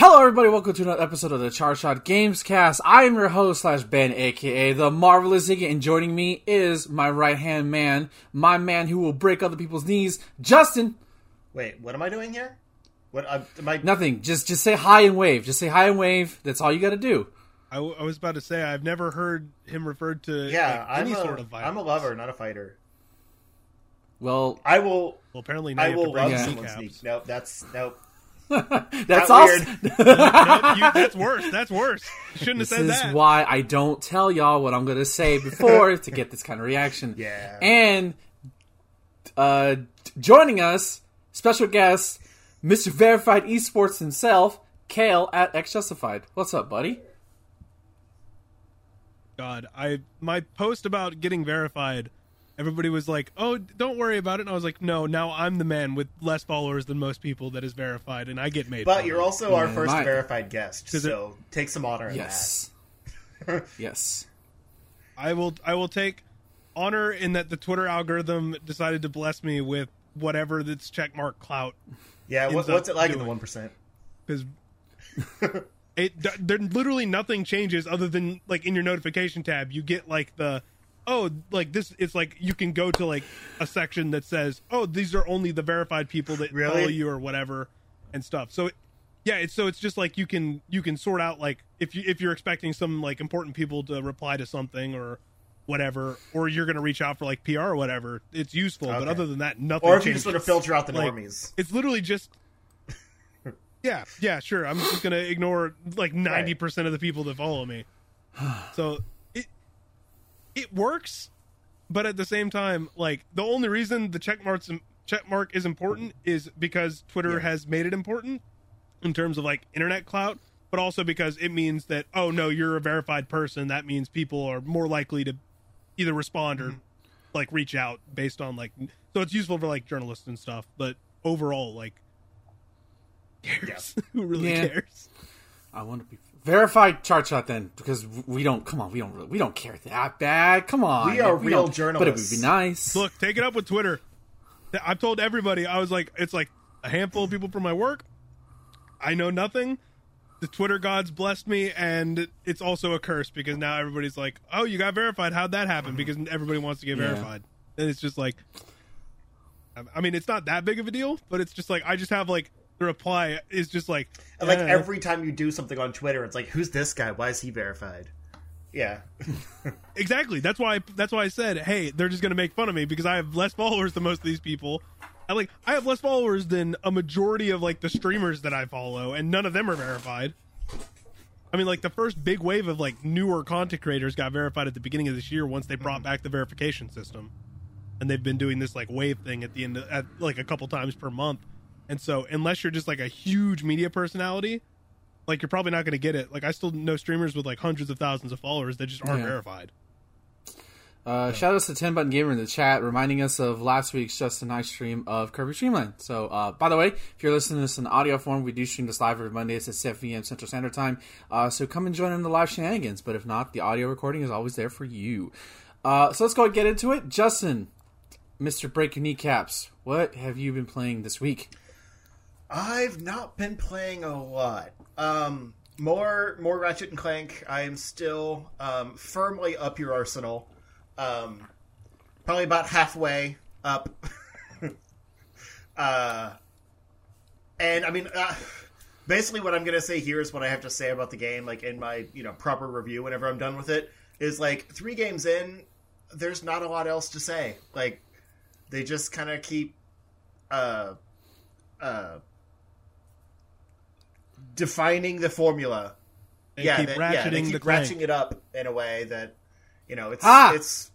Hello, everybody. Welcome to another episode of the Charge Shot Games Cast. I am your host slash Ben, aka the Marvelous Ziggy, and joining me is my right hand man, my man who will break other people's knees, Justin. Wait, what am I doing here? What uh, am I? Nothing. Just just say hi and wave. Just say hi and wave. That's all you got to do. I, w- I was about to say I've never heard him referred to Yeah, like, any I'm a, sort of violence. I'm a lover, not a fighter. Well, I will. Well, apparently now I you have to will bring love Yeah. someone's kneecaps. knee. Nope, that's nope. that's Not all. weird. no, you, that's worse. That's worse. Shouldn't have This is why I don't tell y'all what I'm going to say before to get this kind of reaction. Yeah. And uh, joining us, special guest, Mr. Verified Esports himself, Kale at X Justified. What's up, buddy? God, I my post about getting verified. Everybody was like, "Oh, don't worry about it." And I was like, "No, now I'm the man with less followers than most people that is verified, and I get made." But you're of." also our first my- verified guest, 'Cause it- so take some honor in Yes. yes. I will. I will take honor in that the Twitter algorithm decided to bless me with whatever that's checkmark clout. Yeah, what, what's it like in the one percent? because it there literally nothing changes other than like in your notification tab you get like the oh like this it's like you can go to like a section that says oh these are only the verified people that Really? follow you or whatever and stuff. So it, yeah it's so it's just like you can you can sort out like if you if you're expecting some like important people to reply to something or whatever or you're gonna reach out for like pr or whatever it's useful. But other than that nothing Or if you just want to filter out the Like, normies. it's literally just yeah yeah sure. I'm just gonna ignore like 90% of the people that follow me. So it works but at the same time like the only reason the check marks check mark is important is because twitter Yeah. has made it important in terms of like internet clout but also because it means that oh no you're a verified person that means people are more likely to either respond or like reach out based on like so it's useful for like journalists and stuff but overall like cares who really Yeah. cares I want to be verified Charge Shot then because we don't come on we don't really, we don't care that bad. Come on We are don't- real but it would be nice. Look take it up with twitter. I've told everybody i was like it's like a handful of people from my work. I know nothing. The twitter gods blessed me and it's also a curse because now everybody's like oh you got verified. How'd that happen? Mm-hmm. Because everybody wants to get Yeah. verified. And it's just like I mean, it's not that big of a deal, but it's just like I just have like the reply is just like like eh. every time you do something on Twitter, it's like, who's this guy? Why is he verified? Yeah. Exactly. That's why. That's why I said, "Hey, they're just going to make fun of me because I have less followers than most of these people." I like. I have less followers than a majority of like the streamers that I follow, and none of them are verified. I mean, like the first big wave of like newer content creators got verified at the beginning of this year once they brought back the verification system, and they've been doing this like wave thing at the end of, at like a couple times per month. And so, unless you're just like a huge media personality, like you're probably not going to get it. Like I still know streamers with like hundreds of thousands of followers that just aren't Yeah. verified. Uh, shout outs to 10 Button Gamer in the chat, reminding us of last week's Just a Nice stream of Kirby's Dream Land. So, uh, by the way, if you're listening to this in audio form, we do stream this live every Mondays at 7 p.m. Central Standard Time. Uh, so come and join in the live shenanigans. But if not, the audio recording is always there for you. Uh, so let's go and get into it. Justin, Mr. Break Your Kneecaps, what have you been playing this week? I've not been playing a lot. Um, more more Ratchet and Clank. I am still um, firmly up your arsenal. Um, probably about halfway up. uh, and I mean, uh, basically, what I'm gonna say here is what I have to say about the game. Like in my you know proper review, whenever I'm done with it, is like three games in. There's not a lot else to say. Like they just kind of keep. Uh, uh, defining the formula. They yeah, keep that- ratcheting yeah, they the keep crank. ratcheting it up in a way that you know it's Ah! it's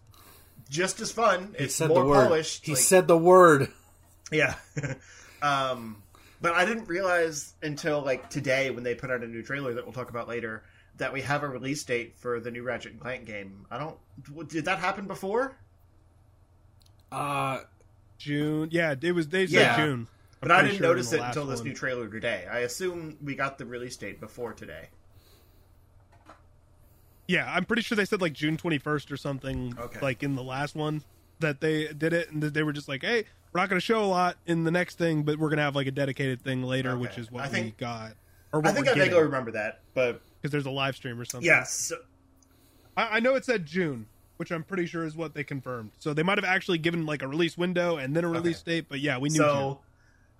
just as fun. He It's said more the word. polished. He like- said the word. yeah. um, but I didn't realize until like today when they put out a new trailer that we'll talk about later that we have a release date for the new Ratchet and Clank game. I don't. Did that happen before? Uh, June. Yeah, it was. They said Yeah. June. But I didn't sure notice it until this one. new trailer today. I assume we got the release date before today. Yeah, I'm pretty sure they said like June 21st or something. Okay. Like in the last one that they did it, and they were just like, "Hey, we're not going to show a lot in the next thing, but we're going to have like a dedicated thing later, Okay. which is what I we think- got." Or I think I vaguely remember that, but because there's a live stream or something. yes, I, I know it said June, which I'm pretty sure is what they confirmed. So they might have actually given like a release window and then a release date. But yeah, we knew. June.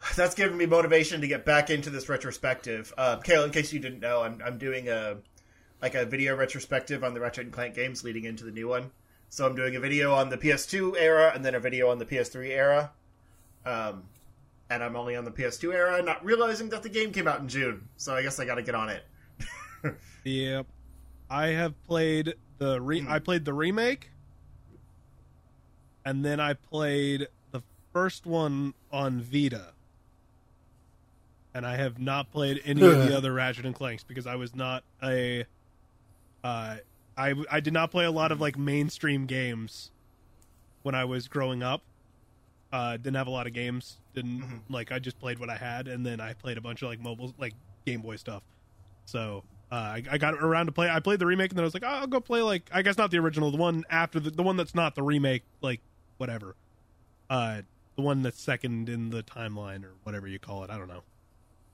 that's given me motivation to get back into this retrospective. Uh, Kayla, in case you didn't know, I'm I'm doing a like a video retrospective on the Ratchet and Clank games leading into the new one. So I'm doing a video on the PS2 era and then a video on the PS3 era. Um, and I'm only on the PS2 era, not realizing that the game came out in June. So I guess I got to get on it. Yep. I have played the re- Hmm. I played the remake, and then I played the first one on Vita. And I have not played any of the other Ratchet and Clanks because I was not a. Uh, I I did not play a lot of like mainstream games when I was growing up. Uh, didn't have a lot of games. Didn't like I just played what I had, and then I played a bunch of like mobile like Game Boy stuff. So uh, I, I got around to play. I played the remake, and then I was like, oh, I'll go play like I guess not the original, the one after the the one that's not the remake, like whatever. Uh, the one that's second in the timeline or whatever you call it. I don't know.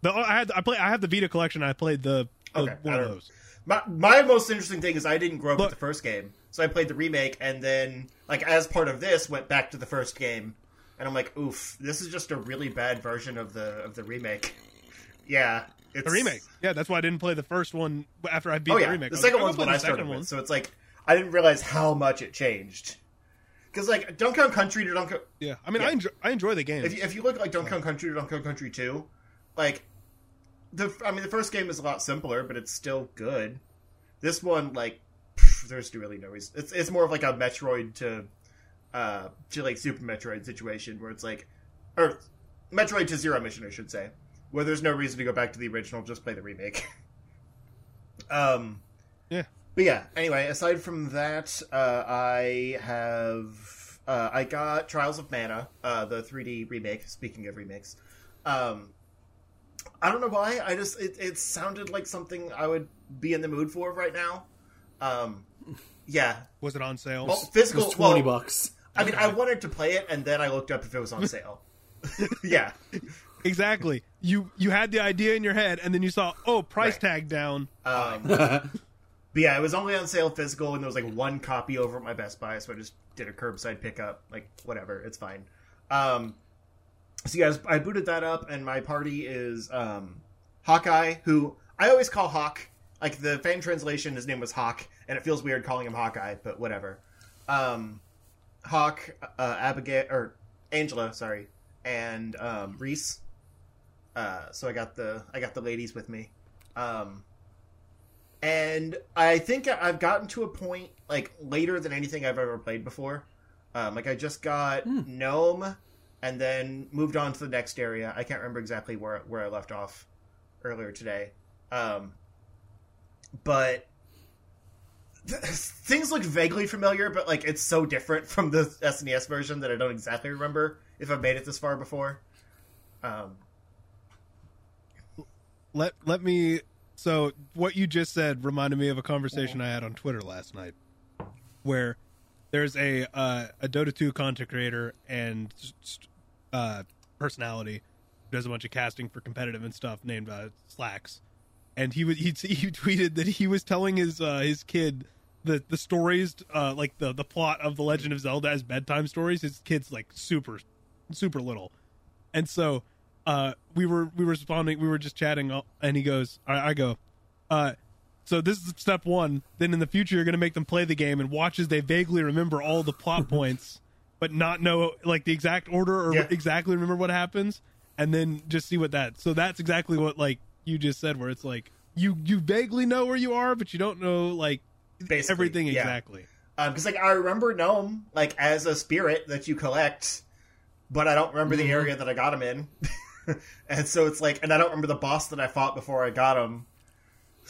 The, oh, I had I play I have the Vita collection. I played the, the Okay, one of those. My, my most interesting thing is I didn't grow up Look- with the first game, so I played the remake, and then like as part of this, went back to the first game, and I'm like, oof, this is just a really bad version of the of the remake. Yeah, it's The remake. Yeah, that's why I didn't play the first one after I beat Oh the remake. the I second one's the I started second with, so it's like I didn't realize how much it changed. Because like Donkey Kong Country to Donkey, Yeah, I mean, Yeah. I enjoy I enjoy the game. if you, if you look at like Donkey Kong Country to Donkey Kong Country Two, like the I mean the first game is a lot simpler, but it's still good. This one, like, pff, there's really no reason. It's it's more of like a Metroid to uh to like Super Metroid situation where it's like, or Metroid to Zero Mission, I should say, where there's no reason to go back to the original, just play the remake. um, Yeah. But yeah. Anyway, aside from that, uh, I have uh, I got Trials of Mana, uh, the 3D remake. Speaking of remakes, um, I don't know why. I just it, it sounded like something I would be in the mood for right now. Um, yeah. Was it on sale? Well, It physical. was twenty well, bucks. I mean, I wanted to play it, and then I looked up if it was on sale. yeah. exactly. You you had the idea in your head, and then you saw oh price Right. tag down. Um, but yeah, it was only on sale physical, and there was like one copy over at my Best Buy, so I just did a curbside pickup. Like whatever, it's fine. Um, so yeah, I booted that up, and my party is um, Hawkeye, who I always call Hawk. Like the fan translation, his name was Hawk, and it feels weird calling him Hawkeye, but whatever. Um, Hawk, uh, Abigail, or Angela, sorry, and um, Riesz. Uh, so I got the I got the ladies with me. Um, and I think I've gotten to a point like later than anything I've ever played before. Um, like I just got gnome, and then moved on to the next area. I can't remember exactly where where I left off earlier today, um, but th- things look vaguely familiar. But like it's so different from the SNES version that I don't exactly remember if I've made it this far before. Um, let let me so what you just said reminded me of a conversation I had on Twitter last night where there's a uh, a Dota 2 content creator and uh, personality does a bunch of casting for competitive and stuff named uh, Slacks. And he was he, he tweeted that he was telling his uh, his kid the the stories uh, like the the plot of the Legend of Zelda as bedtime stories. His kid's like super super little. And so uh, we were we were responding we were just chatting uh, and he goes I, I go uh, so this is step one. Then in the future you're going to make them play the game and watch as they vaguely remember all the plot points but not know like the exact order or Yeah. exactly remember what happens and then just see what that so that's exactly what like you just said where it's like you you vaguely know where you are but you don't know like Basically, everything yeah. exactly because like I remember gnome like as a spirit that you collect, but I don't remember Mm-hmm. the area that I got him in, and so it's like, and I don't remember the boss that I fought before I got him.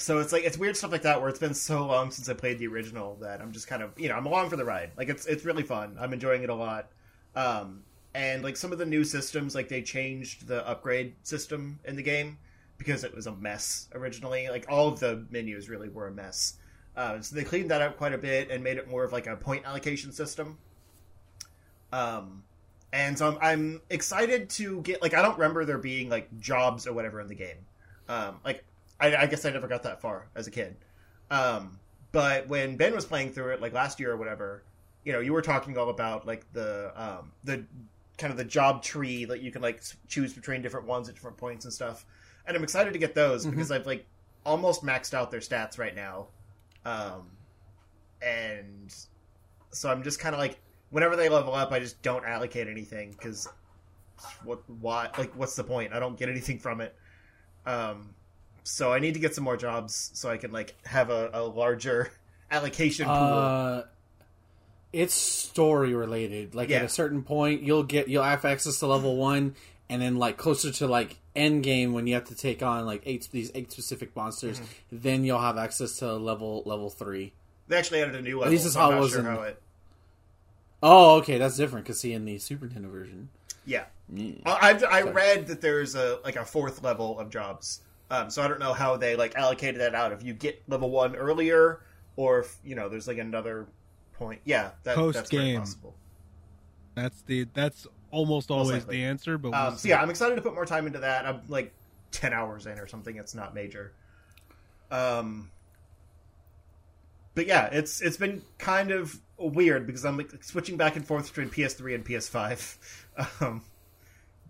So it's like it's weird stuff like that where it's been so long since I played the original that I'm just kind of you know I'm along for the ride. Like it's it's really fun. I'm enjoying it a lot. Um, and like some of the new systems, like they changed the upgrade system in the game because it was a mess originally. Like all of the menus really were a mess. Uh, so they cleaned that up quite a bit and made it more of like a point allocation system. Um, and so I'm, I'm excited to get like I don't remember there being like jobs or whatever in the game. Um, like I, I guess I never got that far as a kid. Um, but when Ben was playing through it, like last year or whatever, you know, you were talking all about like the um, the kind of the job tree that you can like choose between different ones at different points and stuff. And I'm excited to get those because I've like almost maxed out their stats right now. Um, and so I'm just kind of like whenever they level up, I just don't allocate anything because what why like what's the point? I don't get anything from it. Um, so I need to get some more jobs so I can like have a, a larger allocation pool. Uh, it's story related. Like at a certain point, you'll get you'll have access to level one, and then like closer to like end game when you have to take on like eight these eight specific monsters, Mm-hmm. then you'll have access to level level three. they actually added a new level. least it's so how I'm it not was sure in- how it. Oh, okay, that's different because see in the Super Nintendo version. Yeah, Mm. I, I I read that there's a like a fourth level of jobs. Um, so I don't know how they like allocated that out. If you get level one earlier, or if you know there's like another point. Yeah, that, that's very Post-game. possible. That's the that's almost always the answer. But we'll Um, so yeah, I'm excited to put more time into that. I'm like ten hours in or something. It's not major. Um, but yeah, it's it's been kind of weird because I'm like switching back and forth between PS3 and PS5. Um,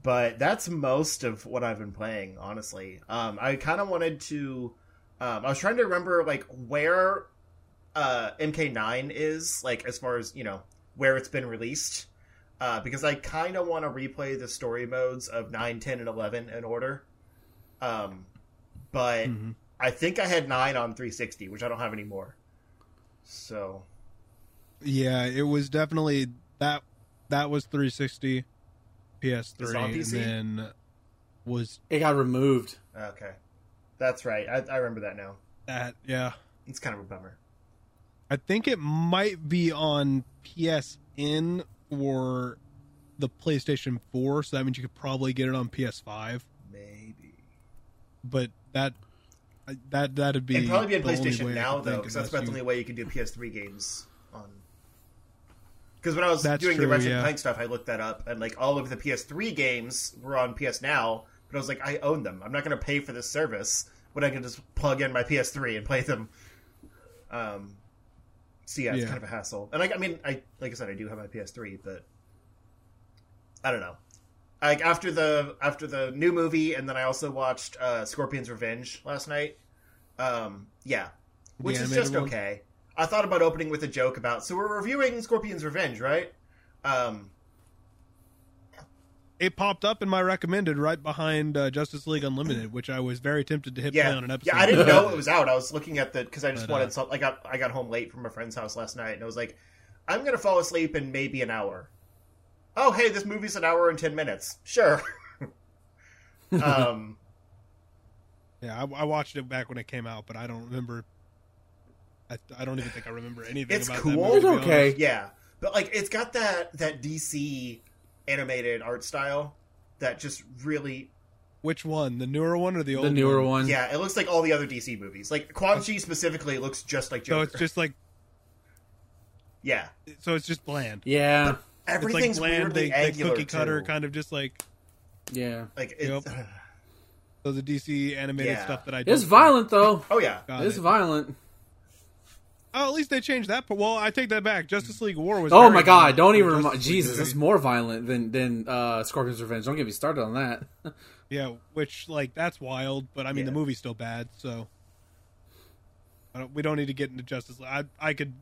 but that's most of what I've been playing, honestly. Um, I kind of wanted to. Um, I was trying to remember like where uh, MK9 is, like as far as you know where it's been released uh, because I kind of want to replay the story modes of 9, 10, and 11 in order. Um, but Mhm. I think I had 9 on 360, which I don't have anymore. So, Yeah, it was definitely that. That was 360, PS3, Is on PC? and then was It got removed. okay. That's right. I, I remember that now. that. Yeah, It's kind of a bummer. I think it might be on PSN or the PlayStation 4, so that means you could probably get it on PS5. Maybe. But that that that'd be It'd probably be on PlayStation now, though, because that's unless about the only way you can do PS3 games on. Because when I was That's doing the true, Ratchet yeah. Clank stuff, I looked that up, and like all of the PS3 games were on PS Now, but I was like, I own them. I'm not going to pay for this service when I can just plug in my PS3 and play them. Um, so yeah, it's Yeah. kind of a hassle. And like, I mean, I like I said, I do have my PS3, but I don't know. Like after the after the new movie, and then I also watched uh, Scorpion's Revenge last night. Um, yeah, which is just one? okay. I thought about opening with a joke about. So we're reviewing Scorpion's Revenge, right? Um, It popped up in my recommended right behind uh, Justice League Unlimited, which I was very tempted to hit yeah, play on an episode. yeah. I didn't know it was out. I was looking at the because I just But, uh, wanted. I got I got home late from a friend's house last night, and I was like, I'm gonna fall asleep in maybe an hour. Oh, hey, this movie's an hour and ten minutes. Sure. um, Yeah, I, I watched it back when it came out, but I don't remember. I, I don't even think I remember anything It's about cool. that movie. It's to okay. Yeah, but like it's got that that DC animated art style that just really Which one? The newer one or the old? The newer one. yeah, it looks like all the other DC movies. Like Quan Chi specifically looks just like Joker. So it's just like yeah, so it's just bland. Yeah. everything's it's like bland, weirdly they, they cookie cutter, too. kind of just like Yeah. Like it, Yep. so the DC animated Yeah. stuff that I. It's don't- violent though. oh yeah, Got It's it. violent. Oh, at least they changed that. But well, I take that back. Justice League War was. Oh my god! Don't even remind. Jesus, it's more violent than than uh, Scorpion's Revenge. Don't get me started on that. Yeah, which like that's wild, but I mean Yeah. the movie's still bad, so I don't, we don't need to get into Justice League. I I could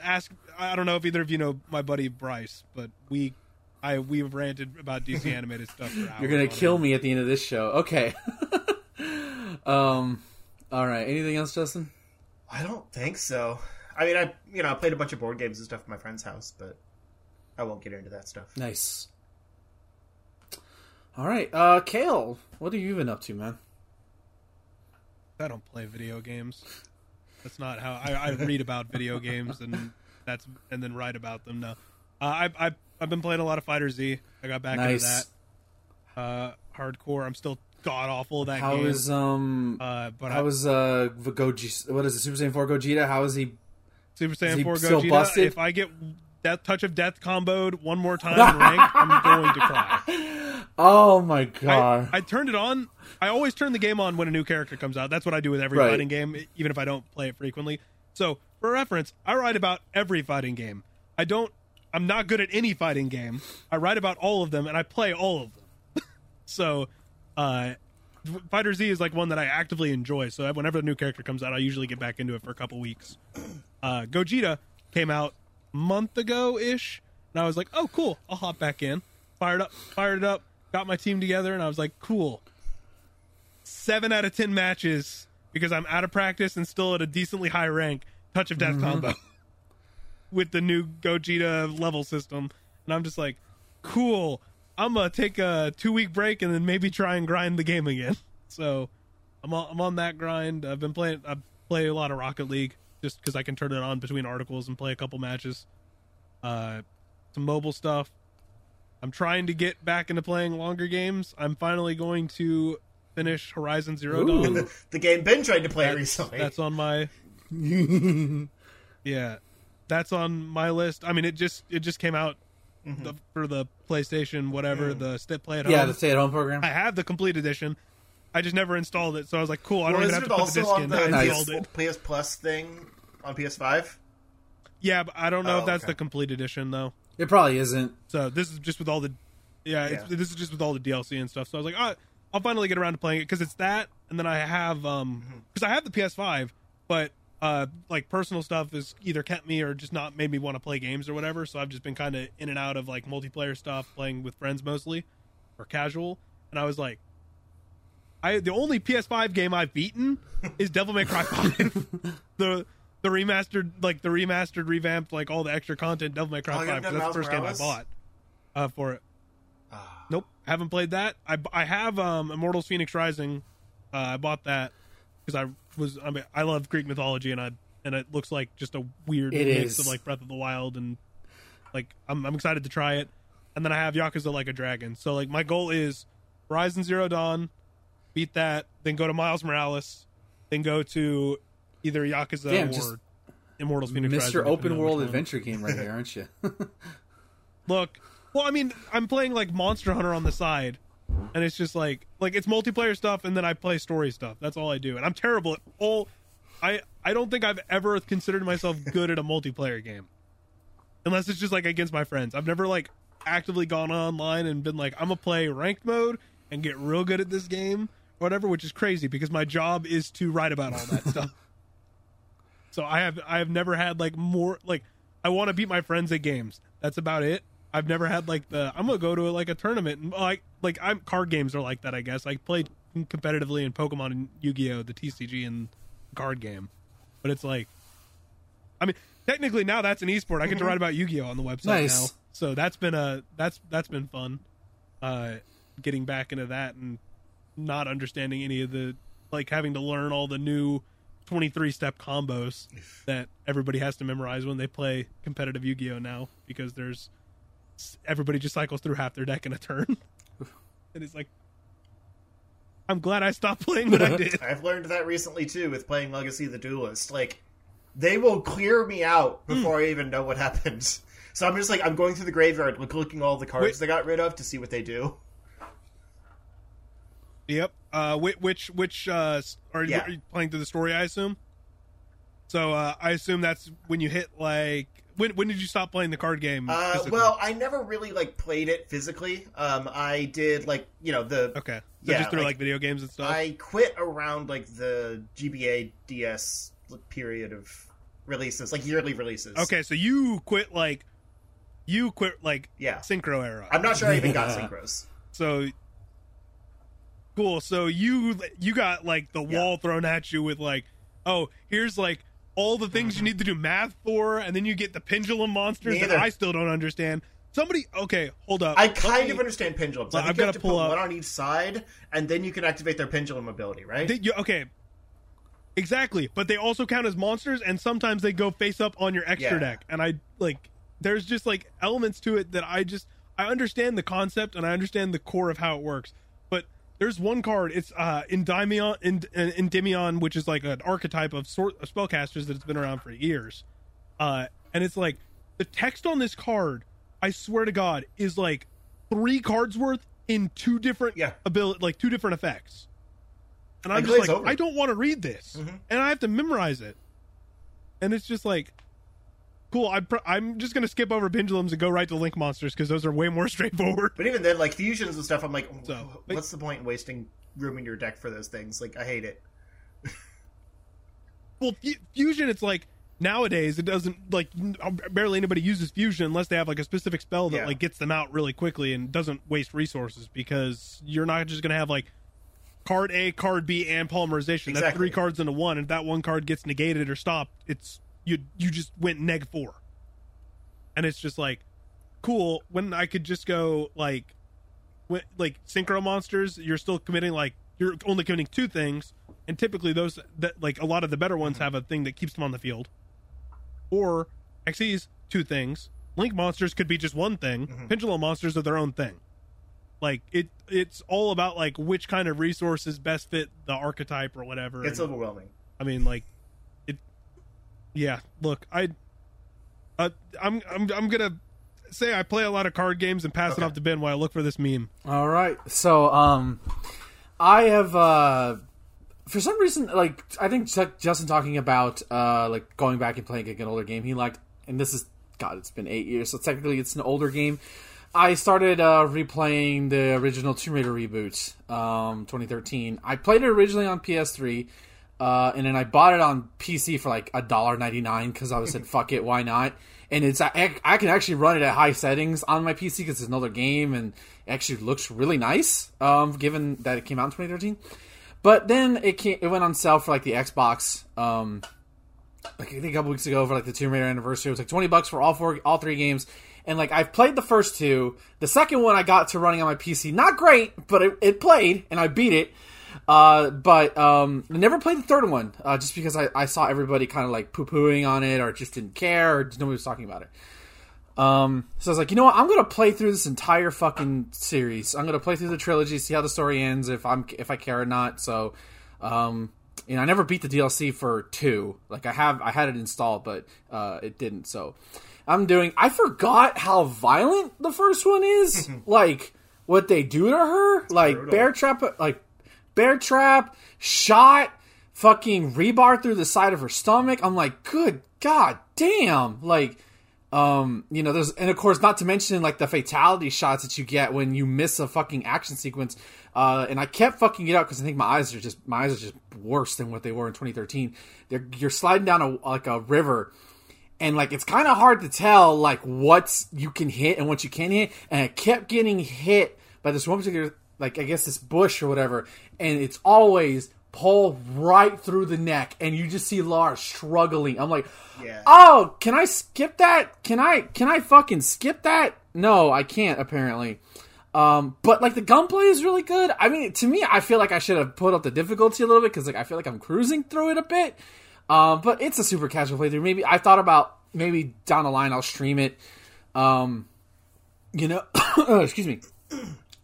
ask. I don't know if either of you know my buddy Bryce, but we I we've ranted about DC animated stuff. For hours You're gonna kill me at the end of this show. Okay. um. All right. Anything else, Justin? I don't think so. I mean, I you know I played a bunch of board games and stuff at my friend's house, but I won't get into that stuff. Nice. All right, uh, Kale, what have you been up to, man? I don't play video games. That's not how I, I read about video games and that's and then write about them. No, uh, I I I've been playing a lot of Fighter Z. I got back Nice. into that. Uh, hardcore. I'm still god awful that How game. is um? uh, but how I, is uh Goji? What is it? Super Saiyan Four Gogeta? How is he? Super Saiyan he 4 still Gogeta. If I get Death Touch of Death comboed one more time in rank, I'm going to cry. Oh my god! I, I turned it on. I always turn the game on when a new character comes out. That's what I do with every Right. fighting game, even if I don't play it frequently. So, for reference, I write about every fighting game. I don't. I'm not good at any fighting game. I write about all of them, and I play all of them. so, uh, Fighter Z is like one that I actively enjoy. So whenever a new character comes out, I usually get back into it for a couple weeks. Uh, Gogeta came out month ago ish, and I was like, "Oh, cool! I'll hop back in." Fired up, fired it up, got my team together, and I was like, "Cool." Seven out of ten matches because I'm out of practice and still at a decently high rank. Touch of death combo with the new Gogeta level system, and I'm just like, "Cool." I'm gonna take a two week break and then maybe try and grind the game again. So I'm on, I'm on that grind. I've been playing. I play a lot of Rocket League just because I can turn it on between articles and play a couple matches. Uh, some mobile stuff. I'm trying to get back into playing longer games. I'm finally going to finish Horizon Zero Ooh. Dawn. the, the game Ben tried to play That's, recently. that's on my yeah, that's on my list. I mean, it just it just came out the, for the PlayStation, whatever the Step Play at yeah, the stay-at-home program. I have the complete edition. I just never installed it, so I was like, "Cool, I don't even have to put the disc in." the I Nice. installed PS, it. PS Plus thing on PS5? Yeah, but I don't know Oh, if that's okay. the complete edition though. It probably isn't. So this is just with all the, yeah, It's, Yeah. this is just with all the DLC and stuff. So I was like, oh, I'll finally get around to playing it because it's that, and then I have um Mm-hmm. because I have the PS5, but uh like personal stuff has either kept me or just not made me want to play games or whatever. So I've just been kind of in and out of like multiplayer stuff, playing with friends mostly, or casual. And I was like, I the only PS5 game I've beaten is Devil May Cry 5. the the remastered like the remastered revamped like all the extra content Devil May Cry Oh, you 5 haven't 'cause done that's the Miles first game I bought uh for it. Ah. Nope, haven't played that. I I have um Immortals Phoenix Rising. Uh, I bought that because I was I mean I love Greek mythology and I and it looks like just a weird It mix is. of like Breath of the Wild and like I'm I'm excited to try it. And then I have Yakuza Like a Dragon. So like my goal is Horizon Zero Dawn, beat that, then go to Miles Morales, then go to either Yakuza Damn, or Immortals Phoenix Rising. Mr. depending Open World. Adventure game right here, aren't you? Look, well, I mean, I'm playing like Monster Hunter on the side, and it's just like like it's multiplayer stuff, and then I play story stuff. That's all I do, and I'm terrible at all. I I don't think I've ever considered myself good at a multiplayer game, unless it's just like against my friends. I've never like actively gone online and been like I'm gonna play ranked mode and get real good at this game or whatever, which is crazy because my job is to write about all that stuff. So I have I have never had like more like I want to beat my friends at games. That's about it. I've never had like the I'm gonna go to like a tournament and like like I'm card games are like that. I guess I played competitively in Pokemon and Yu Gi Oh, the TCG and card game, but it's like, I mean, technically now that's an esport. I get to write about Yu Gi Oh on the website Nice. now, so that's been a that's that's been fun. Uh, getting back into that and not understanding any of the like having to learn all the new 23 step combos that everybody has to memorize when they play competitive Yu-Gi-Oh now because there's everybody just cycles through half their deck in a turn. and it's like I'm glad I stopped playing when I did. I've learned that recently too with playing Legacy of the Duelist. Like, they will clear me out Hmm. before I even know what happens. So I'm just like, I'm going through the graveyard, like looking all the cards Wait. they got rid of to see what they do. Yep. Uh which which which uh s- are you, are you playing through the story I assume? So uh I assume that's when you hit like when when did you stop playing the card game? Uh, well, I never really like played it physically. Um, I did like you know the okay. So yeah, just through like, like, video games and stuff. I quit around like the GBA DS period of releases, like yearly releases. Okay, so you quit like you quit like Yeah. synchro era. I'm not sure I even got synchros. So cool. So you you got like the Yeah. wall thrown at you with like, oh, here's like all the things you need to do math for, and then you get the pendulum monsters Me that. I still don't understand. Somebody, okay, hold up. I kind me- of understand pendulums. I Well, think I've you gotta to pull put up- one on each side, and then you can activate their pendulum ability, right? They, you, okay, exactly. But they also count as monsters, and sometimes they go face up on your extra Yeah. deck. And I like, there's just like elements to it that I just I understand the concept and I understand the core of how it works. There's one card. It's uh Endymion, End- uh, Endymion, which is like an archetype of sort of spellcasters that's been around for years. Uh, and it's like the text on this card. I swear to God, is like three cards worth in two different Yeah. ability, like two different effects. And I'm just like, over. I don't want to read this, Mhm. and I have to memorize it. And it's just like, cool. I'm pr- I'm just gonna skip over pendulums and go right to link monsters because those are way more straightforward. But even then, like fusions and stuff, I'm like, So, what's the point in wasting room in your deck for those things? Like, I hate it. Well, fu- fusion, it's like nowadays it doesn't like n- uh, barely anybody uses fusion unless they have like a specific spell that Yeah. like gets them out really quickly and doesn't waste resources because you're not just gonna have like card A, card B, and polymerization. That's three cards into one, and if that one card gets negated or stopped, it's you you just went neg four, and it's just like cool when I could just go like when, like synchro monsters. You're still committing like you're only committing two things, and typically those that like a lot of the better ones mm-hmm. have a thing that keeps them on the field. Or Xyz's two things. Link monsters could be just one thing. Mm-hmm. Pendulum monsters are their own thing. Like it, it's all about like which kind of resources best fit the archetype or whatever. It's And- overwhelming. I mean, like. Yeah, look, I, uh, I'm, I'm, I'm gonna say I play a lot of card games and pass it off to Ben while I look for this meme. All right. So, um, I have, uh, for some reason, like, I think Justin talking about, uh, like, going back and playing an older game he liked, and this is, God, it's been eight years, so technically it's an older game. I started, uh, replaying the original Tomb Raider reboot, um, 2013. I played it originally on PS3, uh, and then I bought it on PC for like a dollar ninety nine because I was said fuck it, why not? And it's I, I can actually run it at high settings on my PC because it's another game and it actually looks really nice. Um, given that it came out in twenty thirteen, but then it came, it went on sale for like the Xbox. Um, like I think a couple weeks ago for like the Tomb Raider anniversary. It was like twenty bucks for all four, all three games. And like I've played the first two. The second one I got to running on my PC. Not great, but it, it played and I beat it. Uh, but um, I never played the third one uh, just because I, I saw everybody kind of like poo pooing on it or just didn't care or just nobody was talking about it. Um, so I was like, you know what? I'm gonna play through this entire fucking series. I'm gonna play through the trilogy, see how the story ends, if I'm if I care or not. So, um, you know, I never beat the DLC for two. Like I have, I had it installed, but uh, it didn't. So, I'm doing. I forgot how violent the first one is. like what they do to her. Like brutal. bear trap, like bear trap, shot, fucking rebar through the side of her stomach. I'm like, good god damn. Like, um, you know, there's and of course not to mention like the fatality shots that you get when you miss a fucking action sequence. Uh, and I kept fucking it up because I think my eyes are just my eyes are just worse than what they were in 2013. They're, you're sliding down a like a river, and like it's kind of hard to tell like what you can hit and what you can't hit. And I kept getting hit by this one particular like I guess this bush or whatever, and it's always pull right through the neck, and you just see Lara struggling. I'm like, Yeah. oh, can I skip that? Can I can I fucking skip that? No, I can't apparently. Um, but like the gunplay is really good. I mean, to me, I feel like I should have put up the difficulty a little bit because like I feel like I'm cruising through it a bit. Um, but it's a super casual playthrough. Maybe I thought about maybe down the line I'll stream it. Um, you know, excuse me.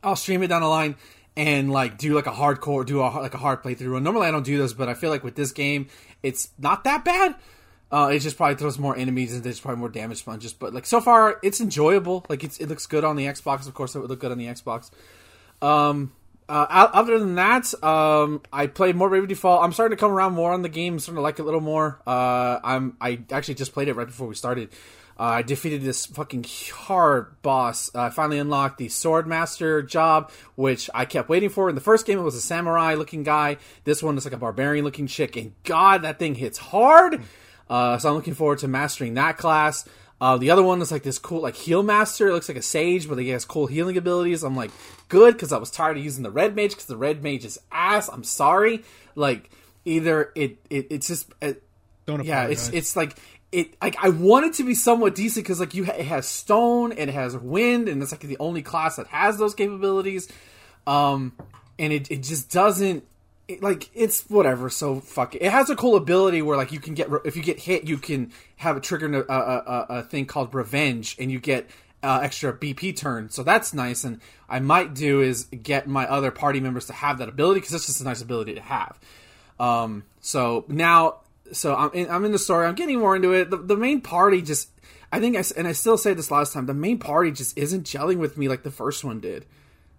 I'll stream it down the line and like do like a hardcore, do a like a hard playthrough. And normally I don't do this, but I feel like with this game, it's not that bad. Uh, it just probably throws more enemies and there's probably more damage sponges. But like so far, it's enjoyable. Like it's, it looks good on the Xbox. Of course, it would look good on the Xbox. Um, uh, other than that, um, I played more Bravely Default. I'm starting to come around more on the game. starting to like it a little more. Uh, I'm I actually just played it right before we started. Uh, I defeated this fucking hard boss. Uh, I finally unlocked the Sword Master job, which I kept waiting for. In the first game, it was a samurai looking guy. This one is like a barbarian looking chick, and God, that thing hits hard. Uh, so I'm looking forward to mastering that class. Uh, the other one is like this cool, like heal master. It looks like a sage, but he has cool healing abilities. I'm like, good, because I was tired of using the red mage, because the red mage is ass. I'm sorry. Like, either it, it it's just, it, Don't yeah, it's it's like it. Like I want it to be somewhat decent because like you, ha- it has stone and it has wind, and it's like the only class that has those capabilities. Um, and it it just doesn't. It, like it's whatever. So fuck it. It has a cool ability where like you can get if you get hit, you can have it trigger a, a, a, a thing called revenge, and you get uh, extra BP turn. So that's nice. And I might do is get my other party members to have that ability because it's just a nice ability to have. Um, so now, so I'm in, I'm in the story. I'm getting more into it. The, the main party just, I think, I, and I still say this last time, the main party just isn't gelling with me like the first one did.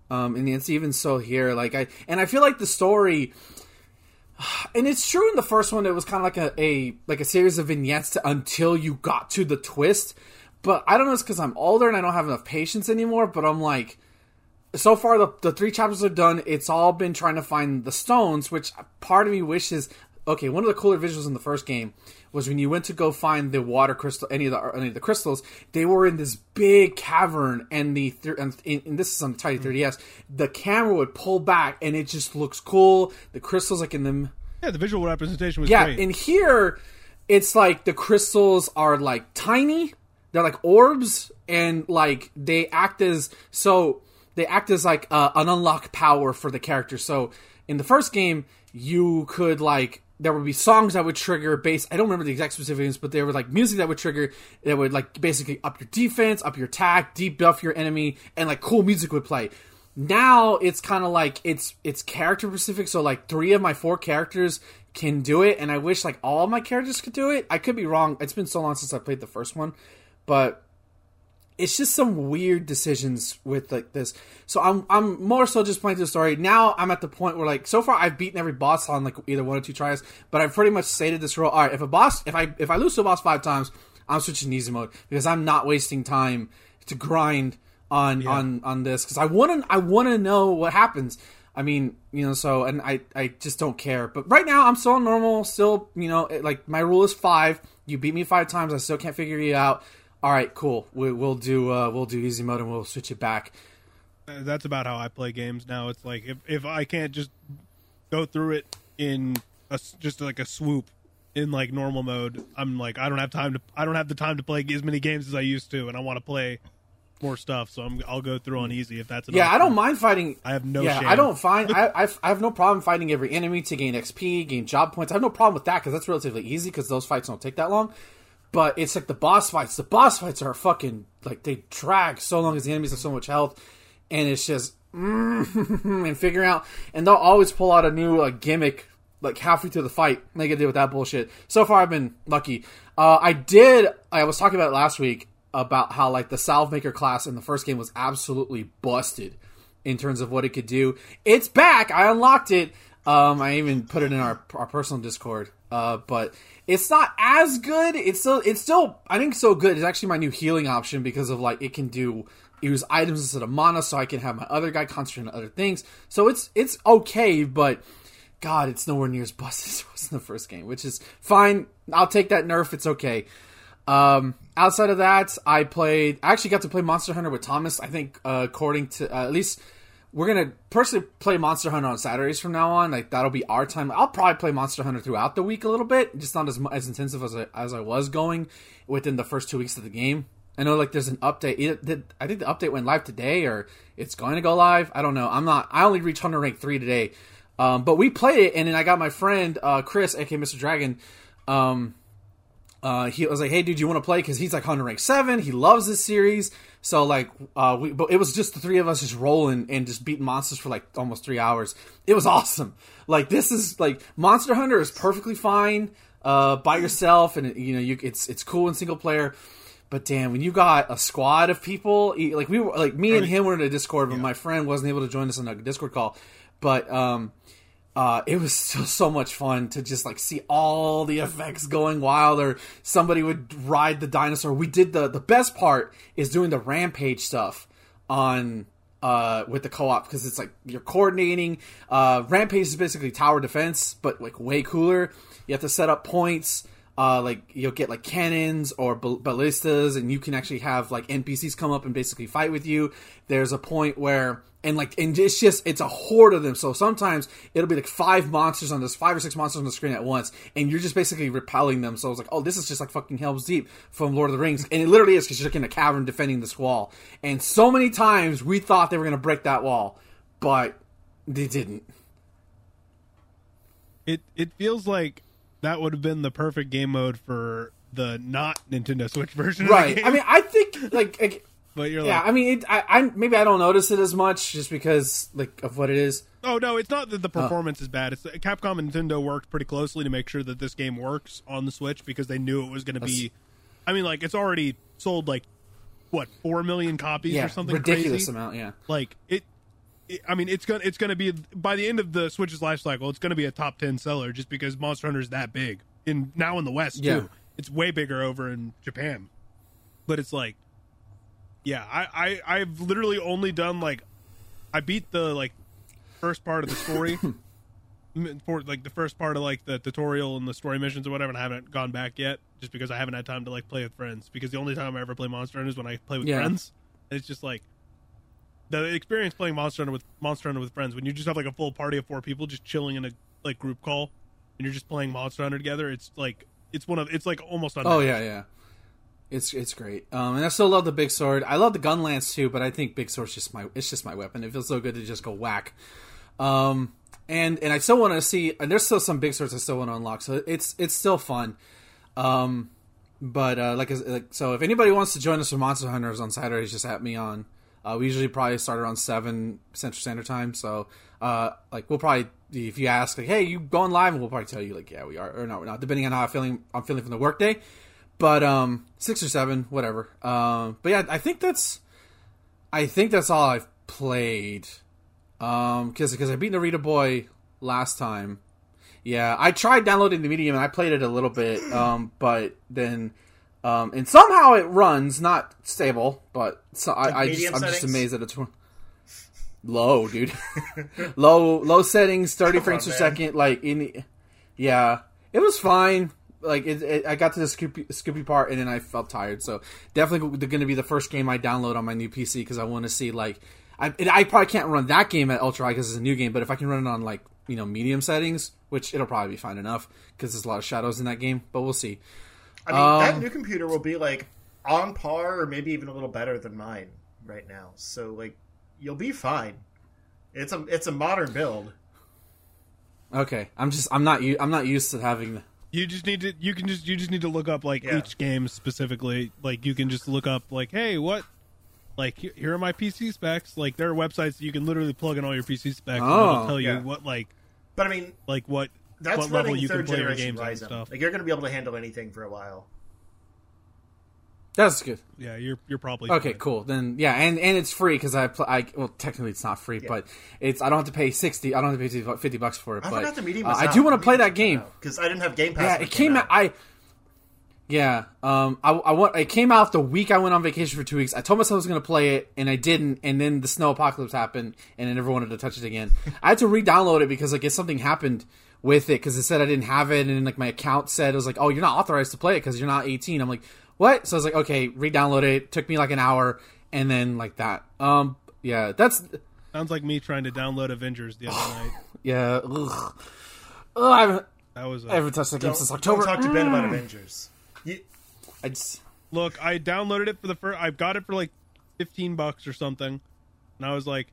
Um, and it's even so here. Like I and I feel like the story and it's true in the first one it was kind of like a, a like a series of vignettes to, until you got to the twist but i don't know it's because i'm older and i don't have enough patience anymore but i'm like so far the, the three chapters are done it's all been trying to find the stones which part of me wishes okay one of the cooler visuals in the first game was when you went to go find the water crystal any of the any of the crystals they were in this big cavern and the and, and this is on the tiny 3ds the camera would pull back and it just looks cool. The crystals like in them Yeah, the visual representation was yeah great. and here it's like the crystals are like tiny. They're like orbs and like they act as so they act as like uh, an unlock power for the character. So in the first game you could like there would be songs that would trigger base i don't remember the exact specifics but there were like music that would trigger that would like basically up your defense up your attack debuff your enemy and like cool music would play. Now it's kind of like it's it's character specific so like three of my four characters can do it and i wish like all my characters could do it. I could be wrong it's been so long since i played the first one but it's just some weird decisions with like this. So I'm I'm more so just playing through the story. Now I'm at the point where like so far I've beaten every boss on like either one or two tries, but I've pretty much stated this rule. All right, if a boss if I if I lose to a boss five times, I'm switching to easy mode because I'm not wasting time to grind on on on this because I want to I want to know what happens. I mean, you know, so and I I just don't care. But right now I'm still normal. Still, you know, it- like my rule is five. You beat me five times. I still can't figure you out. All right, cool. We, we'll do uh, we'll do easy mode and we'll switch it back. Uh, that's about how I play games now. It's like if if I can't just go through it in a just like a swoop in like normal mode, I'm like I don't have time to I don't have the time to play as many games as I used to, and I want to play more stuff. So I'm I'll go through on easy if that's an Yeah, I don't mind fighting. I have no Yeah, shame. I don't find. I, I I have no problem fighting every enemy to gain XP, gain job points. I have no problem with that because that's relatively easy because those fights don't take that long. But it's like the boss fights. The boss fights are fucking like they drag so long as the enemies have so much health, and it's just mm, and figuring out. And they'll always pull out a new like gimmick like halfway through the fight. Get to deal with that bullshit. So far, I've been lucky. Uh, I did. I was talking about it last week about how like the salve maker class in the first game was absolutely busted in terms of what it could do. It's back. I unlocked it. Um, I even put it in our our personal Discord. Uh, but it's not as good. It's still it's still I think so good. It's actually my new healing option because of like it can do use items instead of mana, so I can have my other guy concentrate on other things. So it's it's okay, but God, it's nowhere near as busted as it was in the first game, which is fine. I'll take that nerf. It's okay. Um, outside of that, I played. I actually got to play Monster Hunter with Thomas. I think, uh, according to uh, at least, we're gonna personally play Monster Hunter on Saturdays from now on. Like that'll be our time. I'll probably play Monster Hunter throughout the week a little bit, just not as as intensive as I, as I was going within the first two weeks of the game. I know like there's an update. It, I think the update went live today, or it's going to go live. I don't know. I'm not. I only reached Hunter rank three today, um, but we played it, and then I got my friend uh, Chris, aka Mr. Dragon. Um, uh, he was like, "Hey, dude, you want to play?" Because he's like Hunter rank seven. He loves this series. So like, uh, we but it was just the three of us just rolling and just beating monsters for like almost three hours. It was awesome. Like this is like Monster Hunter is perfectly fine uh, by yourself, and you know you it's it's cool in single player. But damn, when you got a squad of people, like we were, like me and him were in a Discord, but my friend wasn't able to join us on a Discord call. But um, uh, it was so, so much fun to just like see all the effects going wild or somebody would ride the dinosaur. We did the the best part is doing the rampage stuff on uh, with the co-op because it's like you're coordinating. Uh, rampage is basically tower defense but like way cooler. You have to set up points uh, like you'll get like cannons or ball- ballistas and you can actually have like npcs come up and basically fight with you. There's a point where and like and it's just it's a horde of them. So sometimes it'll be like five monsters on this five or six monsters on the screen at once and you're just basically repelling them. So it's like oh this is just like fucking helm's deep from lord of the rings. And it literally is because you're like in a cavern defending this wall and so many times we thought they were going to break that wall but they didn't. It it feels like that would have been the perfect game mode for the not Nintendo Switch version. Of the right. i mean i think like, like but you're yeah like, i mean it, I, I maybe i don't notice it as much just because like of what it is oh no, it's not that the oh. performance is bad. It's Capcom and Nintendo worked pretty closely to make sure that this game works on the Switch because they knew it was going to be. I mean, like it's already sold like what four million copies yeah or something ridiculous crazy. amount yeah Like it, I mean, it's gonna it's gonna be by the end of the Switch's life cycle, it's gonna be a top ten seller just because Monster Hunter is that big in now in the West Yeah. too. It's way bigger over in Japan, but it's like, yeah, I, I I've literally only done like, I beat the like first part of the story. For like the first part of like the tutorial and the story missions or whatever, and I haven't gone back yet, just because I haven't had time to like play with friends. Because the only time I ever play Monster Hunter is when I play with Yeah. friends. And it's just like the experience playing Monster Hunter with Monster Hunter with friends when you just have like a full party of four people just chilling in a like group call and you're just playing Monster Hunter together. It's like it's one of it's like almost unmatched. Oh yeah, yeah. It's it's great. Um, and I still love the big sword. I love the gun lance too, but I think big sword's just my it's just my weapon. It feels so good to just go whack. Um, and and I still want to see. And there's still some big swords I still want to unlock. So it's it's still fun. Um, but uh, like, like so, if anybody wants to join us for Monster Hunters on Saturdays, just at me on. Uh, we usually probably start around seven Central Standard Time. So, uh, like we'll probably if you ask like, hey, you going live, And we'll probably tell you like, yeah, we are or no, we're not, depending on how I'm feeling. I'm feeling from the workday. But um, six or seven, whatever. Um, but yeah, I think that's, I think that's all I've played. Um, because because I beat Narita Boy last time. Yeah, I tried downloading the medium and I played it a little bit. Um, but then, um, and somehow it runs not stable. But so I, I just, I'm just amazed that it's low, dude. low low settings, thirty Come frames on, per man. second. Like in, yeah, it was fine. Like it, it, I got to the Scoopy, Scoopy part and then I felt tired. So definitely going to be the first game I download on my new PC because I want to see like I it, I probably can't run that game at ultra high because it's a new game. But if I can run it on like you know medium settings, which it'll probably be fine enough because there's a lot of shadows in that game. But we'll see. I mean, that Um, new computer will be like on par or maybe even a little better than mine right now. So like, you'll be fine. It's a it's a modern build. Okay, I'm just I'm not I'm not used to having. You just need to you can just you just need to look up like Yeah. each game specifically. Like you can just look up like, hey, what like here are my PC specs. Like there are websites that you can literally plug in all your PC specs and Oh, it'll tell you yeah. what like But I mean, like what that's what level you can third play your generation games on and stuff. Like you're going to be able to handle anything for a while. That's good. Yeah, you're you're probably Okay, fine. cool. Then yeah, and and it's free because I, pl- I well technically it's not free, but it's I don't have to pay sixty. I don't have to pay 50 50 bucks for it. I but forgot the medium. uh, Was I do want to play that game. because I didn't have Game Pass. Yeah, it came out. I yeah. Um, I I want. It came out the week I went on vacation for two weeks. I told myself I was going to play it, and I didn't. And then the snow apocalypse happened, and I never wanted to touch it again. I had to re-download it because I guess something happened with it because it said I didn't have it, and then, like my account said it was like, oh, you're not authorized to play it because you're not 18. I'm like, what? So I was like, okay, re-download it. Took me like an hour, and then like that. Um, yeah, that's Sounds like me trying to download Avengers the other night. yeah. Ugh. Ugh, I haven't, That was I a, haven't touched the game don't, since don't October. talk to Ben about Avengers. You, I just. look. I downloaded it for the first. I got it for like fifteen bucks or something, and I was like,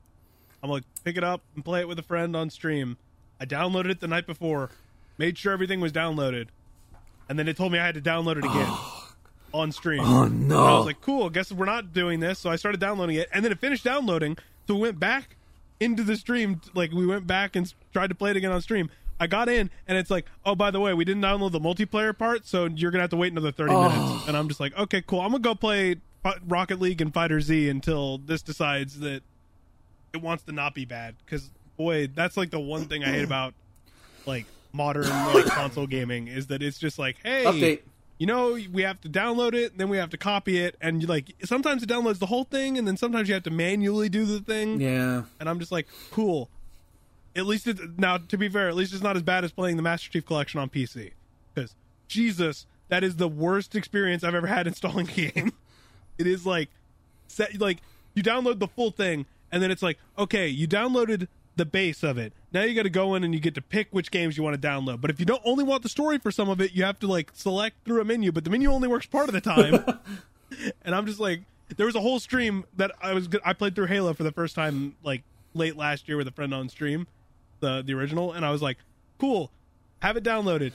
I'm like pick it up and play it with a friend on stream. I downloaded it the night before, made sure everything was downloaded, and then it told me I had to download it again on stream. Oh And I no! was like, cool, guess we're not doing this. So I started downloading it, and then it finished downloading. So we went back into the stream. Like, we went back and tried to play it again on stream. I got in, and it's like, oh, by the way, we didn't download the multiplayer part, so you're going to have to wait another 30 Oh. minutes. And I'm just like, okay, cool. I'm going to go play Rocket League and Fighter Z until this decides that it wants to not be bad. Because, boy, that's like the one thing I hate about, like, modern like console gaming is that it's just like, hey, Update. You know, we have to download it, then we have to copy it, and you like sometimes it downloads the whole thing, and then sometimes you have to manually do the thing. Yeah. And I'm just like, cool. At least it now, to be fair, at least it's not as bad as playing the Master Chief Collection on PC. Because Jesus, that is the worst experience I've ever had installing a game. it is like, set like you download the full thing, and then it's like, okay, you downloaded the base of it. Now you got to go in and you get to pick which games you want to download. But if you don't only want the story for some of it, you have to like select through a menu. But the menu only works part of the time. and I'm just like, there was a whole stream that I was I played through Halo for the first time like late last year with a friend on stream, the the original, and I was like, cool, have it downloaded.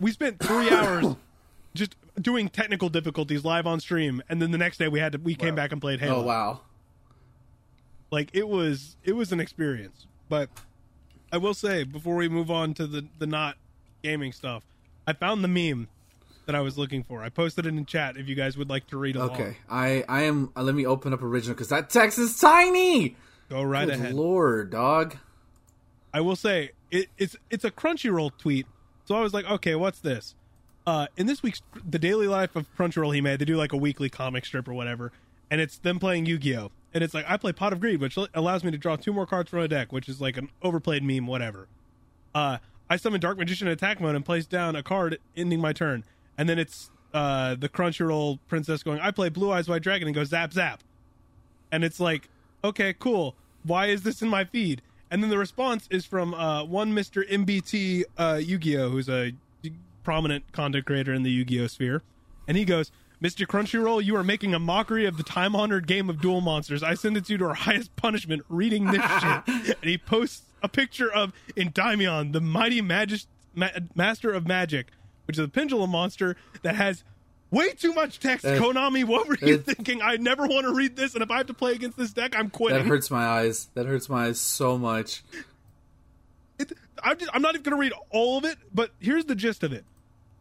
We spent three hours just doing technical difficulties live on stream, and then the next day we had to we came back and played Halo. Oh wow. Like it was it was an experience. But I will say before we move on to the the not gaming stuff, I found the meme that I was looking for. I posted it in chat if you guys would like to read along. Okay, I I am. Uh, let me open up original because that text is tiny. Go right Good ahead. lord, dog. I will say it, it's it's a Crunchyroll tweet. So I was like, okay, what's this? Uh, in this week's the daily life of Crunchyroll, he made they do like a weekly comic strip or whatever, and it's them playing Yu Gi Oh. And it's like I play Pot of Greed, which allows me to draw two more cards from a deck, which is like an overplayed meme, whatever. Uh, I summon Dark Magician in attack mode and place down a card, ending my turn. And then it's uh, the Crunchyroll princess going, I play Blue Eyes White Dragon and go zap zap. And it's like, okay, cool. Why is this in my feed? And then the response is from uh, one Mr. MBT uh, Yu Gi Oh!, who's a prominent content creator in the Yu Gi Oh! sphere. And he goes, Mr. Crunchyroll, you are making a mockery of the time honored game of Duel Monsters. I sentence you to our highest punishment reading this shit. And he posts a picture of Endymion, the mighty magis- ma- master of magic, which is a pendulum monster that has way too much text. Konami, what were you thinking? I never want to read this, and if I have to play against this deck, I'm quitting. That hurts my eyes. That hurts my eyes so much. It, I'm, just, I'm not even going to read all of it, but here's the gist of it.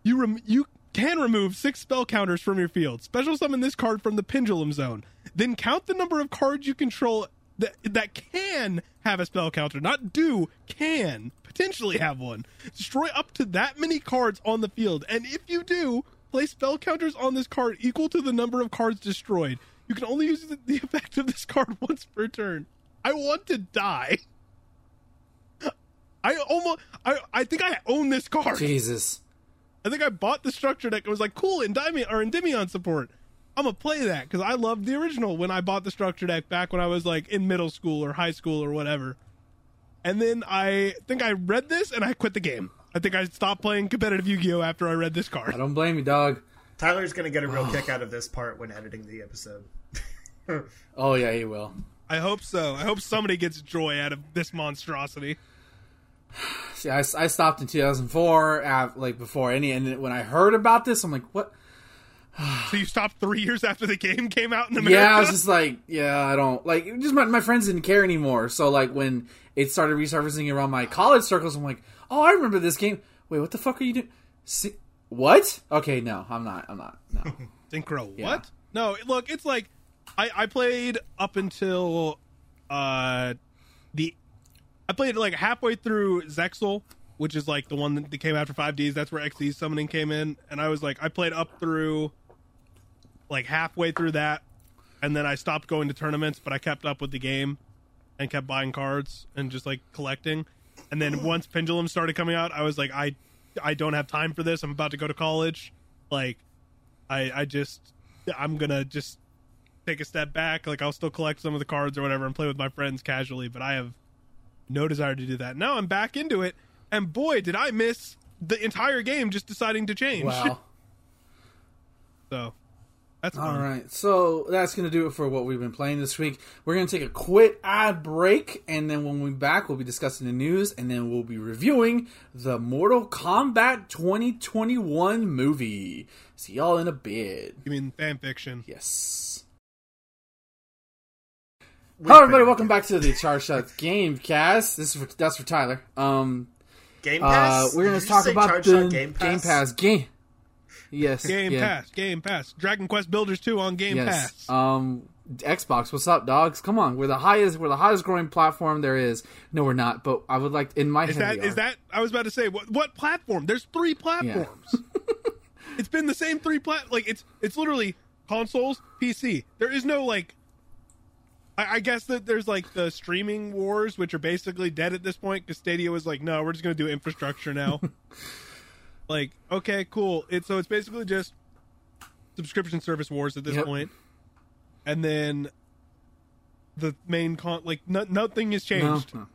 You rem- you can remove six spell counters from your field. Special summon this card from the Pendulum Zone. Then count the number of cards you control that that can have a spell counter, not do, can potentially have one. Destroy up to that many cards on the field, and if you do, place spell counters on this card equal to the number of cards destroyed. You can only use the, effect of this card once per turn. I want to die. I almost, I, I think I own this card. Jesus. I think I bought the structure deck. I was like, cool, Endymion or Endymion support. I'm gonna play that because I loved the original when I bought the structure deck back when I was like in middle school or high school or whatever. And then I think I read this and I quit the game. I think I stopped playing competitive Yu-Gi-Oh after I read this card. I don't blame you, dog. Tyler's going to get a real kick out of this part when editing the episode. Oh yeah, he will. I hope so. I hope somebody gets joy out of this monstrosity. See, I, I stopped in 2004, uh, like before any, and when I heard about this, I'm like, what? So you stopped three years after the game came out in America. Yeah, I was just like, yeah, I don't like. Just my, my friends didn't care anymore. So like when it started resurfacing around my college circles, I'm like, oh, I remember this game. Wait, what the fuck are you doing? See, what? Okay, no, I'm not. I'm not. No. Synchro. Yeah. What? No, look, it's like I I played up until uh the I played like halfway through Zexal, which is like the one that came after 5Ds. That's where Xyz summoning came in, and I was like I played up through like halfway through that, and then I stopped going to tournaments, but I kept up with the game and kept buying cards and just like collecting. And then once Pendulum started coming out, I was like I I don't have time for this. I'm about to go to college. Like I I just I'm gonna just take a step back. Like I'll still collect some of the cards or whatever and play with my friends casually, but I have no desire to do that. Now I'm back into it, and boy, did I miss the entire game just deciding to change. Wow. so that's All fun. right, so that's gonna do it for what we've been playing this week. We're gonna take a quick ad break, and then when we're back, we'll be discussing the news, and then we'll be reviewing the Mortal Kombat 2021 movie. See y'all in a bit. You mean fan fiction? Yes. Hello, everybody. Welcome back to the Charge Shot Gamecast. This is for, that's for Tyler. Um, Game Pass. uh, Pass? we're gonna you talk about Charge the Shot Game Pass? Game Pass game. Yes, Game yeah. Pass, Game Pass, Dragon Quest Builders 2 on Game Yes. Pass. Um, Xbox, what's up, dogs? Come on, we're the highest, we're the highest growing platform there is. No, we're not. But I would like in my is head. that we is that? I was about to say what what platform? There's three platforms. it's been the same three plat. Like it's it's literally consoles, PC. There is no like. I, I guess that there's like the streaming wars, which are basically dead at this point because Stadia was like, no, we're just gonna do infrastructure now. like, okay, cool. It's so it's basically just subscription service wars at this Yep. point, and then the main con like no, nothing has changed. no.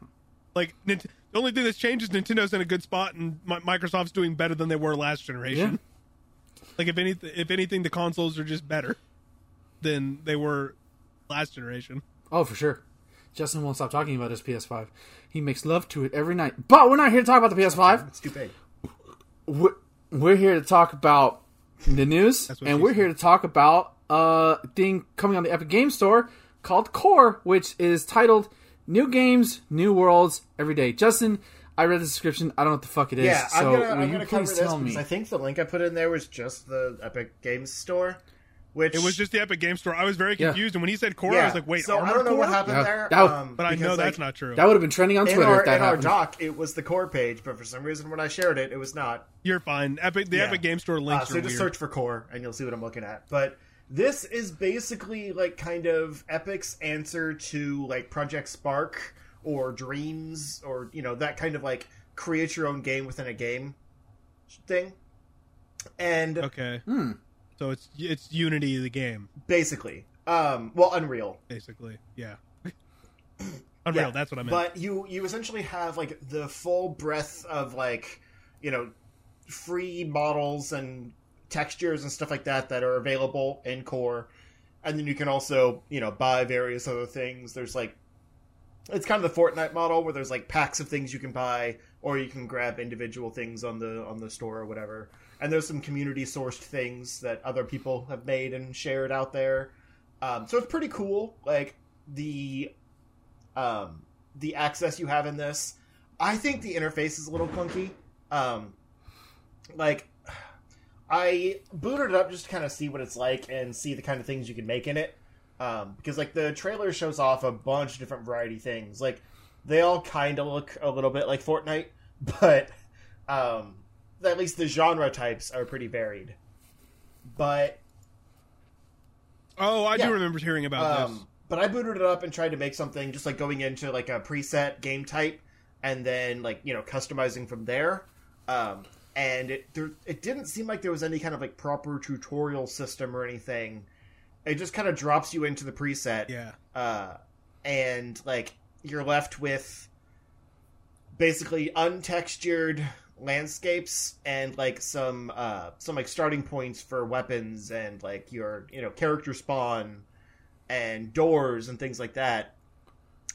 Like Nint- the only thing that's changed is Nintendo's in a good spot and Mi- Microsoft's doing better than they were last generation. Like if anything, if anything, the consoles are just better than they were last generation. Oh, for sure. Justin won't stop talking about his PS5. He makes love to it every night. But we're not here to talk about the PS5. It's too big. We're, we're here to talk about the news, and we're said. here to talk about a thing coming on the Epic Game Store called Core, which is titled "New Games, New Worlds Every Day." Justin, I read the description. I don't know what the fuck it is. Yeah, so I'm gonna, will I'm you gonna cover please this tell me? I think the link I put in there was just the Epic Games Store. Which It was just the Epic Game Store. I was very Yeah. confused, and when he said core, I was like, "Wait, so I don't know what happened Yeah. there. That- um, But I know like, that's not true. That would have been trending on in Twitter our, if that in our doc, it was the core page, but for some reason, when I shared it, it was not. You're fine. Epic, the Yeah. Epic Game Store Uh, so are just weird. search for core, and you'll see what I'm looking at. But this is basically like kind of Epic's answer to like Project Spark or Dreams or you know that kind of like create your own game within a game thing. And Okay, Hmm. So it's it's Unity the game basically, um, well, Unreal. basically. Yeah, Unreal. Yeah, That's what I meant. But you you essentially have like the full breadth of like you know free models and textures and stuff like that that are available in core, and then you can also you know buy various other things. There's like it's kind of the Fortnite model where there's like packs of things you can buy, or you can grab individual things on the on the store or whatever. And there's some community sourced things that other people have made and shared out there. Um, so it's pretty cool. Like the um, the access you have in this. I think the interface is a little clunky. Um, like, I booted it up just to kind of see what it's like and see the kind of things you can make in it. Um, because like the trailer shows off a bunch of different variety things. Like they all kind of look a little bit like Fortnite, but um, at least the genre types are pretty varied. But oh, I yeah. do remember hearing about this. um, but I booted it up and tried to make something just like going into like a preset game type and then like you know customizing from there. Um, and it there, it didn't seem like there was any kind of like proper tutorial system or anything. It just kind of drops you into the preset, Yeah, uh, and like you're left with basically untextured landscapes and like some uh some like starting points for weapons and like your you know character spawn and doors and things like that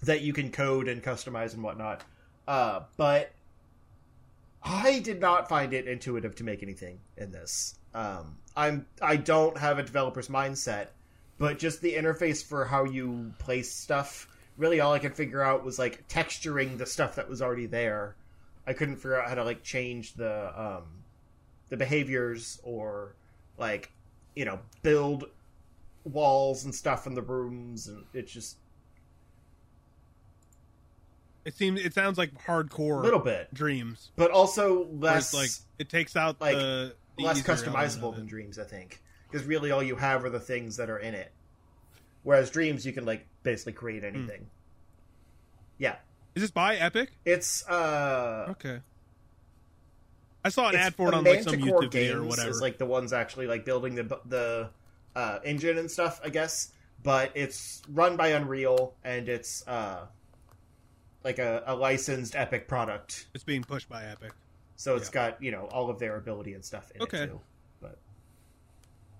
that you can code and customize and whatnot. Uh but i did not find it intuitive to make anything in this. Um i'm i don't have a developer's mindset but just the interface for how you place stuff really all i could figure out was like texturing the stuff that was already there i couldn't figure out how to like change the um the behaviors or like you know build walls and stuff in the rooms and it's just it seems it sounds like hardcore a little bit. dreams. but also less like it takes out like, the, the less customizable than dreams i think. Because really all you have are the things that are in it. Whereas dreams you can like basically create Hmm. anything. Yeah Is this by Epic? it's uh Okay. I saw an ad for it on like some Manticore YouTube video or whatever. Is like the ones actually like building the the uh, engine and stuff, I guess. But it's run by Unreal and it's uh, like a, a licensed Epic product, it's being pushed by Epic. so it's got you know all of their ability and stuff in Okay. it too. But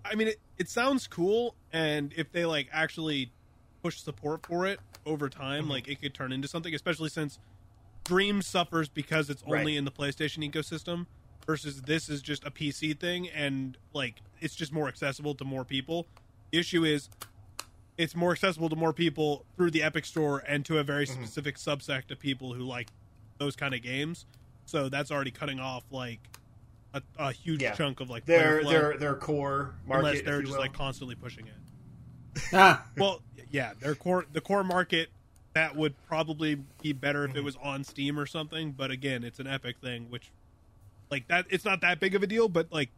I mean, it, it sounds cool, and if they like actually push support for it over time, Mhm. like it could turn into something. Especially since Dream suffers because it's only Right. in the PlayStation ecosystem, versus this is just a PC thing, and like it's just more accessible to more people. The issue is it's more accessible to more people through the Epic Store and to a very Mhm. specific subsect of people who like those kind of games. So that's already cutting off like a, a huge Yeah. chunk of like their their their core market, unless they're just will. like constantly pushing it. Ah, Well, yeah, their core the core market that would probably be better if it Mhm. was on Steam or something. But again, it's an Epic thing, which like that it's not that big of a deal. But like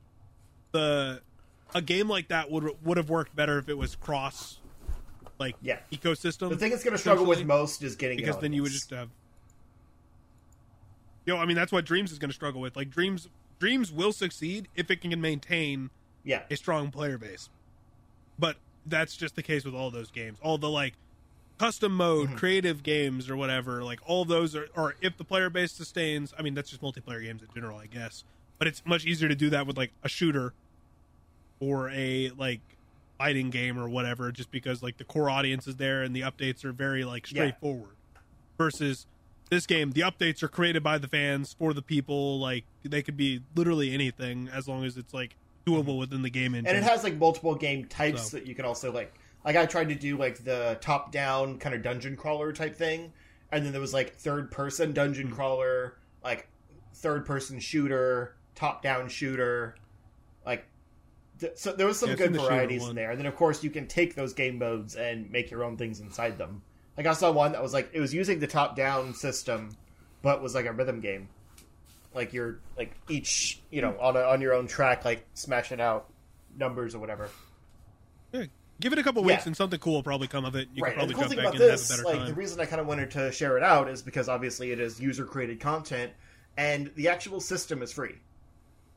the a game like that would would have worked better if it was cross like Yeah. ecosystem. the thing it's going to struggle with most is getting it because then you would just have. Yo, I mean that's what Dreams is going to struggle with. Like Dreams, Dreams will succeed if it can maintain yeah a strong player base. But that's just the case with all those games. All the like custom mode, Mhm. creative games or whatever, like all those are or if the player base sustains, I mean that's just multiplayer games in general, I guess. But it's much easier to do that with like a shooter or a like fighting game or whatever just because like the core audience is there and the updates are very like Yeah. straightforward. Versus this game, the updates are created by the fans for the people, like they could be literally anything as long as it's like doable within the game engine. and it has like multiple game types So. that you can also like like i tried to do like the top down kind of dungeon crawler type thing and then there was like third person dungeon Hmm. crawler like third person shooter top down shooter like th- so there was some Yeah, in good the varieties one. in there, and then of course you can take those game modes and make your own things inside them. Like I saw one that was like it was using the top-down system, but was like a rhythm game. Like you're like each you know on a, on your own track, like smashing out numbers or whatever. Yeah, give it a couple weeks Yeah. and something cool will probably come of it. You right. can probably cool jump thing back about in and have a this, better like time. the reason I kind of wanted to share it out is because obviously it is user-created content, and the actual system is free.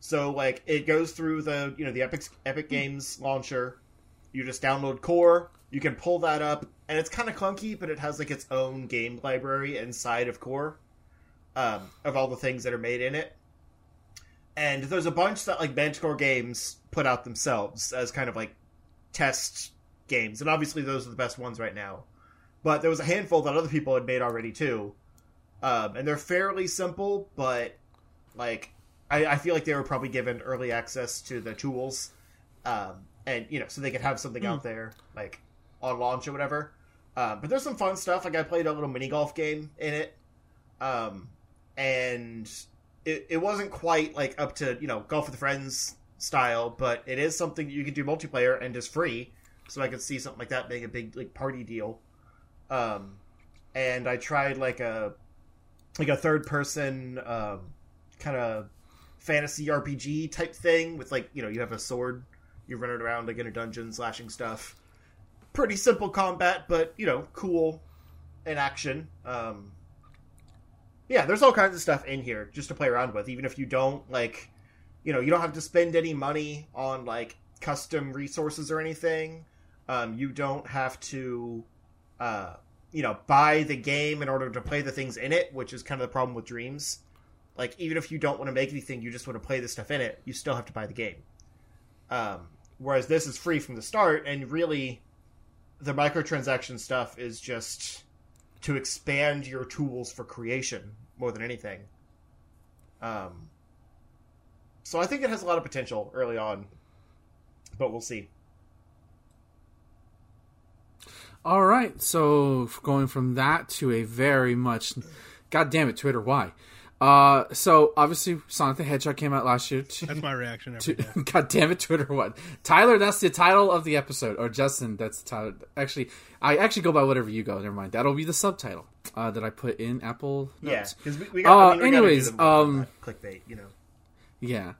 So like it goes through the you know the Epic Epic hmm. Games launcher. You just download Core. You can pull that up, and it's kind of clunky, but it has like its own game library inside of Core um, of all the things that are made in it. And there's a bunch that like Manticore Games put out themselves as kind of like test games, and obviously those are the best ones right now. But there was a handful that other people had made already too, um, and they're fairly simple, but like I, I feel like they were probably given early access to the tools, um, and you know, so they could have something out there like on launch or whatever. Um, but there's some fun stuff. Like I played a little mini golf game in it, um, and it, it wasn't quite like up to you know golf with the friends style, but it is something you can do multiplayer and is free. So I could see something like that being a big like party deal. Um, and I tried like a like a third person um, kind of fantasy RPG type thing with like you know you have a sword, you're running around like in a dungeon slashing stuff. Pretty simple combat, but you know cool in action. Um, yeah, there's all kinds of stuff in here just to play around with, even if you don't like, you know, you don't have to spend any money on like custom resources or anything. Um, you don't have to, uh, you know, buy the game in order to play the things in it, which is kind of the problem with Dreams. Like, even if you don't want to make anything, you just want to play the stuff in it, you still have to buy the game. Um, whereas this is free from the start, and really, the microtransaction stuff is just to expand your tools for creation more than anything. Um, so I think it has a lot of potential early on, but we'll see. All right, so going from that to a very much, God damn it, Twitter, why? Uh, so obviously Sonic the Hedgehog came out last year. To, That's my reaction every day. God damn it, Twitter, what? Tyler, that's the title of the episode, or Justin, that's the title. Actually, I actually go by whatever you go. Never mind, that'll be the subtitle uh, that I put in Apple Yeah, because we, we got. Uh, I mean, we gotta do anyways, them um, clickbait, you know. Yeah.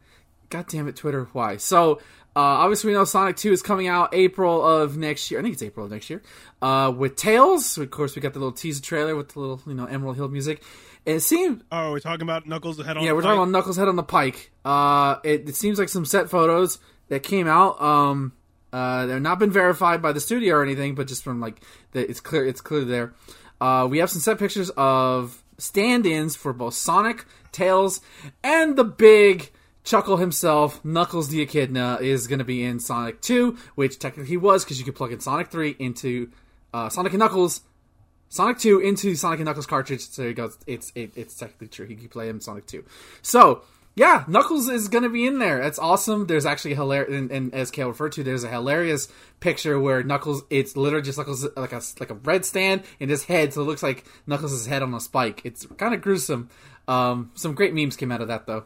God damn it, Twitter. Why? So, uh, obviously, we know Sonic 2 is coming out April of next year. I think it's April of next year. Uh, with Tails. Of course, we got the little teaser trailer with the little, you know, Emerald Hill music. It seemed. Oh, we're talking about Knuckles head on. Yeah, we're talking about Knuckles' head on the pike. Uh, it, it seems like some set photos that came out. Um, uh, they're not been verified by the studio or anything, but just from like the, it's clear, it's clear there. Uh, we have some set pictures of stand-ins for both Sonic, Tails, and the big Chuckle himself, Knuckles the Echidna, is going to be in Sonic 2, which technically he was because you could plug in Sonic 3 into uh, Sonic and Knuckles Sonic 2 into Sonic and Knuckles cartridge. So it goes, it's it, it's technically true. He can play him Sonic 2. So yeah, Knuckles is gonna be in there. That's awesome. There's actually a hilarious, and, and as Kale referred to, there's a hilarious picture where Knuckles, it's literally just Knuckles like a like a red stand in his head, so it looks like Knuckles' head on a spike. It's kind of gruesome. Um, some great memes came out of that though.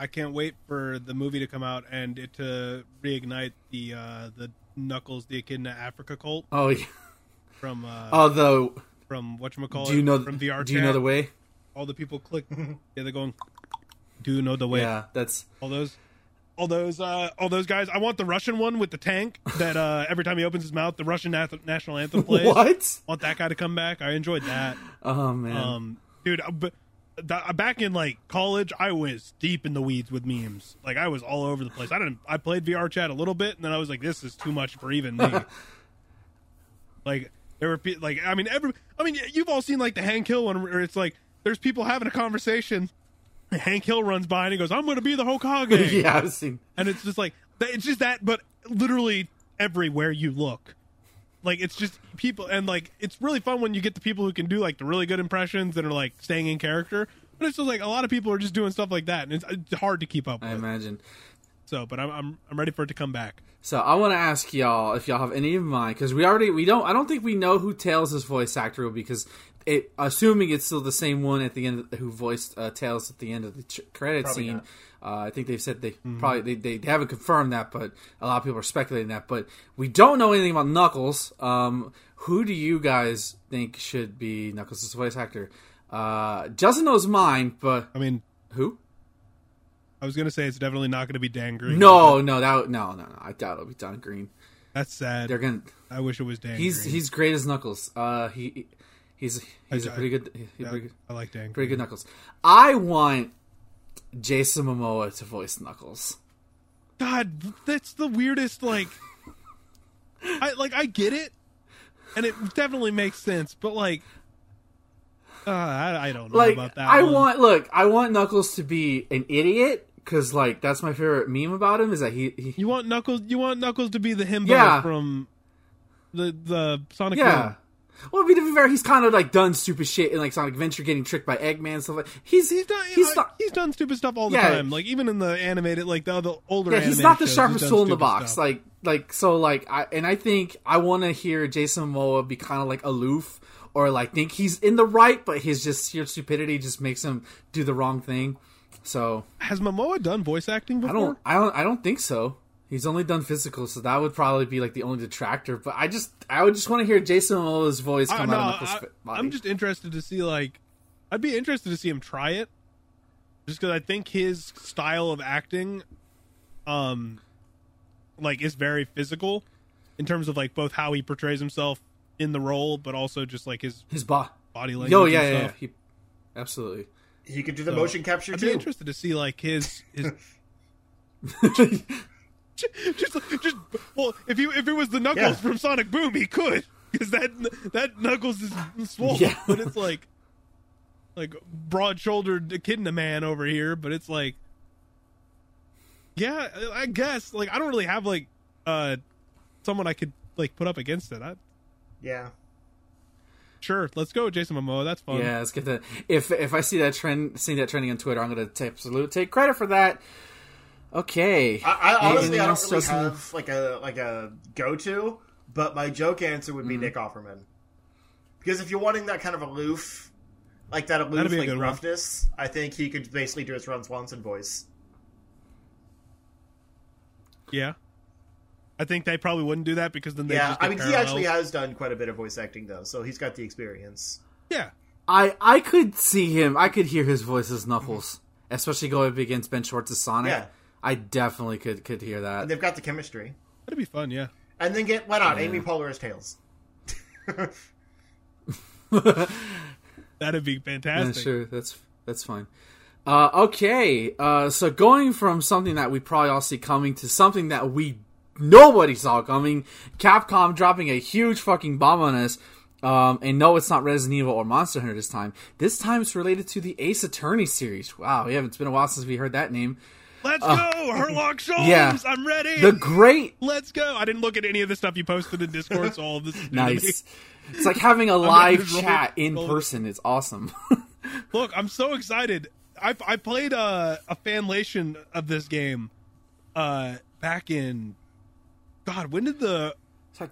I can't wait for the movie to come out and it to reignite the uh, the Knuckles the Echidna Africa cult Oh yeah. From uh, Although, from what you call do you know from VR. Do you know the way? All the people click. yeah, they're going. Do you know the way? Yeah, that's All those. All those, uh, all those guys. I want the Russian one with the tank that uh, every time he opens his mouth, the Russian nath- national anthem plays. what? Want that guy to come back? I enjoyed that. Oh man. Um, dude, uh, but back in like college, I was deep in the weeds with memes. Like I was all over the place. I didn't. I played VR chat a little bit, and then I was like, this is too much for even me. like there were pe- like I mean every I mean you've all seen like the Hank Hill one where it's like there's people having a conversation. and Hank Hill runs by and he goes, "I'm going to be the Hokage." yeah, I've seen. and it's just like it's just that but literally everywhere you look like it's just people and like it's really fun when you get the people who can do like the really good impressions that are like staying in character but it's just like a lot of people are just doing stuff like that and it's, it's hard to keep up I with imagine. So, but I'm I'm, I'm ready for it to come back. So I want to ask y'all if y'all have any in mind because we already we don't I don't think we know who Tails' voice actor will be because it assuming it's still the same one at the end who voiced uh, Tails at the end of the ch- credit Probably scene. Uh, I think they've said they probably they, they haven't confirmed that, but a lot of people are speculating that. But we don't know anything about Knuckles. Um, who do you guys think should be Knuckles' voice actor? Uh, Justin knows mine, but I mean, who? I was gonna say it's definitely not gonna be Dan Green. No, no, that no, no, no. I doubt it'll be Don Green. that's sad. They're gonna. I wish it was Dan. He's Green. he's great as Knuckles. Uh, he he's he's a I- pretty good he's Yeah, pretty, good- I like Dan. pretty Green. good Knuckles. I want Jason Momoa to voice Knuckles. God, that's the weirdest. Like, I like I get it, and it definitely makes sense. But like, uh, I, I don't know Like about that. I one. want look, I want Knuckles to be an idiot because like that's my favorite meme about him is that he, he You want Knuckles? You want Knuckles to be the himbo Yeah. from the the Sonic. yeah. Boom. Well, to be fair, he's kind of like done stupid shit in like Sonic Adventure, getting tricked by Eggman and stuff like. He's He's done. He's He's, not. he's done stupid stuff all the Yeah. time. Like even in the animated, like the other older. Yeah, he's not the shows, sharpest tool in the box. stuff. Like, like so, like, I and I think I want to hear Jason Momoa be kind of like aloof, or like think he's in the right, but his just sheer stupidity just makes him do the wrong thing. So has Momoa done voice acting before? I don't, I don't, I don't think so. He's only done physical, so that would probably be like the only detractor. But I just, I would just want to hear Jason Momoa's voice I, come no, out of Knuckles' I. I'm just interested to see like I'd be interested to see him try it just because I think his style of acting um like is very physical in terms of like both how he portrays himself in the role but also just like his his bo- body language and yeah, yeah, yeah. He, absolutely. He could do the So, motion capture I'd too. be interested to see like his his just just well if you if it was the Knuckles Yeah. from Sonic Boom he could because that that Knuckles is swole Yeah. but it's like like broad shouldered echidna man over here but it's like yeah I guess like I don't really have like uh someone I could like put up against it I Yeah. Sure let's go Jason Momoa that's fun Yeah, let's get that. If if I see that trend, see that trending on Twitter, I'm gonna take absolute take credit for that. Okay. I, I honestly I don't really Justin? have like a like a go to, but my joke answer would be Mm-hmm. Nick Offerman. Because if you're wanting that kind of aloof, like that aloof That'd be a like good one. roughness, I think he could basically do his Ron Swanson voice. yeah I think they probably wouldn't do that because then they Yeah, just I get mean he actually has done quite a bit of voice acting though, so he's got the experience. yeah I I could see him. I could hear his voice as Knuckles, especially going up against Ben Schwartz's Sonic. Yeah. I definitely could could hear And that. they've got the chemistry. that'd be fun yeah And then get why not Yeah. Amy Poehler as Tails. that'd be Yeah, fantastic sure, that's that's fine. Uh, okay, uh, so going from something that we probably all see coming to something that we nobody saw coming, Capcom dropping a huge fucking bomb on us. Um, and no, it's not Resident Evil or Monster Hunter this time. This time it's related to the Ace Attorney series. Wow, yeah, it's been a while since we heard that name. Let's go, Herlock Sholmes. Uh, yeah. I'm ready. The great Let's go. I didn't look at any of the stuff you posted in Discord, so all of this is new to me. nice. It's like having a live just roll- chat in roll- person. It's awesome. Look, I'm so excited. I I played a a fanlation of this game uh back in God, when did the it's like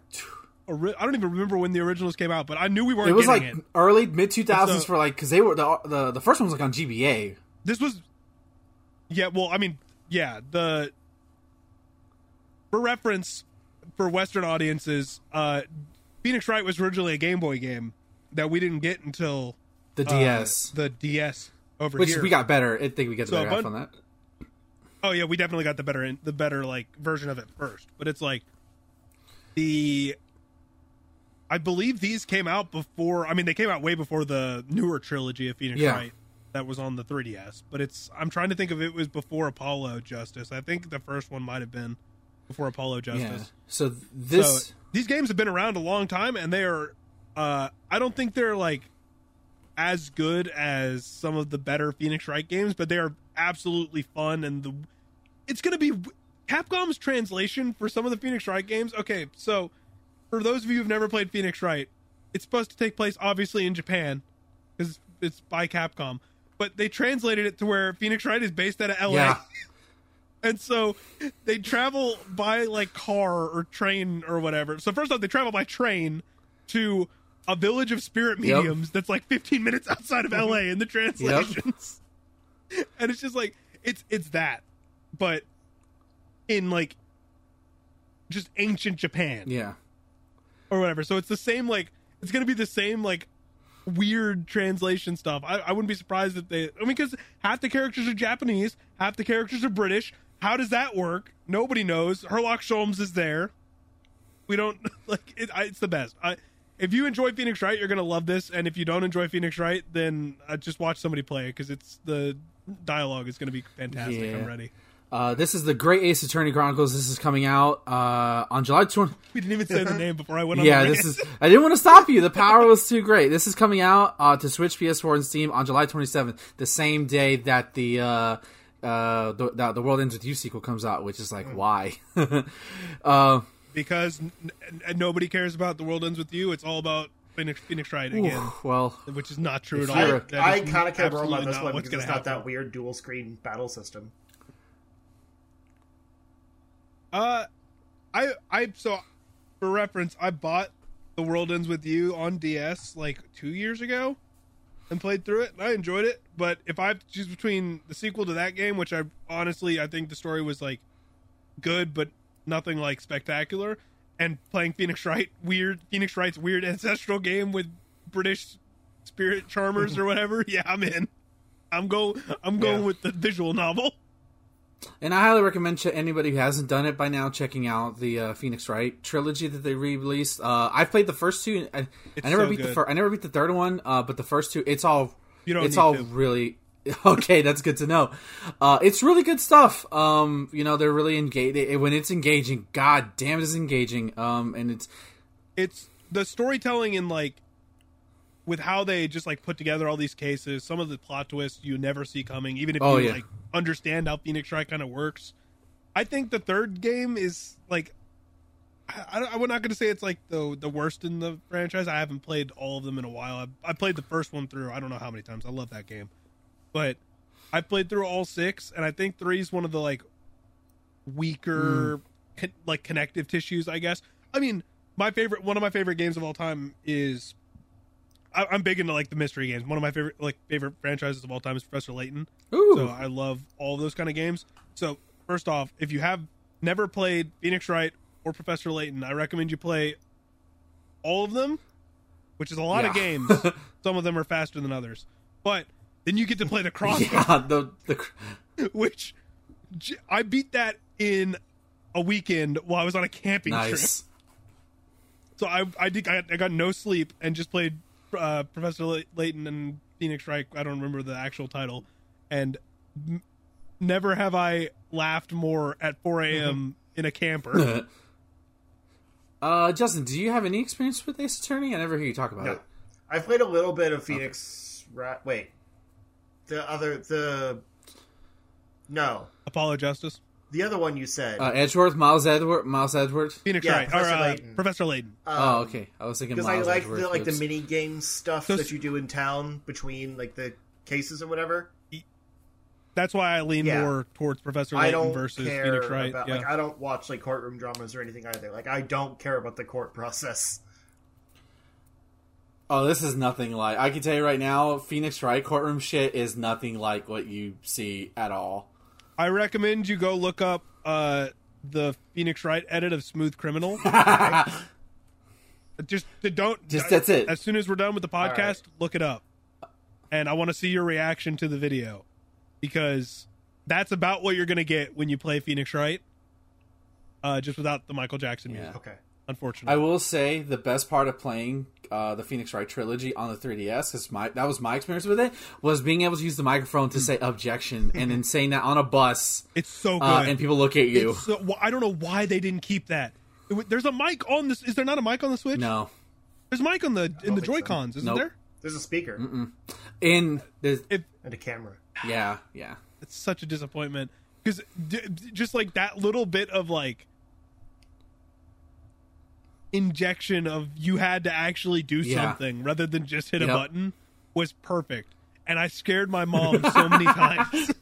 ori- I don't even remember when the originals came out, but I knew we weren't it was like it. early mid two thousands for like because they were the, the the first one was like on GBA. This was Yeah, well, I mean, yeah, the for reference for western audiences, uh Phoenix Wright was originally a Game Boy game that we didn't get until The uh, DS, the DS over which here. we got better. I think we get the So better a half bun- on that. Oh yeah, we definitely got the better the better like version of it first. But it's like the I believe these came out before I mean they came out way before the newer trilogy of Phoenix Yeah. Wright that was on the 3DS. But it's I'm trying to think if it was before Apollo Justice. I think the first one might have been before Apollo Yeah. Justice. So this So these games have been around a long time and they are uh I don't think they're like as good as some of the better Phoenix Wright games, but they are absolutely fun and the it's going to be Capcom's translation for some of the Phoenix Wright games. Okay, so for those of you who've never played Phoenix Wright, it's supposed to take place obviously in Japan cuz it's by Capcom, but they translated it to where Phoenix Wright is based out of LA. yeah, And so they travel by like car or train or whatever. So first off, they travel by train to a village of spirit Yep. mediums that's like 15 minutes outside of LA in the translations. and it's just like it's it's that, but in like just ancient Japan Yeah. or whatever. So it's the same like it's gonna be the same like weird translation stuff. I, I wouldn't be surprised if they. I mean, because half the characters are Japanese, half the characters are British. How does that work? Nobody knows. Herlock Sholmes is there. We don't like it. I, it's the best. I, if you enjoy Phoenix Wright, you're gonna love this, and if you don't enjoy Phoenix Wright, then uh, just watch somebody play it because it's the dialogue is gonna be fantastic. Yeah. I'm ready. Uh, this is the Great Ace Attorney Chronicles. This is coming out uh, on July 20. We didn't even say the name before I went on. Yeah, the this is. I didn't want to stop you. The power was too great. This is coming out uh, to Switch, PS4, and Steam on July 27th, the same day that the uh, uh, the, the the World Ends with You sequel comes out. Which is like, why? uh, because n- n- nobody cares about the world ends with you. It's all about Phoenix Phoenix Wright again, well, which is not true at all. a- That I is kind of care more absolutely about this one because it's gonna not that weird dual screen battle system. Uh, I I so for reference, I bought the World Ends with You on DS like two years ago, and played through it. and I enjoyed it, but if I have to choose between the sequel to that game, which I honestly I think the story was like good, but nothing like spectacular, and playing Phoenix Wright weird Phoenix Wright's weird ancestral game with British spirit charmers or whatever, yeah, I'm in. I'm go I'm going Yeah. with the visual novel. and I highly recommend ch- anybody who hasn't done it by now checking out the uh, Phoenix Wright trilogy that they re-released. Uh, I've played the first two. I, I never so beat the good. first. I never beat the third one. Uh, but the first two, it's all You don't it's all to. really okay. That's good to know. Uh, it's really good stuff. Um, you know, they're really engaged. When it's engaging, god damn, it's engaging. Um, and it's it's the storytelling in like with how they just like put together all these cases some of the plot twists you never see coming even if Oh, you yeah. like understand how phoenix wright kind of works i think the third game is like I, I, i'm not going to say it's like the the worst in the franchise i haven't played all of them in a while I, I played the first one through i don't know how many times i love that game but i played through all six and i think three is one of the like weaker mm. con- like connective tissues i guess. I mean my favorite one of my favorite games of all time is I, i'm big into like the mystery games. One of my favorite like favorite franchises of all time is professor layton. Ooh, so i love all those kind of games. So first off if you have never played phoenix wright or professor layton i recommend you play all of them which is a lot of games. Some of them are faster than others. But then you get to play the cross yeah, the the which I beat that in a weekend while I was on a camping trip. So I I did I, I got no sleep and just played uh, Professor Lay- Layton and Phoenix Wright. I don't remember the actual title, and m- never have I laughed more at 4 a.m. in a camper. Uh, Justin, do you have any experience with Ace Attorney? I never hear you talk about No. it. I've played a little bit of Phoenix. Ra- wait, the other the no, Apollo Justice, the other one you said. Uh, Edgeworth, Miles Edgeworth, Miles Edgeworth. Phoenix Yeah, Wright, or Professor uh, Layton. Professor Layton. oh, Um, okay. I was thinking because I like Edgeworth. the like the mini game stuff So- that you do in town between like the cases or whatever. That's why I lean Yeah. more towards Professor I Layton don't versus care Phoenix Wright. about yeah. like I don't watch like courtroom dramas or anything either. Like I don't care about the court process. Oh, this is nothing like. I can tell you right now, Phoenix Wright courtroom shit is nothing like what you see at all. I recommend you go look up uh, the Phoenix Wright edit of Smooth Criminal. just don't. Just that's it. As soon as we're done with the podcast, right. look it up, and I want to see your reaction to the video because that's about what you're going to get when you play Phoenix Wright. Uh, just without the Michael Jackson music, Yeah. Okay. Unfortunately. I will say the best part of playing uh, the Phoenix Wright trilogy on the 3DS, is my that was my experience with it, was being able to use the microphone to say objection and then saying that on a bus, it's so good. uh, and people look at you. It's so, wh- I don't know why they didn't keep that. It There's a mic on this. Is there not a mic on the Switch? No, There's a mic on the in the. Joy Cons, isn't Nope. there? There's a speaker in there's It, and a camera. yeah yeah. it's such a disappointment because d- d- just like that little bit of like injection of you had to actually do Yeah. something rather than just hit a button was perfect and i scared my mom so many times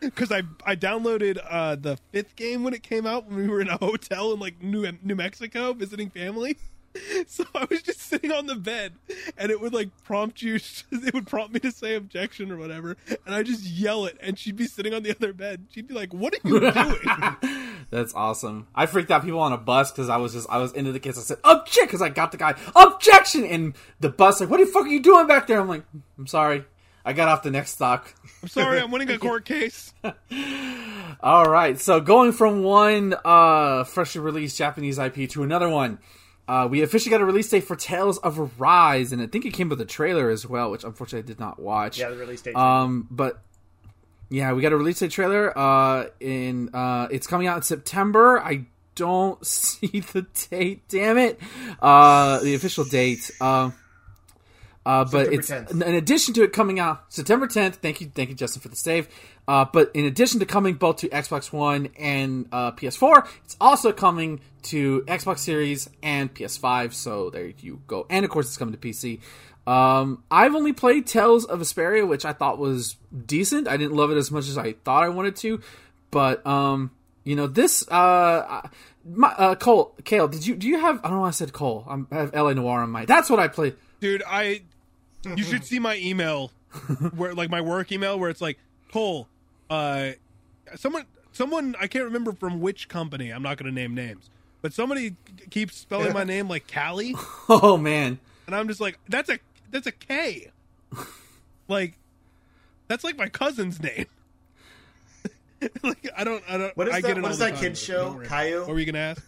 because I I downloaded uh, the fifth game when it came out when we were in a hotel in like New New Mexico visiting family. So I was just sitting on the bed, and it would like prompt you. It would prompt me to say objection or whatever, and I just yell it, and she'd be sitting on the other bed. She'd be like, "What are you doing?" That's awesome. I freaked out people on a bus because I was just I was into the kids. I said object because I got the guy objection, and the bus like, "What the fuck are you doing back there?" I'm like, "I'm sorry, I got off the next stock." I'm sorry, I'm winning a court case. All right, so going from one uh, freshly released Japanese IP to another one, uh, we officially got a release date for Tales of Arise, and I think it came with a trailer as well, which unfortunately I did not watch. Yeah, the release date. Um, but yeah, we got a release date trailer. Uh, in uh, it's coming out in September. I don't see the date. Damn it. Uh, the official date. Um. Uh, but September it's 10th. in in addition to it coming out September 10th. Thank you, thank you, Justin, for the save. Uh, but in addition to coming both to Xbox One and uh, PS4, it's also coming to Xbox Series and PS5. So there you go. And of course, it's coming to PC. Um, I've only played Tales of Vesperia, which I thought was decent. I didn't love it as much as I thought I wanted to, but um, you know this. Uh, my, uh, Cole, Kale, did you do you have? I don't know. I said Cole. I'm, I have L.A. Noire on my. That's what I played. dude i you should see my email where like my work email where it's like cole uh someone someone i can't remember from which company i'm not going to name names but somebody keeps spelling my name like callie Oh man. and i'm just like that's a that's a k like that's like my cousin's name like i don't i don't what is I that? get it What all is the that time, kids but don't show? worry. Caillou. what were you gonna ask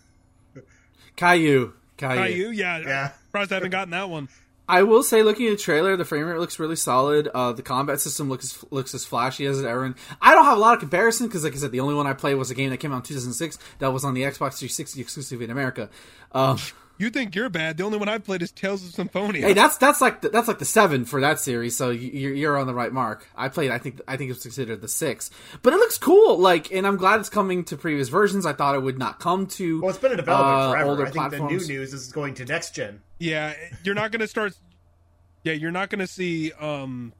Caillou. Caillou. Caillou? yeah Yeah. surprised i haven't gotten that one I will say, looking at the trailer, the frame rate looks really solid. Uh, the combat system looks looks as flashy as it ever. I don't have a lot of comparison because, like I said, the only one I played was a game that came out in 2006 that was on the Xbox 360 exclusive in America. Um, you think you're bad the only one i've played is tales of symphonia hey, that's that's like the, that's like the seven for that series, so you- you're, you're on the right mark. I played, I think I think it's considered the six, but it looks cool. Like, and I'm glad it's coming to previous versions. I thought it would not come to Well, it's been in development uh, forever. older I think platforms. the new news is going to next gen. Yeah, you're not going to start. Yeah, you're not going to see um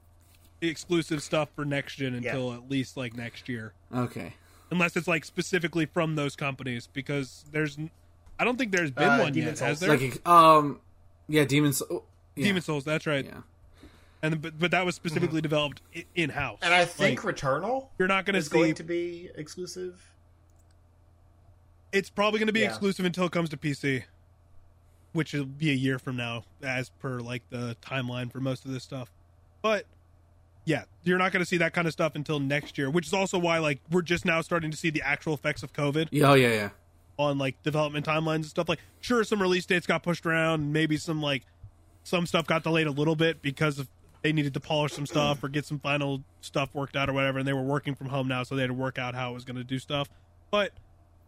exclusive stuff for next gen until at least like next year, Okay. unless it's like specifically from those companies. Because there's, n- I don't think there's been Uh, one Demon's yet, has Souls. there? Like, um, yeah, Demons. oh, Yeah. Demon Souls, that's right. Yeah. And but but that was specifically developed in house. And I think Returnal you're not going to is see. going to be exclusive. It's probably going to be Yeah. exclusive until it comes to PC, which will be a year from now, as per like the timeline for most of this stuff. But yeah, you're not going to see that kind of stuff until next year, which is also why like we're just now starting to see the actual effects of COVID Yeah, oh, yeah, yeah. On like development timelines and stuff. Like, sure, some release dates got pushed around, maybe some like some stuff got delayed a little bit because of they needed to polish some stuff or get some final stuff worked out or whatever, and they were working from home now, so they had to work out how it was going to do stuff. But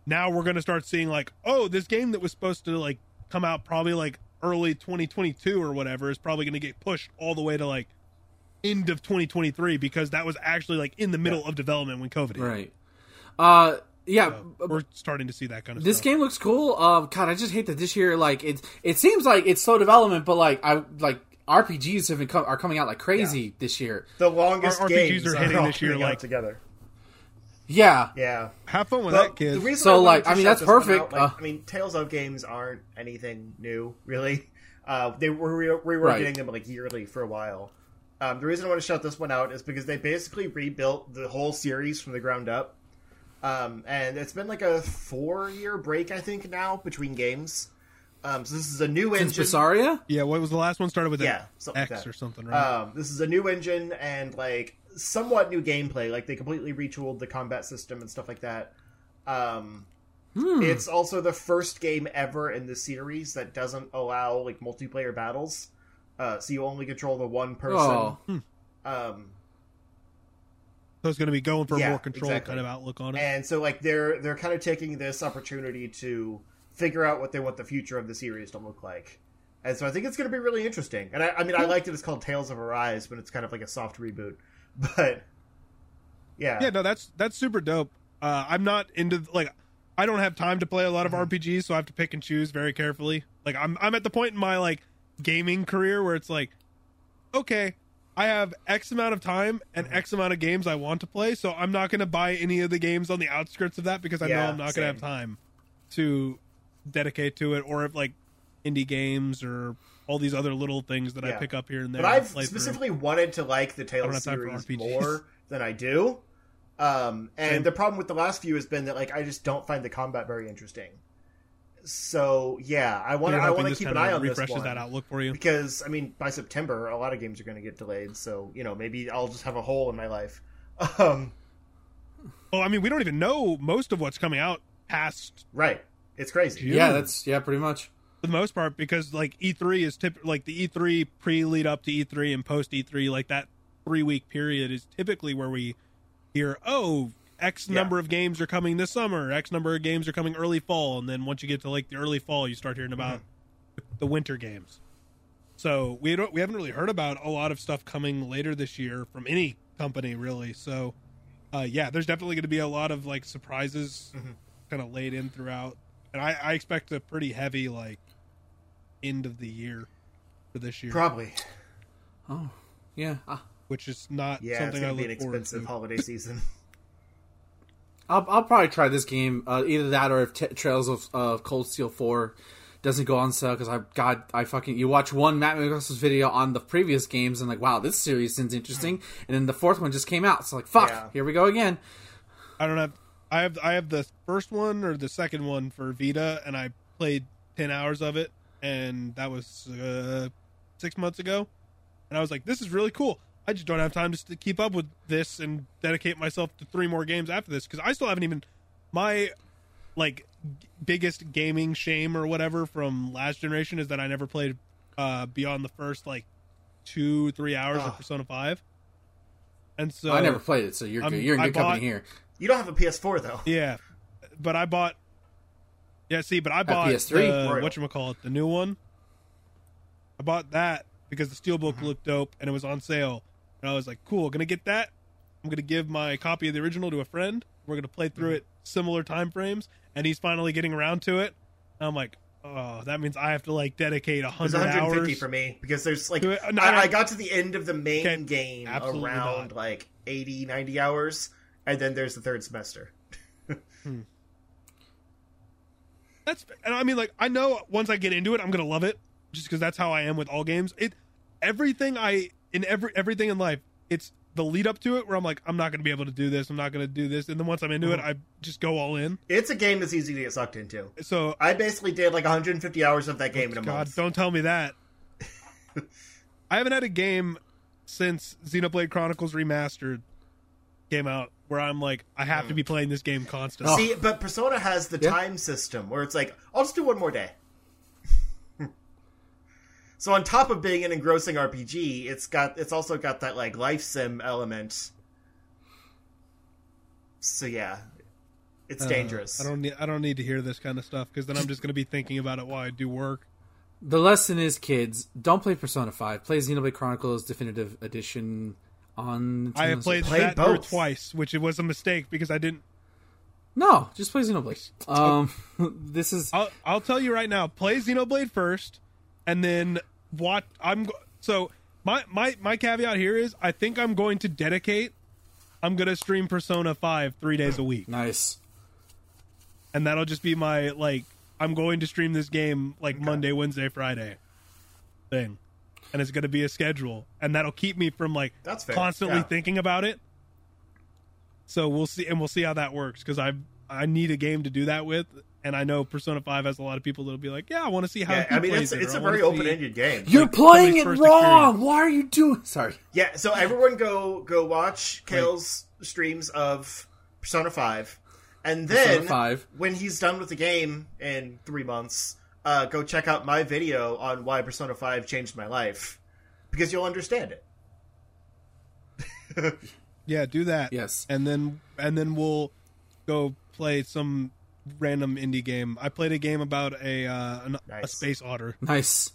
now we're going to start seeing like, oh, this game that was supposed to like come out probably like early 2022 or whatever is probably going to get pushed all the way to like end of 2023 because that was actually like in the middle of development when COVID hit. Right. Uh, yeah. So we're starting to see that kind of This stuff. game looks cool. Um, God, I just hate that this year, like it. It seems like it's slow development, but like I like RPGs have been co- are coming out like crazy this year. The longest Our RPGs games are hitting all this year, coming out like- together. Yeah, Yeah. Have fun with But that, kids. The reason So, I wanted like, to I mean, that's perfect. out, like, Uh, I mean, Tales of games aren't anything new, really. Uh, they were we, we were Right. getting them like yearly for a while. Um, the reason I want to shout this one out is because they basically rebuilt the whole series from the ground up. Um, and it's been like a four-year break, I think, now between games. Um, so this is a new since engine. Vesperia. Yeah, what was the last one? Started with Yeah, something like X that. or something, right? Um, this is a new engine and like somewhat new gameplay. Like they completely retooled the combat system and stuff like that. Um, Hmm. It's also the first game ever in the series that doesn't allow like multiplayer battles. Uh, so you only control the one person. Oh, Um, so it's going to be going for a yeah, more controlled exactly. kind of outlook on it. and so like they're they're kind of taking this opportunity to figure out what they want the future of the series to look like. And so I think it's going to be really interesting. And I, I mean, I liked it. It's called Tales of Arise, but it's kind of like a soft reboot. But yeah, yeah, no, that's that's super dope. Uh, I'm not into like I don't have time to play a lot of Mm-hmm. RPGs, so I have to pick and choose very carefully. Like I'm I'm at the point in my like gaming career where it's like, okay, I have X amount of time and X amount of games I want to play, so I'm not going to buy any of the games on the outskirts of that because I know I'm not going to have time to dedicate to it, or if like indie games or all these other little things that I pick up here and there. But I've play through. specifically wanted to like the Tales have time for series more than I do. Um, and Same. the problem with the last few has been that like I just don't find the combat very interesting. So yeah, I want You're I want to keep an eye on this one that outlook for you. because I mean by September a lot of games are going to get delayed. So you know maybe I'll just have a hole in my life. Um, Well, I mean, we don't even know most of what's coming out past right, it's crazy. June. Yeah, that's yeah, pretty much. for the most part because like E3 is tip like the E3 pre lead up to E3 and post E3 like that three week period is typically where we hear oh X Yeah. number of games are coming this summer, X number of games are coming early fall, and then once you get to like the early fall, you start hearing about the winter games. So we don't we haven't really heard about a lot of stuff coming later this year from any company really. So uh, yeah, there's definitely going to be a lot of like surprises kind of laid in throughout, and I, I expect a pretty heavy like end of the year for this year, Probably. Oh, yeah. Ah, which is not Yeah, it's something I going to be look an forward expensive to. holiday season. I'll I'll probably try this game. Uh, either that or if t- Trails of uh, Cold Steel Four doesn't go on sale because I God I fucking you watch one Matt McGuire's video on the previous games and like wow this series seems interesting and then the fourth one just came out so like fuck Yeah. here we go again. I don't have I have I have the first one or the second one for Vita, and I played ten hours of it, and that was uh, six months ago, and I was like, this is really cool. I just don't have time to keep up with this and dedicate myself to three more games after this because I still haven't even my like g- biggest gaming shame or whatever from last generation is that I never played uh beyond the first like two three hours Ugh. of Persona Five, and so I never played it so you're I'm- good. you're in I good company here. you don't have a PS4 though. Yeah, but I bought. Yeah, see, but I bought PS3? the Royal. what you call it, the new one. I bought that because the steelbook looked dope and it was on sale, and I was like, "Cool, gonna get that." I'm gonna give my copy of the original to a friend. We're gonna play through mm-hmm. it similar time frames, and he's finally getting around to it. And I'm like, "Oh, that means I have to like dedicate a hundred 150 hours." for me because there's like no, I. I got to the end of the main Okay, game around not. like 80 90 hours and then there's the third semester hmm. That's and I mean like I know once I get into it I'm gonna love it just because that's how I am with all games. It everything I in every everything in life it's the lead up to it where I'm like I'm not gonna be able to do this I'm not gonna do this and then once I'm into it mm-hmm. I just go all in. it's a game that's easy to get sucked into So i basically did like 150 hours of that game in a God month don't tell me that. I haven't had a game since Xenoblade Chronicles Remastered came out where I'm like I have to mm. be playing this game constantly. see but persona has the Yeah. time system where it's like i'll just do one more day so on top of being an engrossing rpg it's got it's also got that like life sim element so yeah it's Uh, dangerous I don't need I don't need to hear this kind of stuff because then I'm just gonna be thinking about it while I do work. The lesson is, kids, don't play Persona Five. Play Xenoblade Chronicles Definitive Edition on. I have Nintendo played that both. twice, which it was a mistake because I didn't. No, just play Xenoblade. Um, this is I'll, I'll tell you right now. Play Xenoblade first, and then what? I'm go- so my my my caveat here is I think I'm going to dedicate. I'm gonna stream Persona Five three days a week, nice. and that'll just be my like. I'm going to stream this game like Monday, Wednesday, Friday thing, and it's gonna be a schedule, and that'll keep me from like That's fair, constantly yeah. thinking about it. So we'll see, and we'll see how that works because I I need a game to do that with, and I know Persona Five has a lot of people that'll be like, yeah, I want to see how. yeah, he I mean plays it's it, it's or a I wanna very open-ended game You're Like, playing it wrong. experience. Why are you doing? Sorry. Yeah, so everyone go go watch Kale's streams of Persona 5. And then 5. when he's done with the game in 3 months, uh, go check out my video on why Persona 5 changed my life because you'll understand it. Yeah, do that. Yes. and then and then we'll go play some random indie game. I played a game about a uh, an, a space otter Nice.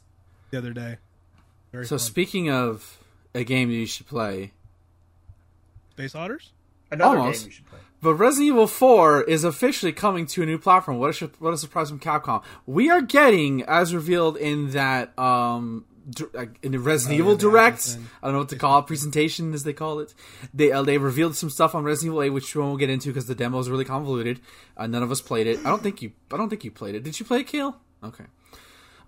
the other day. Very So fun. speaking of a game you should play, space otters. Another Almost. game you should play. but Resident Evil 4 is officially coming to a new platform. What a, what a surprise from Capcom. We are getting, as revealed in that um, like, in the Resident Oh, Evil yeah, the Direct. I don't know what to call it, presentation as they call it. They uh, they revealed some stuff on Resident Evil 8, which we won't get into because the demo is really convoluted. Uh, none of us played it. I don't think you. I don't think you played it. Did you play it, Kale? Okay.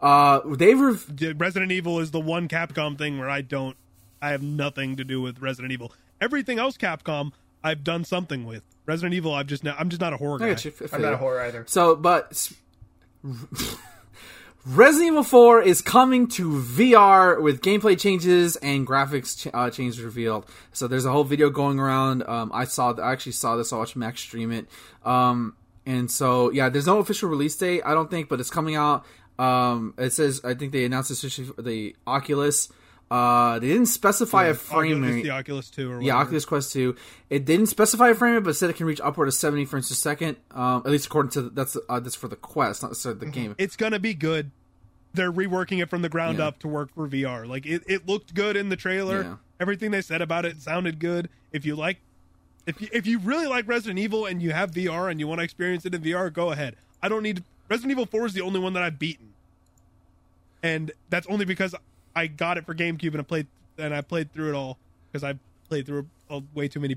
Uh, they rev- Dude, Resident Evil is the one Capcom thing where I don't, I have nothing to do with Resident Evil. Everything else Capcom, I've done something with. Resident Evil, I've just, not, I'm just not a horror guy. got. I I'm not a horror either. So, but s- Resident Evil 4 is coming to VR with gameplay changes and graphics ch- uh, changes revealed. So there's a whole video going around. Um, I saw, I actually saw this. I watched Max stream it. Um, and so yeah, there's no official release date. I don't think, but it's coming out. Um, it says I think they announced this issue for the Oculus. Uh, they didn't specify a frame rate. the Oculus 2 or whatever. Yeah, Oculus Quest 2. It didn't specify a frame rate, but said it can reach upward of 70 frames per second. Um, at least according to the, that's uh, that's for the Quest, not necessarily the game. It's gonna be good. They're reworking it from the ground Yeah. up to work for VR. Like it, it looked good in the trailer. Yeah. Everything they said about it sounded good. If you like, if you, if you really like Resident Evil and you have VR and you want to experience it in VR, go ahead. I don't need Resident Evil 4 is the only one that I've beaten, and that's only because I got it for GameCube and I played and I played through it all because I played through a way too many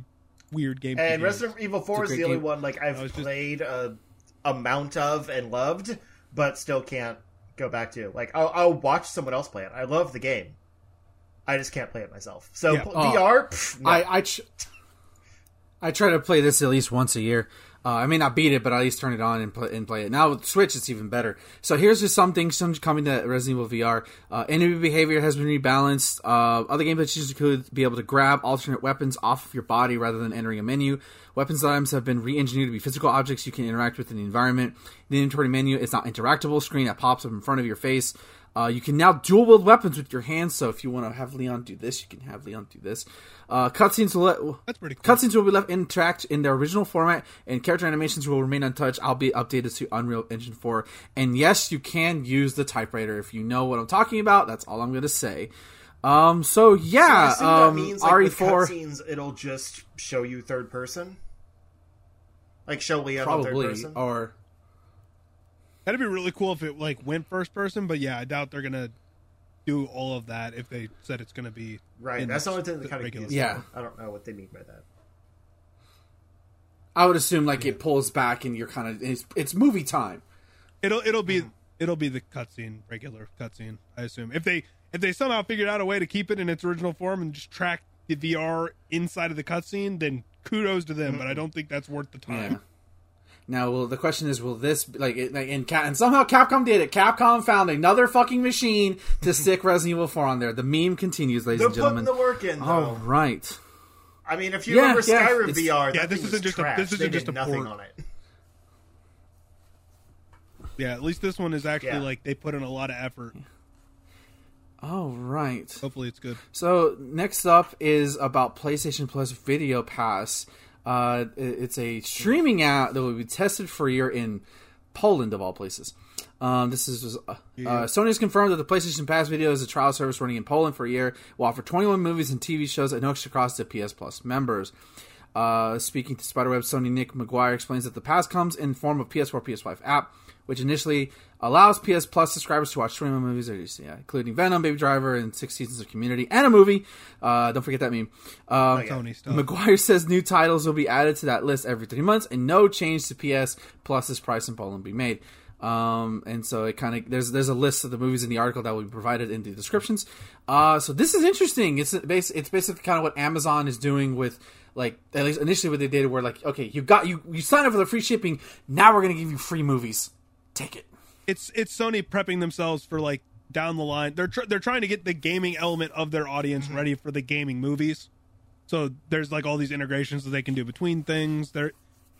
weird GameCube. And games. Resident Evil Four is the great only game. one like I've I was just- played a amount of and loved, but still can't go back to. Like I'll, I'll watch someone else play it. I love the game. I just can't play it myself. So Yeah. pl- Oh. VR, pff, no. I I, ch- I try to play this at least once a year. Uh, I may not beat it, but I at least turn it on and play, and play it. Now with Switch, it's even better. So here's just some things coming to Resident Evil VR. Uh, enemy behavior has been rebalanced. Uh, other gameplay changes could be able to grab alternate weapons off of your body rather than entering a menu. Weapons items have been re-engineered to be physical objects you can interact with in the environment. The inventory menu is not interactable screen that pops up in front of your face. Uh, you can now dual wield weapons with your hands. So if you want to have Leon do this, you can have Leon do this. Uh, cutscenes will let That's pretty cool. Cutscenes will be left intact in their original format, and character animations will remain untouched. I'll be updated to Unreal Engine 4. And yes, you can use the typewriter if you know what I'm talking about. That's all I'm going to say. Um, so yeah, assume um, that means like RE4 cutscenes, it'll just show you third person, like show Leon in third probably person. or That'd be really cool if it like went first person, but yeah, I doubt they're gonna do all of that if they said it's gonna be right, in that's the only thing that the kind of regular- confused Yeah. I don't know what they mean by that. I would assume like it pulls back and you're kind of it's, it's movie time. it'll it'll be mm-hmm. it'll be the cutscene, regular cutscene. I assume if they if they somehow figured out a way to keep it in its original form and just track the VR inside of the cutscene, then kudos to them. Mm-hmm. But I don't think that's worth the time. Yeah. Now, well, the question is, will this like, it, like in Cap- and somehow Capcom did it? Capcom found another fucking machine to stick Resident Evil 4 on there. The meme continues, ladies They're and putting gentlemen. the work in, though. All right. I mean, if you Yeah, remember yeah, Skyrim VR, Yeah, that this isn't was just a- trash. this isn't just a nothing port. on it. Yeah, at least this one is actually Yeah. like they put in a lot of effort. All right. Hopefully, it's good. So next up is about PlayStation Plus Video Pass. Uh, it's a streaming app that will be tested for a year in Poland, of all places. Um, this is uh, uh, Sony has confirmed that the PlayStation Pass Video is a trial service running in Poland for a year. Will offer 21 movies and TV shows at no extra cost to PS Plus members. Uh, speaking to Spiderweb, Sony Nick McGuire explains that the pass comes in form of PS4, PS5 app, which initially allows PS Plus subscribers to watch 21 movies, yeah, including Venom, Baby Driver, and six seasons of Community, and a movie. Uh, don't forget that meme. Um, Sony stuff. McGuire says new titles will be added to that list every three months, and no change to PS Plus's price in Poland will be made. Um, and so it kind of there's there's a list of the movies in the article that will be provided in the descriptions. Uh, so this is interesting. It's bas- it's basically kind of what Amazon is doing with like at least initially what they did, where like okay, you got you you signed up for the free shipping, now we're gonna give you free movies. Take it. it's it's Sony prepping themselves for like down the line. They're tr- they're trying to get the gaming element of their audience Mm-hmm. ready for the gaming movies. So there's like all these integrations that they can do between things. They're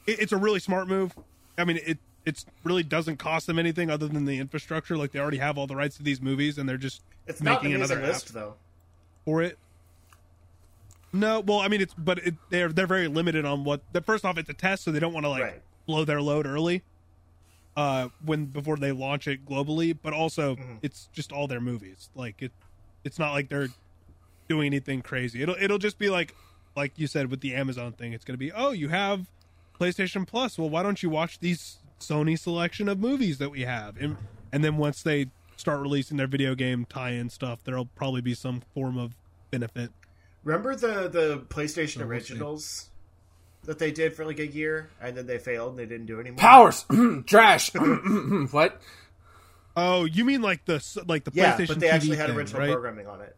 it, it's a really smart move. I mean, it it's really doesn't cost them anything other than the infrastructure. Like they already have all the rights to these movies, and they're just It's making an another app list, though. for it. No, well, I mean it's but it, they're they're very limited on what. The, first off, it's a test, so they don't want to like Right. blow their load early. Uh, when before they launch it globally, but also Mm-hmm. it's just all their movies. Like it, it's not like they're doing anything crazy. It'll it'll just be like like you said with the Amazon thing. It's gonna be oh you have PlayStation Plus. Well, why don't you watch these Sony selection of movies that we have? And and then once they start releasing their video game tie-in stuff, there'll probably be some form of benefit. Remember the the PlayStation we'll originals that they did for like a year, and then they failed and they didn't do anymore. Powers, trash. what? Oh, you mean like the like the Yeah, PlayStation but they TV actually had thing, original right? programming on it.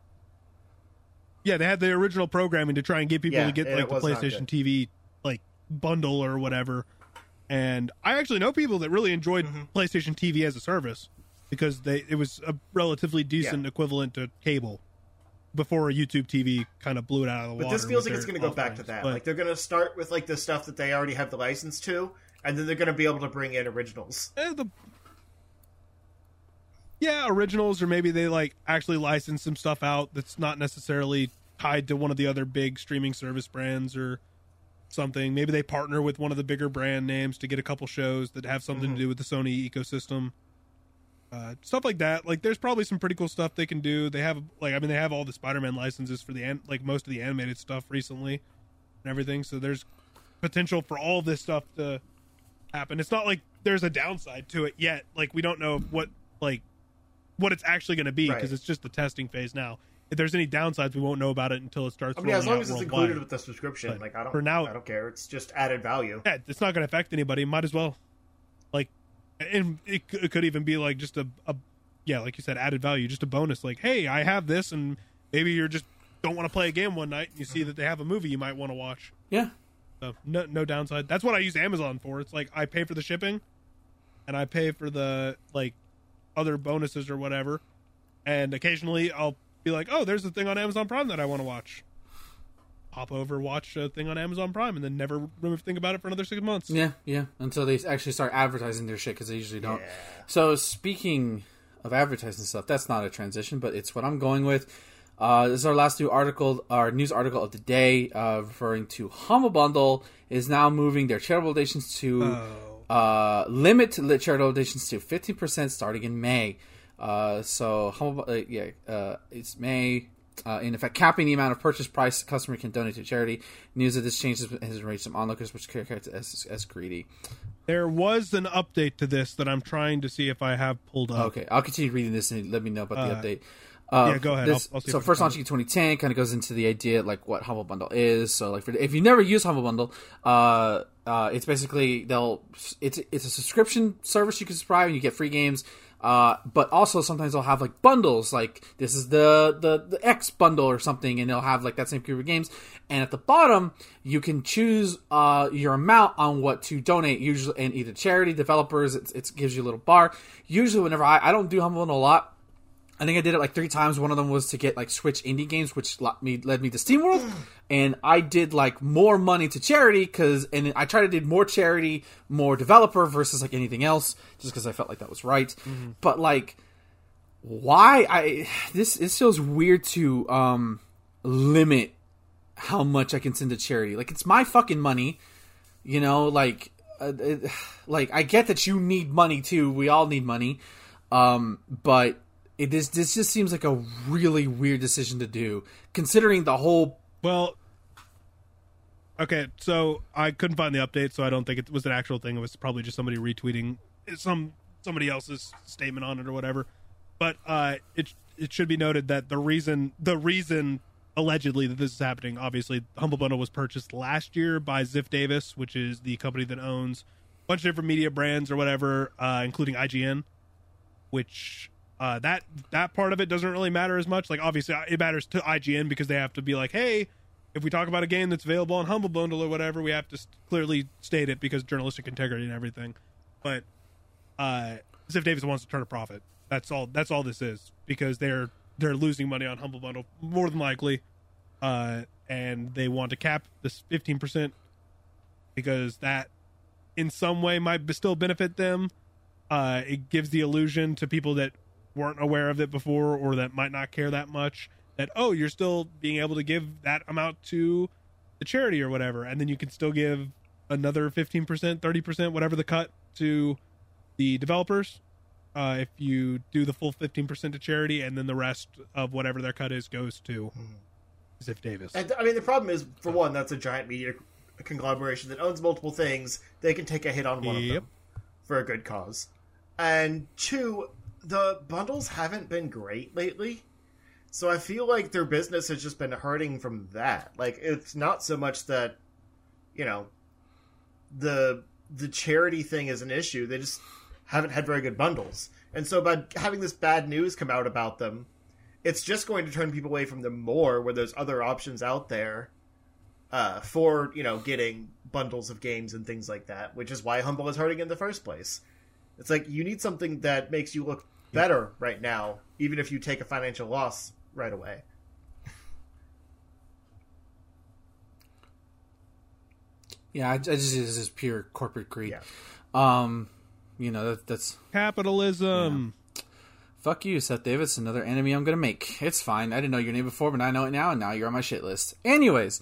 Yeah, they had the original programming to try and get people Yeah, to get like the PlayStation. TV like bundle or whatever. And I actually know people that really enjoyed Mm-hmm. PlayStation TV as a service because they it was a relatively decent equivalent to cable before YouTube TV kind of blew it out of the But water. this feels like it's going to go back to that. But- Like they're going to start with like the stuff that they already have the license to, and then they're going to be able to bring in originals. Eh, the yeah originals or maybe they like actually license some stuff out that's not necessarily tied to one of the other big streaming service brands or something maybe they partner with one of the bigger brand names to get a couple shows that have something to do with the sony ecosystem uh, stuff like that like there's probably some pretty cool stuff they can do they have like i mean they have all the spider-man licenses for the an- like most of the animated stuff recently and everything so there's potential for all this stuff to happen. It's not like there's a downside to it yet. Like we don't know what like what it's actually going to be because Right. it's just the testing phase now. If there's any downsides, we won't know about it until it starts. I mean, as long as it's worldwide. included with the subscription, But like I don't, for now- I don't care. It's just added value. yeah, it's not going to affect anybody. Might as well, like, and it, it could even be like just a, a, yeah, like you said, added value, just a bonus. Like, hey, I have this, and maybe you're just don't want to play a game one night, and you see that they have a movie you might want to watch. Yeah. So no, no downside. That's what I use Amazon for. It's like I pay for the shipping, and I pay for the like other bonuses or whatever. And occasionally I'll be like, oh, there's a thing on Amazon Prime that I want to watch. Pop over, watch a thing on Amazon Prime, and then never remember think about it for another six months. Yeah, yeah. Until they actually start advertising their shit because they usually don't. Yeah. So speaking of advertising stuff, that's not a transition, but it's what I'm going with. Uh, this is our last new article, our news article of the day, uh, referring to Humble Bundle is now moving their charitable donations to uh, limit the charitable donations to 15% starting in May. Uh, so Humble, uh, yeah, uh, it's May. Uh, in effect, capping the amount of purchase price the customer can donate to charity. News of this change has, enraged some onlookers, which characterized as, as greedy. There was an update to this that I'm trying to see if I have pulled up. Okay, I'll continue reading this and let me know about Uh, the update. Uh, yeah, go ahead. this- I'll- I'll so if I can first launching in 2010 kind of goes into the idea like what Humble Bundle is. So like for, if you never use Humble Bundle, uh, uh, it's basically they'll it's it's a subscription service you can subscribe and you get free games. Uh, but also sometimes they'll have like bundles, like this is the, the the X bundle or something, and they'll have like that same group of games. And at the bottom, you can choose uh, your amount on what to donate, usually and either charity, developers. It, gives you a little bar. Usually, whenever I, I don't do Humble a lot, I think I did it like three times. One of them was to get like Switch indie games, which me led me to SteamWorld, and I did like more money to charity because, and I tried to do more charity, more developer versus like anything else, just because I felt like that was right. But like, why I this this feels weird to um limit how much I can send to charity. Like it's my fucking money, you know. Like, uh, it, like I get that you need money too. We all need money, um, but it this this just seems like a really weird decision to do, considering the whole. Well, okay, so I couldn't find the update, so I don't think it was an actual thing. It was probably just somebody retweeting some somebody else's statement on it or whatever. But uh, it it should be noted that the reason the reason allegedly that this is happening, obviously, Humble Bundle was purchased last year by Ziff Davis, which is the company that owns a bunch of different media brands or whatever, uh, including IGN, which uh, that that part of it doesn't really matter as much. Like obviously it matters to IGN because they have to be like, hey, if we talk about a game that's available on Humble Bundle or whatever, we have to s- clearly state it because journalistic integrity and everything. But uh, Ziff Davis wants to turn a profit. That's all. That's all this is because they're they're losing money on Humble Bundle more than likely, uh, and they want to cap this fifteen percent because that in some way might still benefit them. Uh, it gives the illusion to people that weren't aware of it before or that might not care that much that oh you're still being able to give that amount to the charity or whatever and then you can still give another 15% 30% whatever the cut to the developers uh, if you do the full 15% to charity and then the rest of whatever their cut is goes to Ziff Davis. And I mean, the problem is, for one, that's a giant media conglomeration that owns multiple things. They can take a hit on one of them for a good cause. And two, the bundles haven't been great lately. So I feel like their business has just been hurting from that. Like it's not so much that you know the the charity thing is an issue. They just haven't had very good bundles. And so by having this bad news come out about them, it's just going to turn people away from them more where there's other options out there uh, for, you know, getting bundles of games and things like that, which is why Humble is hurting in the first place. It's like you need something that makes you look better right now, even if you take a financial loss right away. Yeah, I, I just this is pure corporate greed. Yeah. Um, you know that, that's Capitalism. fuck you, Seth Davis. Another enemy I'm gonna make. It's fine. I didn't know your name before, but I know it now, and now you're on my shit list. Anyways,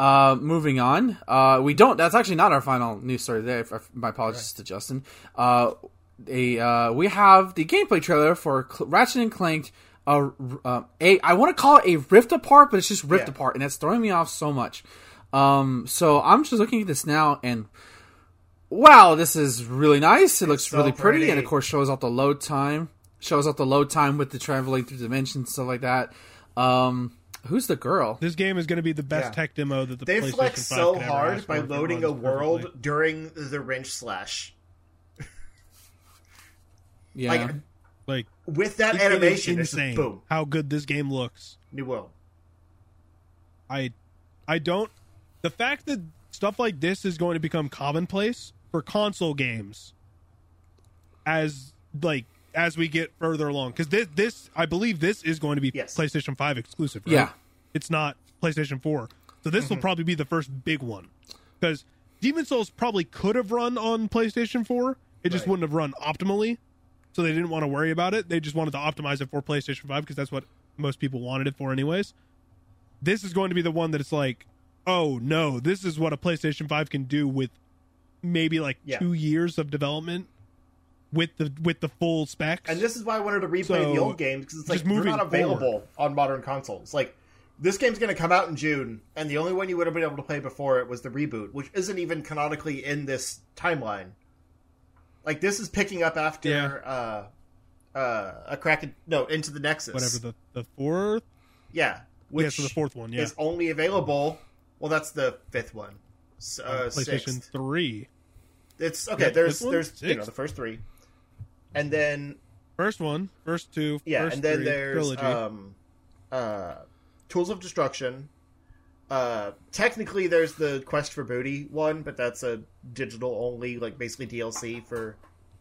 uh, moving on. Uh, we don't. That's actually not our final news story. There. My apologies to Justin. Uh, a uh, we have the gameplay trailer for Ratchet and Clank. Uh, uh, a I want to call it a Rift Apart, but it's just Rift Yeah. Apart, and it's throwing me off so much. Um, so I'm just looking at this now, and wow, this is really nice. It looks so really pretty, and of course shows off the load time. Shows off the load time with the traveling through dimensions, stuff like that. Um, who's the girl? This game is going to be the best Yeah. tech demo that the They PlayStation flex 5 so could hard ask by for if it loading a world perfectly. during the wrench slash. Yeah, Like Like with that it- it is animation, it's insane just boom, how good this game looks. new world. I I don't the fact that stuff like this is going to become commonplace for console games as like as we get further along cuz this this I believe this is going to be Yes. PlayStation 5 exclusive, right? Yeah. It's not PlayStation 4. So this will mm-hmm. probably be the first big one cuz Demon Souls probably could have run on PlayStation 4. It just Right. wouldn't have run optimally. So they didn't want to worry about it. They just wanted to optimize it for PlayStation 5 because that's what most people wanted it for anyways this is going to be the one that it's like, oh no, this is what a PlayStation 5 can do with maybe like Yeah. two years of development with the with the full specs. And this is why I wanted to replay So, the old games because it's like they're not available on modern consoles. Like this game's going to come out in June, and the only one you would have been able to play before it was the reboot, which isn't even canonically in this timeline. Like this is picking up after uh, uh, a crack no into the Nexus, whatever the the fourth, yeah, which yeah, so the fourth one, yeah, is only available. Well, that's the fifth one. Uh, PlayStation sixth. Three. It's okay. Yeah, there's there's you know the first three, and then First one, first two, yeah, first and then three, there's trilogy. um, uh, Tools of Destruction. Uh, technically, there's the Quest for Booty one, but that's a digital only, like basically DLC for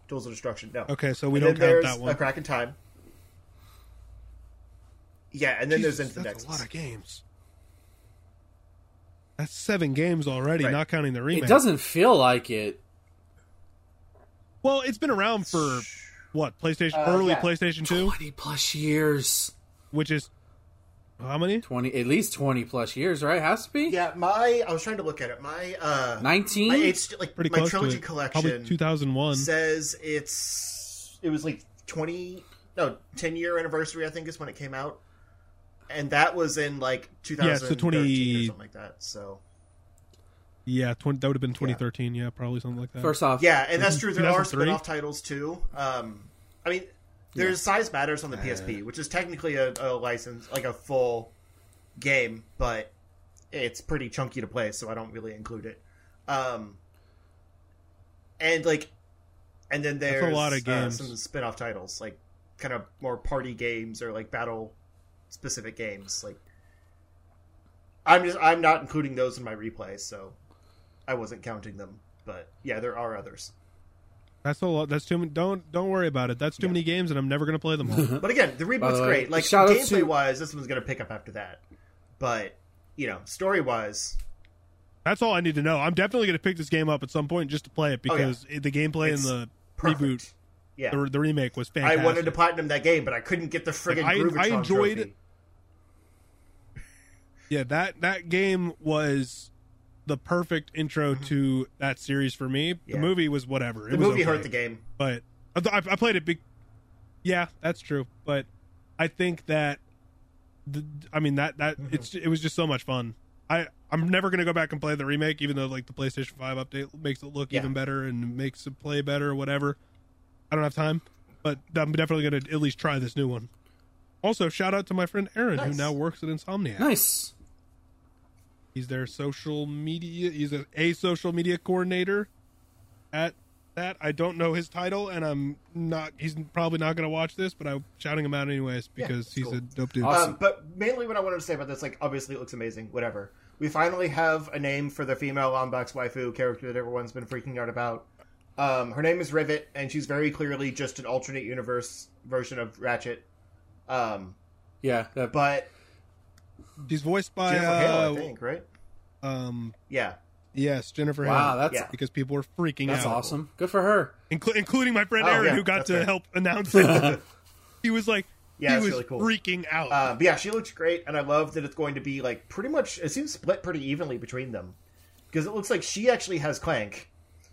Tools of Destruction. No, okay, so we and don't then count there's that one. A Crack in Time. Yeah, and then Jesus, there's Into the that's a lot of games. That's seven games already, Right. not counting the remake. it doesn't feel like it. Well, it's been around for what PlayStation Uh, early yeah. PlayStation Two, Twenty plus years. which is how many? Twenty, at least twenty plus years, right? Has to be. Yeah, my I was trying to look at it. My uh, Nineteen. my age, like Pretty my close trilogy to it. collection, Probably 2001. says it's it was like 20 no 10 year anniversary i think is when it came out and that was in like 2013 20 or something like that so Yeah, 20, that would have been 2013. Yeah. probably something like that. First off, yeah and that's true there are 2003? spin-off titles too um i mean there's size matters on the psp which is technically a, a license like a full game but it's pretty chunky to play so i don't really include it. Um and like and then there's a lot of uh, games. some spin-off titles like kind of more party games or like battle specific games like i'm just i'm not including those in my replay so i wasn't counting them but yeah there are others That's a lot. That's too many. Don't don't worry about it. That's too many games, and I'm never going to play them all. but again the reboot's uh, the way, great like gameplay to- wise this one's gonna pick up after that but you know story wise That's all I need to know. I'm definitely going to pick this game up at some point just to play it Oh, yeah. because the gameplay It's in the perfect. reboot, yeah the, the remake was fantastic. I wanted to platinum that game, but I couldn't get the friggin' Like, I- Groovitron I enjoyed- trophy. Yeah, that that game was the perfect intro to that series for me. Mm-hmm. Yeah. The movie was whatever. It The was movie okay. hurt the game. but I, th- I played it. Big, yeah, that's true. But I think that, the, I mean that that Mm-hmm. it's it was just so much fun. I I'm never gonna go back and play the remake, even though like the PlayStation Five update makes it look Yeah. even better and makes it play better or whatever. I don't have time, but I'm definitely going to at least try this new one. Also, shout out to my friend Aaron, who now works at Insomniac. Nice. He's their social media. He's a, a social media coordinator at that. I don't know his title, and I'm not. He's probably not going to watch this, but I'm shouting him out anyways because it's he's cool. a dope dude. Awesome. Um, but mainly, what I wanted to say about this, like, obviously, it looks amazing. Whatever. We finally have a name for the female Lombax waifu character that everyone's been freaking out about. Um, her name is Rivet, and she's very clearly just an alternate universe version of Ratchet. Um, Yeah. That, but She's voiced by Jennifer Hale, uh, I think, right? um, Yeah. yes, Jennifer. wow. Hale, That's Yeah. because people were freaking that's out. awesome. Good for her. Inclu- including my friend Oh, Aaron, yeah, who got to fair. help announce it. he was like, Yeah, he it's was really cool. freaking out. Uh, but yeah, she looks great, and I love that it's going to be like pretty much. It seems split pretty evenly between them because it looks like she actually has Clank,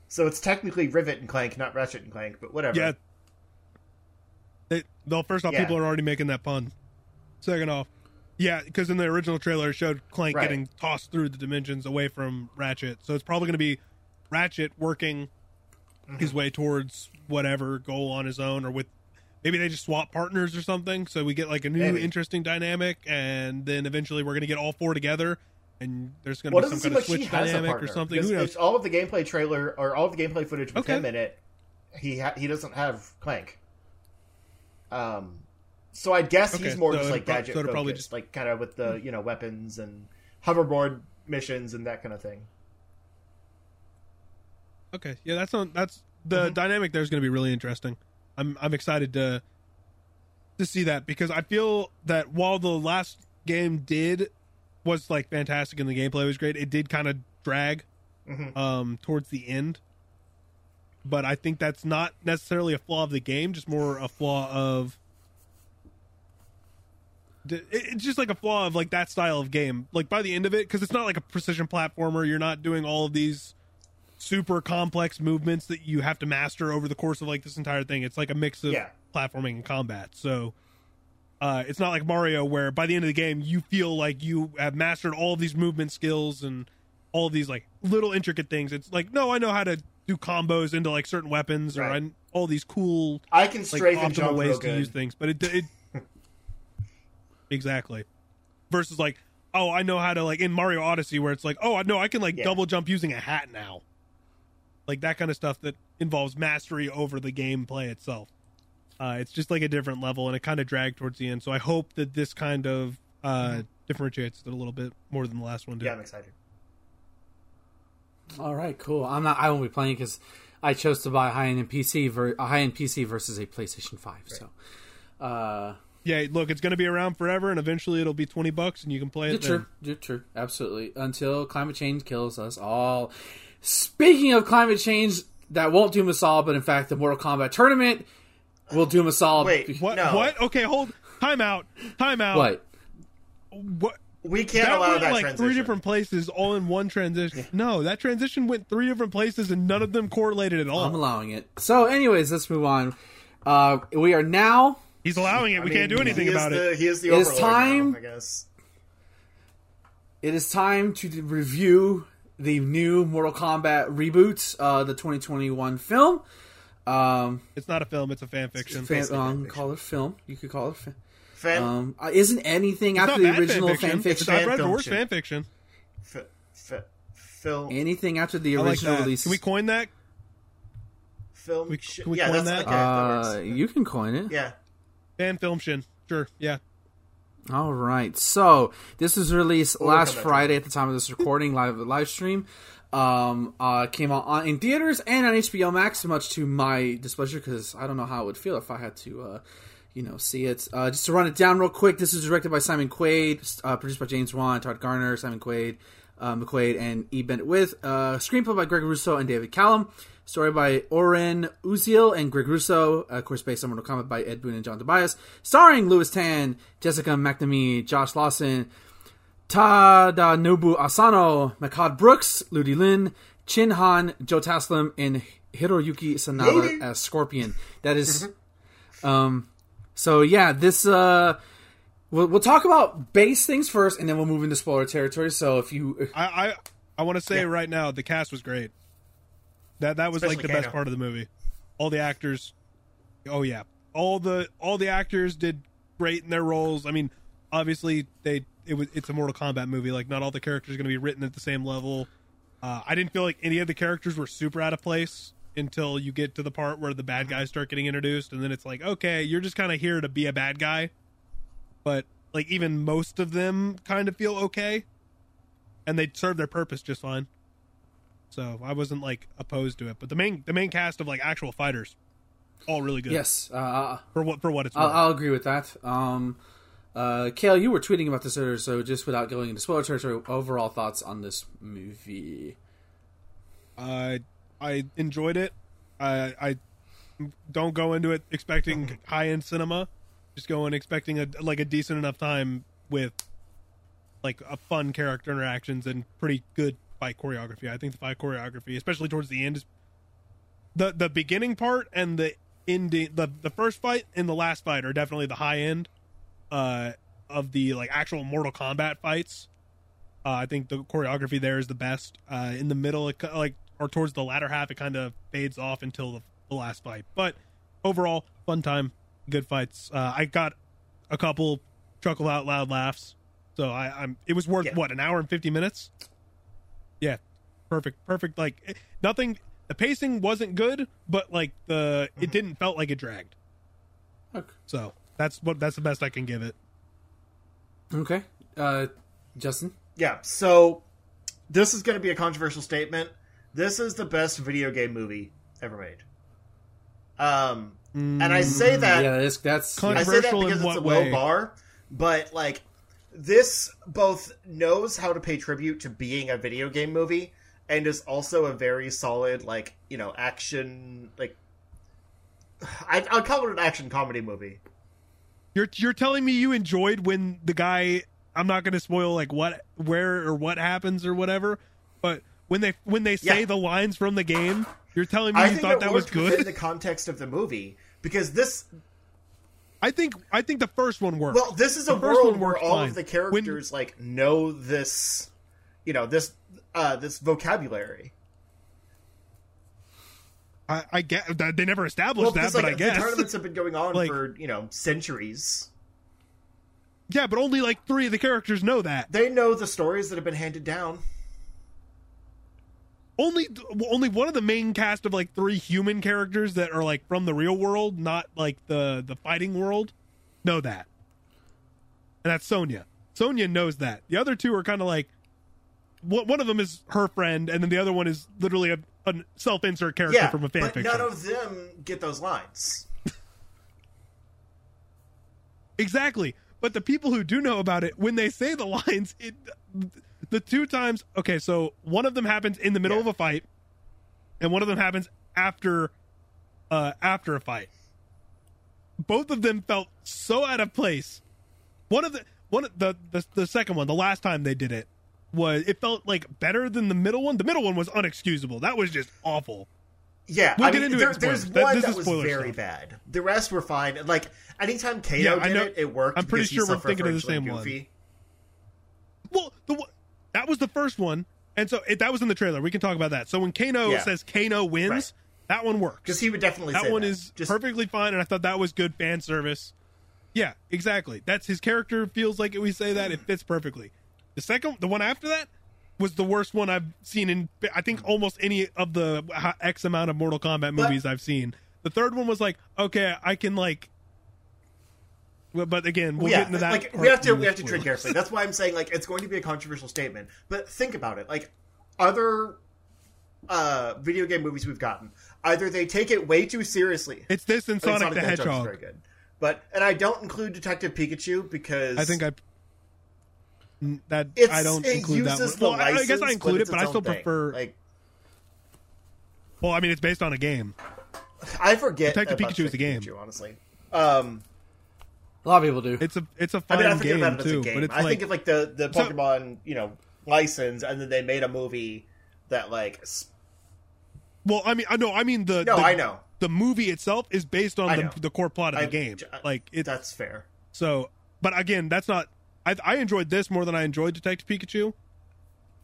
so it's technically Rivet and Clank, not Ratchet and Clank. But whatever. yeah. They, well, first off, Yeah. people are already making that pun. Second off, yeah, because in the original trailer it showed Clank Right. getting tossed through the dimensions away from Ratchet, so it's probably going to be Ratchet working his Mm-hmm. way towards whatever goal on his own, or with maybe they just swap partners or something, so we get like a new Maybe. interesting dynamic, and then eventually we're going to get all four together, and there's going to Well, be some kind of like switch dynamic or something. Who knows? all of the gameplay trailer or all of the gameplay footage with Okay. him in it. He ha- he doesn't have Clank. Um, so I guess Okay, he's more so just like gadget so probably focused, just- like kind of with the you know weapons and hoverboard missions and that kind of thing. Okay, yeah, that's not that's the Mm-hmm. dynamic. There is going to be really interesting. I'm I'm excited to to see that because I feel that while the last game did was like fantastic and the gameplay was great, it did kind of drag Mhm. um towards the end. But I think that's not necessarily a flaw of the game, just more a flaw of it's just like a flaw of like that style of game. Like by the end of it, because it's not like a precision platformer. You're not doing all of these super complex movements that you have to master over the course of like this entire thing. It's like a mix of Yeah. platforming and combat. So uh, it's not like Mario where by the end of the game you feel like you have mastered all of these movement skills and all of these like little intricate things. It's like no, I know how to do combos into like certain weapons or Right. I, all these cool I can like strafe and optimal jump ways real to use things, but it, it exactly versus like oh I know how to like in Mario Odyssey where it's like oh I know I can like Yeah. double jump using a hat now, like that kind of stuff that involves mastery over the gameplay itself. Uh, it's just like a different level, and it kind of dragged towards the end. So I hope that this kind of uh, differentiates it a little bit more than the last one did. Yeah, I'm excited. All right, cool. I'm not. I won't be playing because I chose to buy a high end PC ver- a high end PC versus a PlayStation Five. So, uh, Yeah, look, it's going to be around forever, and eventually it'll be twenty bucks, and you can play yeah, it. true, then. yeah, true, absolutely. Until climate change kills us all. Speaking of climate change, that won't doom us all, but in fact, the Mortal Kombat tournament will doom us all. Wait, What? No. What? Okay, hold. Time out. Time out. What? What? We can't that allow went that like transition. three different places all in one transition. No, that transition went three different places and none of them correlated at all. I'm allowing it. So, anyways, let's move on. Uh, we are now He's allowing it. I We mean, can't do anything about the, it. He is the It is time- now, I guess. It is time to review the new Mortal Kombat reboot, uh, the 2021 film. Um, It's not a film. It's a fan fiction. fan, um, fan call it film. You could call it. Fa- Fan, um, uh, isn't anything It's after the original fan fan fiction. fiction? fan I've read worse fiction. fan fiction. f- f- film, anything after the I like original release? Can we coin that? film. we- can we yeah, coin that's that? okay. that uh, works. you can coin it. Yeah, Fan film shin. Sure. Yeah. All right. So this was released We'll last come back Friday at the time of this recording, live live stream. Um, uh, came out on, in theaters and on HBO Max, much to my displeasure because I don't know how it would feel if I had to, uh, you know, see it. Uh, just to run it down real quick, this is directed by Simon Quaid, uh, produced by James Wan, Todd Garner, Simon Quaid, uh, McQuoid, and E. Bennett With. Uh, screenplay by Greg Russo and David Callaham. Story by Oren Uziel and Greg Russo. Uh, of course, based on Mortal Kombat by Ed Boon and John Tobias. Starring Lewis Tan, Jessica McNamee, Josh Lawson, Tadanobu Asano, Mehcad Brooks, Ludi Lin, Chin Han, Joe Taslim, and Hiroyuki Sanada Ludi. as Scorpion. That is, um, so yeah, this uh, we'll, we'll talk about base things first, and then we'll move into spoiler territory. So if you, I I, I want to say Yeah. right now the cast was great. That that was like Especially the best part of the movie. All the actors. Oh yeah. all the all the actors did great in their roles. I mean, obviously they it was it's a Mortal Kombat movie. Like not all the characters are going to be written at the same level. Uh, I didn't feel like any of the characters were super out of place until you get to the part where the bad guys start getting introduced, and then it's like, okay, you're just kind of here to be a bad guy. But like even most of them kind of feel okay, and they serve their purpose just fine. So I wasn't like opposed to it. But the main the main cast of like actual fighters, all really good. Yes, uh, for what for what it's I'll. I'll agree with that. Um, uh, Kale, you were tweeting about this earlier, so just without going into spoiler territory, overall thoughts on this movie? I I enjoyed it. I I don't go into it expecting high end cinema. Just go in expecting a like a decent enough time with like a fun character interactions and pretty good fight choreography. I think the fight choreography, especially towards the end, is the the beginning part and the ending. The the first fight and the last fight are definitely the high end uh, of the like actual Mortal Kombat fights. Uh, I think the choreography there is the best. Uh, in the middle, it, like or towards the latter half, it kind of fades off until the, the last fight. But overall, fun time, good fights. Uh, I got a couple chuckle out loud laughs, so I, I'm. It was worth Yeah. what an hour and fifty minutes. Yeah, perfect, perfect. Like eh, nothing. The pacing wasn't good, but like the it didn't felt like it dragged. Okay. So that's what that's the best I can give it. Okay, uh, Justin. Yeah, so this is going to be a controversial statement. This is the best video game movie ever made. Um, and I say that yeah, that's that's I say that Controversial in because it's what a low way? bar, but like this both knows how to pay tribute to being a video game movie and is also a very solid like you know action like I, I'll call it an action comedy movie. You're you're telling me you enjoyed when the guy I'm not going to spoil like what where or what happens or whatever, but when they when they say Yeah. the lines from the game, you're telling me I you thought that was good. In the context of the movie because this I think I think the first one worked. Well, this is The a world one where all fine. of the When- characters like know this, you know, this uh this vocabulary. I, I get they never established Well, that, because but like I the guess tournaments have been going on Like- for you know centuries. yeah, but only like three of the characters know that. They know the stories that have been handed down. Only only one of the main cast of like three human characters that are like from the real world, not like the the fighting world, know that, and that's Sonya. Sonya knows that. The other two are kind of like one one of them is her friend, and then the other one is literally a, a self-insert character Yeah, from a fan but fanfiction. none of them get those lines. Exactly. But the people who do know about it, when they say the lines, it the two times okay, so one of them happens in the middle Yeah. of a fight, and one of them happens after uh after a fight. Both of them felt so out of place. One of the one of the the, the second one, the last time they did it, was it felt like better than the middle one. The middle one was unexcusable. That was just awful. Yeah, We'll I mean, there, there's. That- one this was very stuff. bad. The rest were fine. Like anytime Kano Yeah, I did know- it, it worked. I'm pretty sure we're thinking of the same one. Well, the that was the first one, and so it, that was in the trailer. We can talk about that. So when Kano Yeah. says Kano wins, Right. that one works. Because he would definitely that one that. is just perfectly fine, and I thought that was good fan service. Yeah, exactly. That's his character feels like it. We say that it fits perfectly. The second, the one after that, was the worst one I've seen in I think almost any of the uh, X amount of Mortal Kombat But- movies I've seen. The third one was like, okay, I can like. But again, we'll yeah, get into that. like we have to we have to tread carefully. That's why I'm saying like it's going to be a controversial statement. But think about it. Like other uh video game movies we've gotten, either they take it way too seriously. It's this and I think Sonic, the Hedgehog. very good. But and I don't include Detective Pikachu because I think I that it's, I don't include that one. Well, I, I guess I include it, but I still thing. prefer. Like well, I mean, it's based on a game. I forget Detective Pikachu is a game. Pikachu, honestly. Um, A lot of people do. It's a it's a I fun mean, I forget game about it as too, a game. but it's I like think of like the the So- Pokemon, you know, license, and then they made a movie that like. s- well, I mean, I know, I mean the No, the, I know the movie itself is based on know. the, the core plot of the I- game. j- Like it's That's fair. so, but again, that's not. I I enjoyed this more than I enjoyed Detective Pikachu.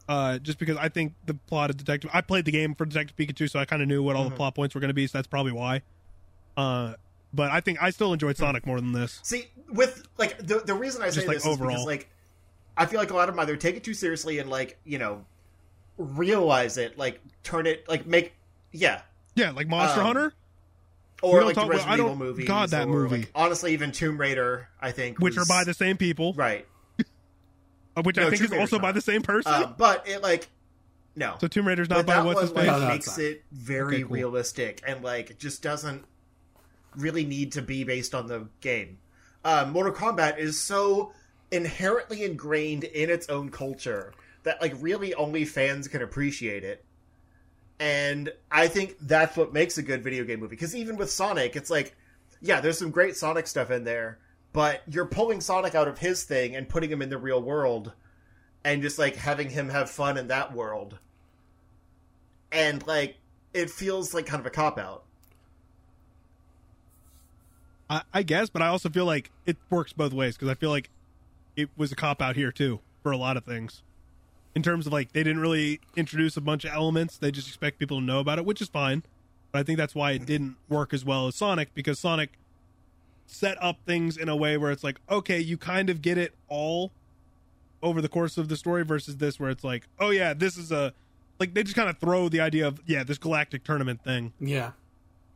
Uh, just because I think the plot of Detective, I played the game for Detective Pikachu, so I kind of knew what all Mm-hmm. the plot points were going to be. So that's probably why. Uh, but I think I still enjoyed Sonic more than this. See, with like the the reason I say like, this is because like I feel like a lot of them either take it too seriously and like you know realize it, like turn it, like make yeah, Yeah, like Monster Um, Hunter, or like talk about- Resident I don't- Evil movies. God, that or, movie. like, honestly, even Tomb Raider, I think, which are by the same people, right. uh, which No, I think Tomb is Raider's also by the same person. Um, but it like no, so Tomb Raider's but not by that what's his one like, face. No, no, makes it's it very Okay, cool. realistic and like just doesn't really need to be based on the game. Um, Mortal Kombat is so inherently ingrained in its own culture that like really only fans can appreciate it. And I think that's what makes a good video game movie. Because even with Sonic, it's like, yeah, there's some great Sonic stuff in there, but you're pulling Sonic out of his thing and putting him in the real world and just like having him have fun in that world. And like, it feels like kind of a cop out. I, I guess, but I also feel like it works both ways because I feel like it was a cop out here too for a lot of things. In terms of like they didn't really introduce a bunch of elements, they just expect people to know about it, which is fine. But I think that's why it didn't work as well as Sonic because Sonic set up things in a way where it's like, okay, you kind of get it all over the course of the story versus this where it's like, oh yeah, this is a like they just kind of throw the idea of yeah, this galactic tournament thing Yeah.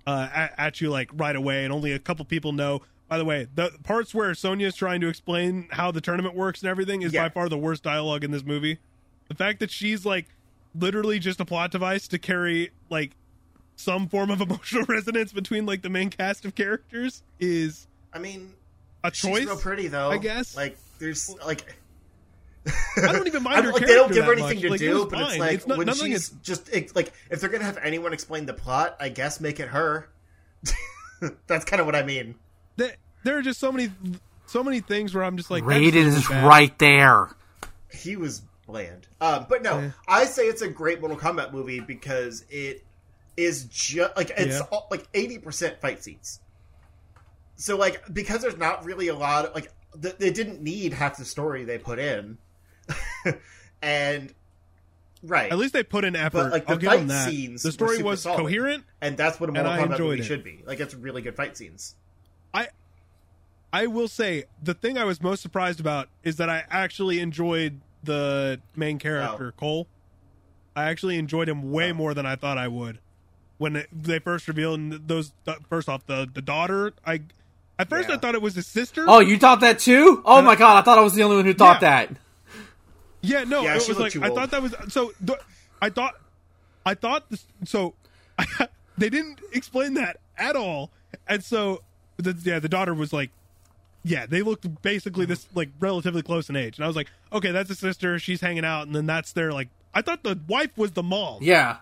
Uh, at, at you like right away, and only a couple people know. By the way, the parts where Sonya's trying to explain how the tournament works and everything is Yeah. by far the worst dialogue in this movie. The fact that she's like literally just a plot device to carry like some form of emotional resonance between like the main cast of characters is I mean, a she's choice. real pretty though. I guess. Like, there's like. I don't even mind her don't- like, they don't give her anything much. to Like, do, was but it's like It's not- when nothing she's is- just it, like if they're gonna have anyone explain the plot, I guess make it her. That's kind of what I mean. there- there are just so many so many things where I'm just like that's just Raiden's bad. right there. He was bland, um, but no, Yeah. I say it's a great Mortal Kombat movie because it is just like it's Yeah. all, like eighty percent fight scenes. So like because there's not really a lot of, like th- they didn't need half the story they put in, and right, At least they put in effort. But, like, the I'll give them fight that. scenes The were story super was solid. coherent. and that's what a Mortal I Kombat enjoyed movie it. should be. Like it's really good fight scenes. I I will say the thing I was most surprised about is that I actually enjoyed the main character oh. Cole. I actually enjoyed him way Oh. more than I thought I would when it, they first revealed those. First off, the the daughter. I at first Yeah. I thought it was his sister. Oh, you thought that too? Oh my god, I thought I was the only one who thought Yeah. that. Yeah, no, Yeah, it she was like too I old. thought that was so. The, I thought, I thought this, so. they didn't explain that at all, and so the, yeah, the daughter was like, yeah, they looked basically this like relatively close in age, and I was like, okay, that's a sister. She's hanging out, and then that's their like. I thought the wife was the mom, Yeah.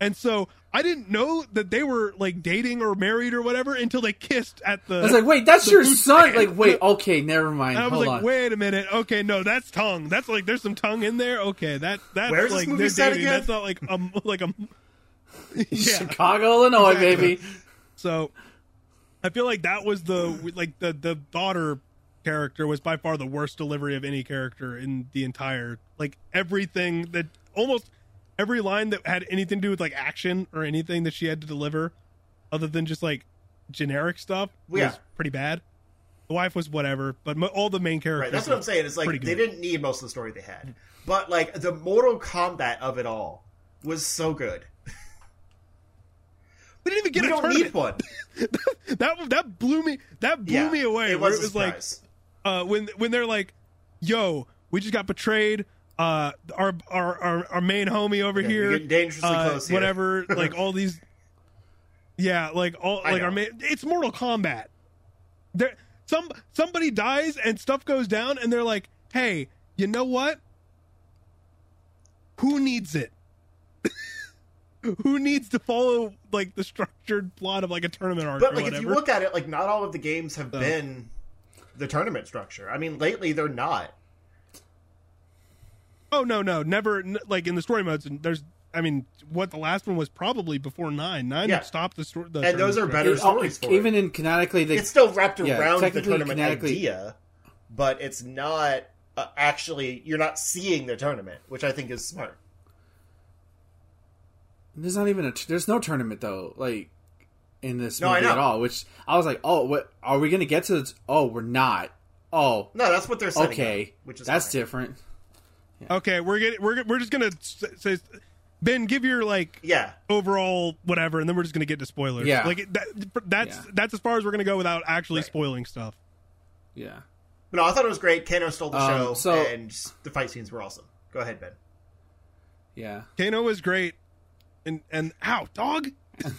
and so I didn't know that they were like dating or married or whatever until they kissed at the. I was like, wait, that's your son. stand. Like, wait, okay, never mind. And I was Hold like, on. wait a minute. Okay, no, that's tongue. That's like there's some tongue in there. Okay, that that's Where's this like movie they're set dating. again? That's not like um like a yeah. Chicago, Illinois, Exactly. baby. So I feel like that was the like the the daughter character was by far the worst delivery of any character in the entire like everything that almost every line that had anything to do with like action or anything that she had to deliver other than just like generic stuff was pretty bad. The wife was whatever, but all the main characters Right, that's what I'm saying. It's like they didn't need most of the story they had, but like the Mortal Kombat of it all was so good. We didn't even get we a don't tournament. need one. that that blew me that blew Yeah, me away. It was, it was like uh, when when they're like, "Yo, we just got betrayed. Uh, our our our, our main homie over Yeah, here, dangerously uh, close here. whatever. like all these, yeah, like all I like our know. main. It's Mortal Kombat. There, some somebody dies and stuff goes down, and they're like, "Hey, you know what? Who needs it?" Who needs to follow like the structured plot of like a tournament arc But or like whatever? if you look at it, like not all of the games have So. been the tournament structure. I mean, lately they're not. Oh no, no, never. N- like in the story modes, and there's. I mean, what the last one was probably before nine. Nine Yeah. stopped the story. And those are better It- stories for even it. in canonically, they, It's still wrapped Yeah, around the tournament kinetically- idea, but it's not uh, actually. You're not seeing the tournament, which I think is smart. there's not even a. There's no tournament though. Like, in this No, movie at all. Which I was like, oh, what are we gonna get to? This? Oh, we're not. Oh, No, that's what they're setting okay, up, which is that's fine. different. Okay, we're getting we're we're just gonna say Ben, give your like Yeah, overall whatever, and then we're just gonna get to spoilers. Yeah. like that, that's Yeah. that's as far as we're gonna go without actually Right. spoiling stuff. Yeah. but no, I thought it was great. Kano stole the Um, show, so- and the fight scenes were awesome. Go ahead, Ben. Yeah. Kano was great, and and ow, dog.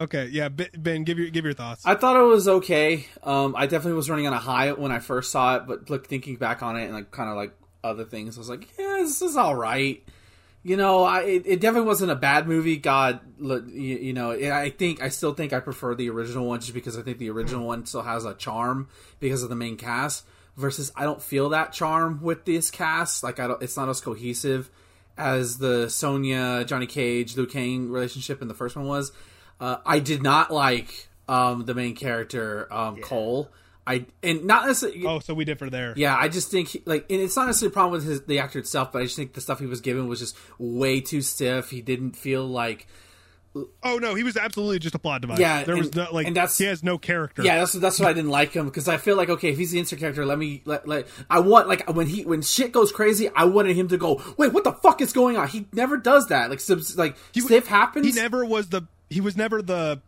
okay, yeah, Ben, give your give your thoughts. I thought it was okay. Um, I definitely was running on a high when I first saw it, but look, thinking back on it and like kind of like other things, I was like, yeah, this is all right. You know, I it, it definitely wasn't a bad movie. God, you, you know, I think I still think I prefer the original one just because I think the original one still has a charm because of the main cast. Versus, I don't feel that charm with this cast. Like, I don't. It's not as cohesive as the Sonya, Johnny Cage, Liu Kang relationship in the first one was. Uh, I did not like um, the main character um, Cole. I and not necessarily. oh, so we differ there. Yeah, I just think he, like, and it's not necessarily a problem with his the actor itself, but I just think the stuff he was given was just way too stiff. He didn't feel like, Oh no, he was absolutely just a plot device. Yeah, there was and- no like and that's- he has no character. yeah, that's that's why I didn't like him because I feel like okay, if he's the insert character, let me let, let I want like when he when shit goes crazy, I wanted him to go, wait, what the fuck is going on? He never does that. Like, subs, like stiff happens. he never was the he was never the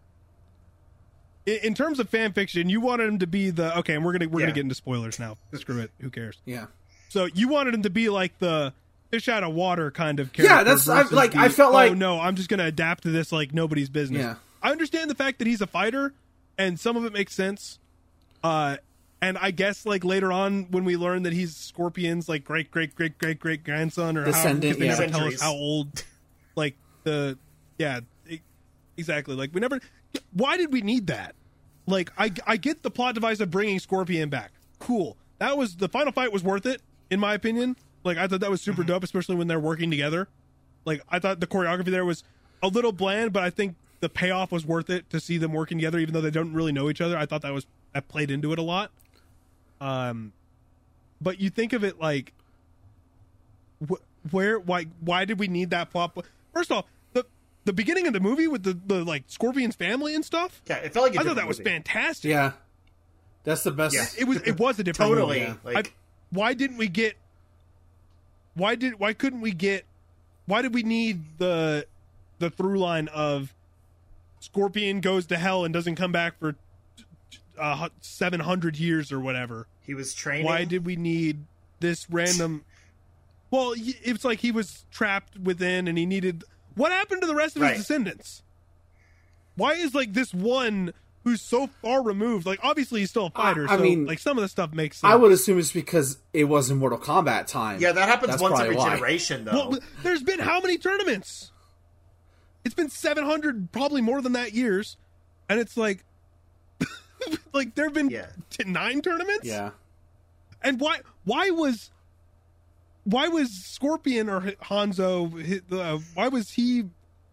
in, in terms of fan fiction you wanted him to be the okay and we're gonna we're Yeah. gonna get into spoilers now screw it who cares yeah. so you wanted him to be like the fish out of water kind of character Yeah, that's- I- like, the, I felt oh like- no i'm just gonna adapt to this like nobody's business Yeah. i understand the fact that he's a fighter and some of it makes sense uh and I guess like later on when we learn that he's Scorpion's like great great great great great grandson or how Descendant, because they yeah. never tell us how old like the yeah exactly. Like we never why did we need that? Like I I get the plot device of bringing Scorpion back. Cool. That was the final fight was worth it in my opinion. Like I thought that was super dope especially when they're working together. Like I thought the choreography there was a little bland but I think the payoff was worth it to see them working together even though they don't really know each other. I thought that was that played into it a lot. Um but you think of it like wh- where why why did we need that plot? First of the the beginning of the movie with the, the like scorpion's family and stuff Yeah, it felt like a i thought different that was fantastic Yeah. That's the best. Yeah. it was it was a different Totally, movie. like- I- why didn't we get why did why couldn't we get why did we need the the through line of scorpion goes to hell and doesn't come back for uh, 700 years or whatever He was training. why did we need this random well it's like he was trapped within and he needed what happened to the rest of Right. his descendants why is like this one who's so far removed like obviously he's still a fighter I so mean, like some of the stuff makes sense I would assume it's because it was in Mortal Kombat time. Yeah, that happens That's once every why. generation, though. well, there's been how many tournaments it's been 700 probably more than that years and it's like like there have been Yeah. t- nine tournaments Yeah. And why why was why was Scorpion or Hanzo uh, why was he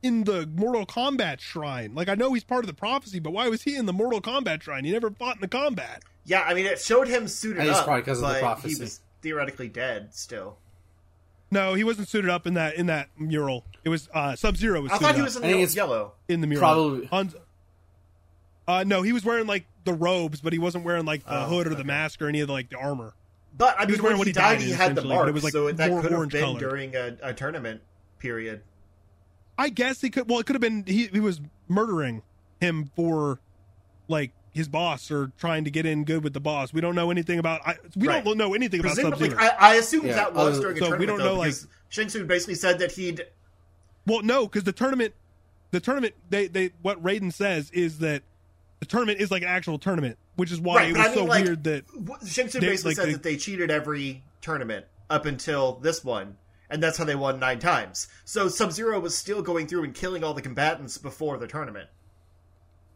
in the Mortal Kombat shrine? Like I know he's part of the prophecy, but why was he in the Mortal Kombat shrine? He never fought in the combat. yeah, I mean, it showed him suited I think it's up, of the prophecy. he was theoretically dead still. No, he wasn't suited up in that in that mural. It was uh Sub Zero was I suited thought he was in the yellow. in the mural. probably- Hanzo, uh no, he was wearing like the robes, but he wasn't wearing like the Oh, hood or the mask or any of the, like the armor. But I He was mean, wearing when what he he died, died he had the essentially, but it was, like, so that more could have orange been colored. during a, a tournament period. I guess he could. Well, it could have been he. He was murdering him for like his boss or trying to get in good with the boss. We don't know anything about. I, we Right. don't know anything about Sub Presumably, Zero. I, I assume Yeah, that was uh, during a so we tournament, don't though, know, like- because Shang Tsung basically said that he'd Well, no, because the tournament, the tournament, they they what Raiden says is that the tournament is like an actual tournament, which is why Right, it was I mean, so like- weird that They- basically like, said they- that they cheated every tournament up until this one, and that's how they won nine times. So Sub Zero was still going through and killing all the combatants before the tournament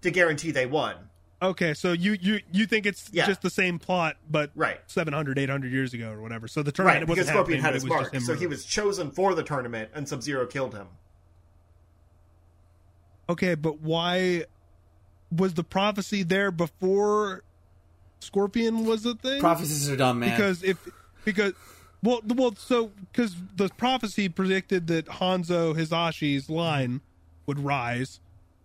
to guarantee they won. okay, so you you you think it's Yeah. just the same plot, but Right. 700, 800 years ago or whatever. So the tournament Right, because Scorpion had his mark, so he was chosen for the tournament, and Sub Zero killed him. Okay, but why was the prophecy there before Scorpion was a thing? Prophecies are dumb, man. because if because well well so because the prophecy predicted that Hanzo Hasashi's line would rise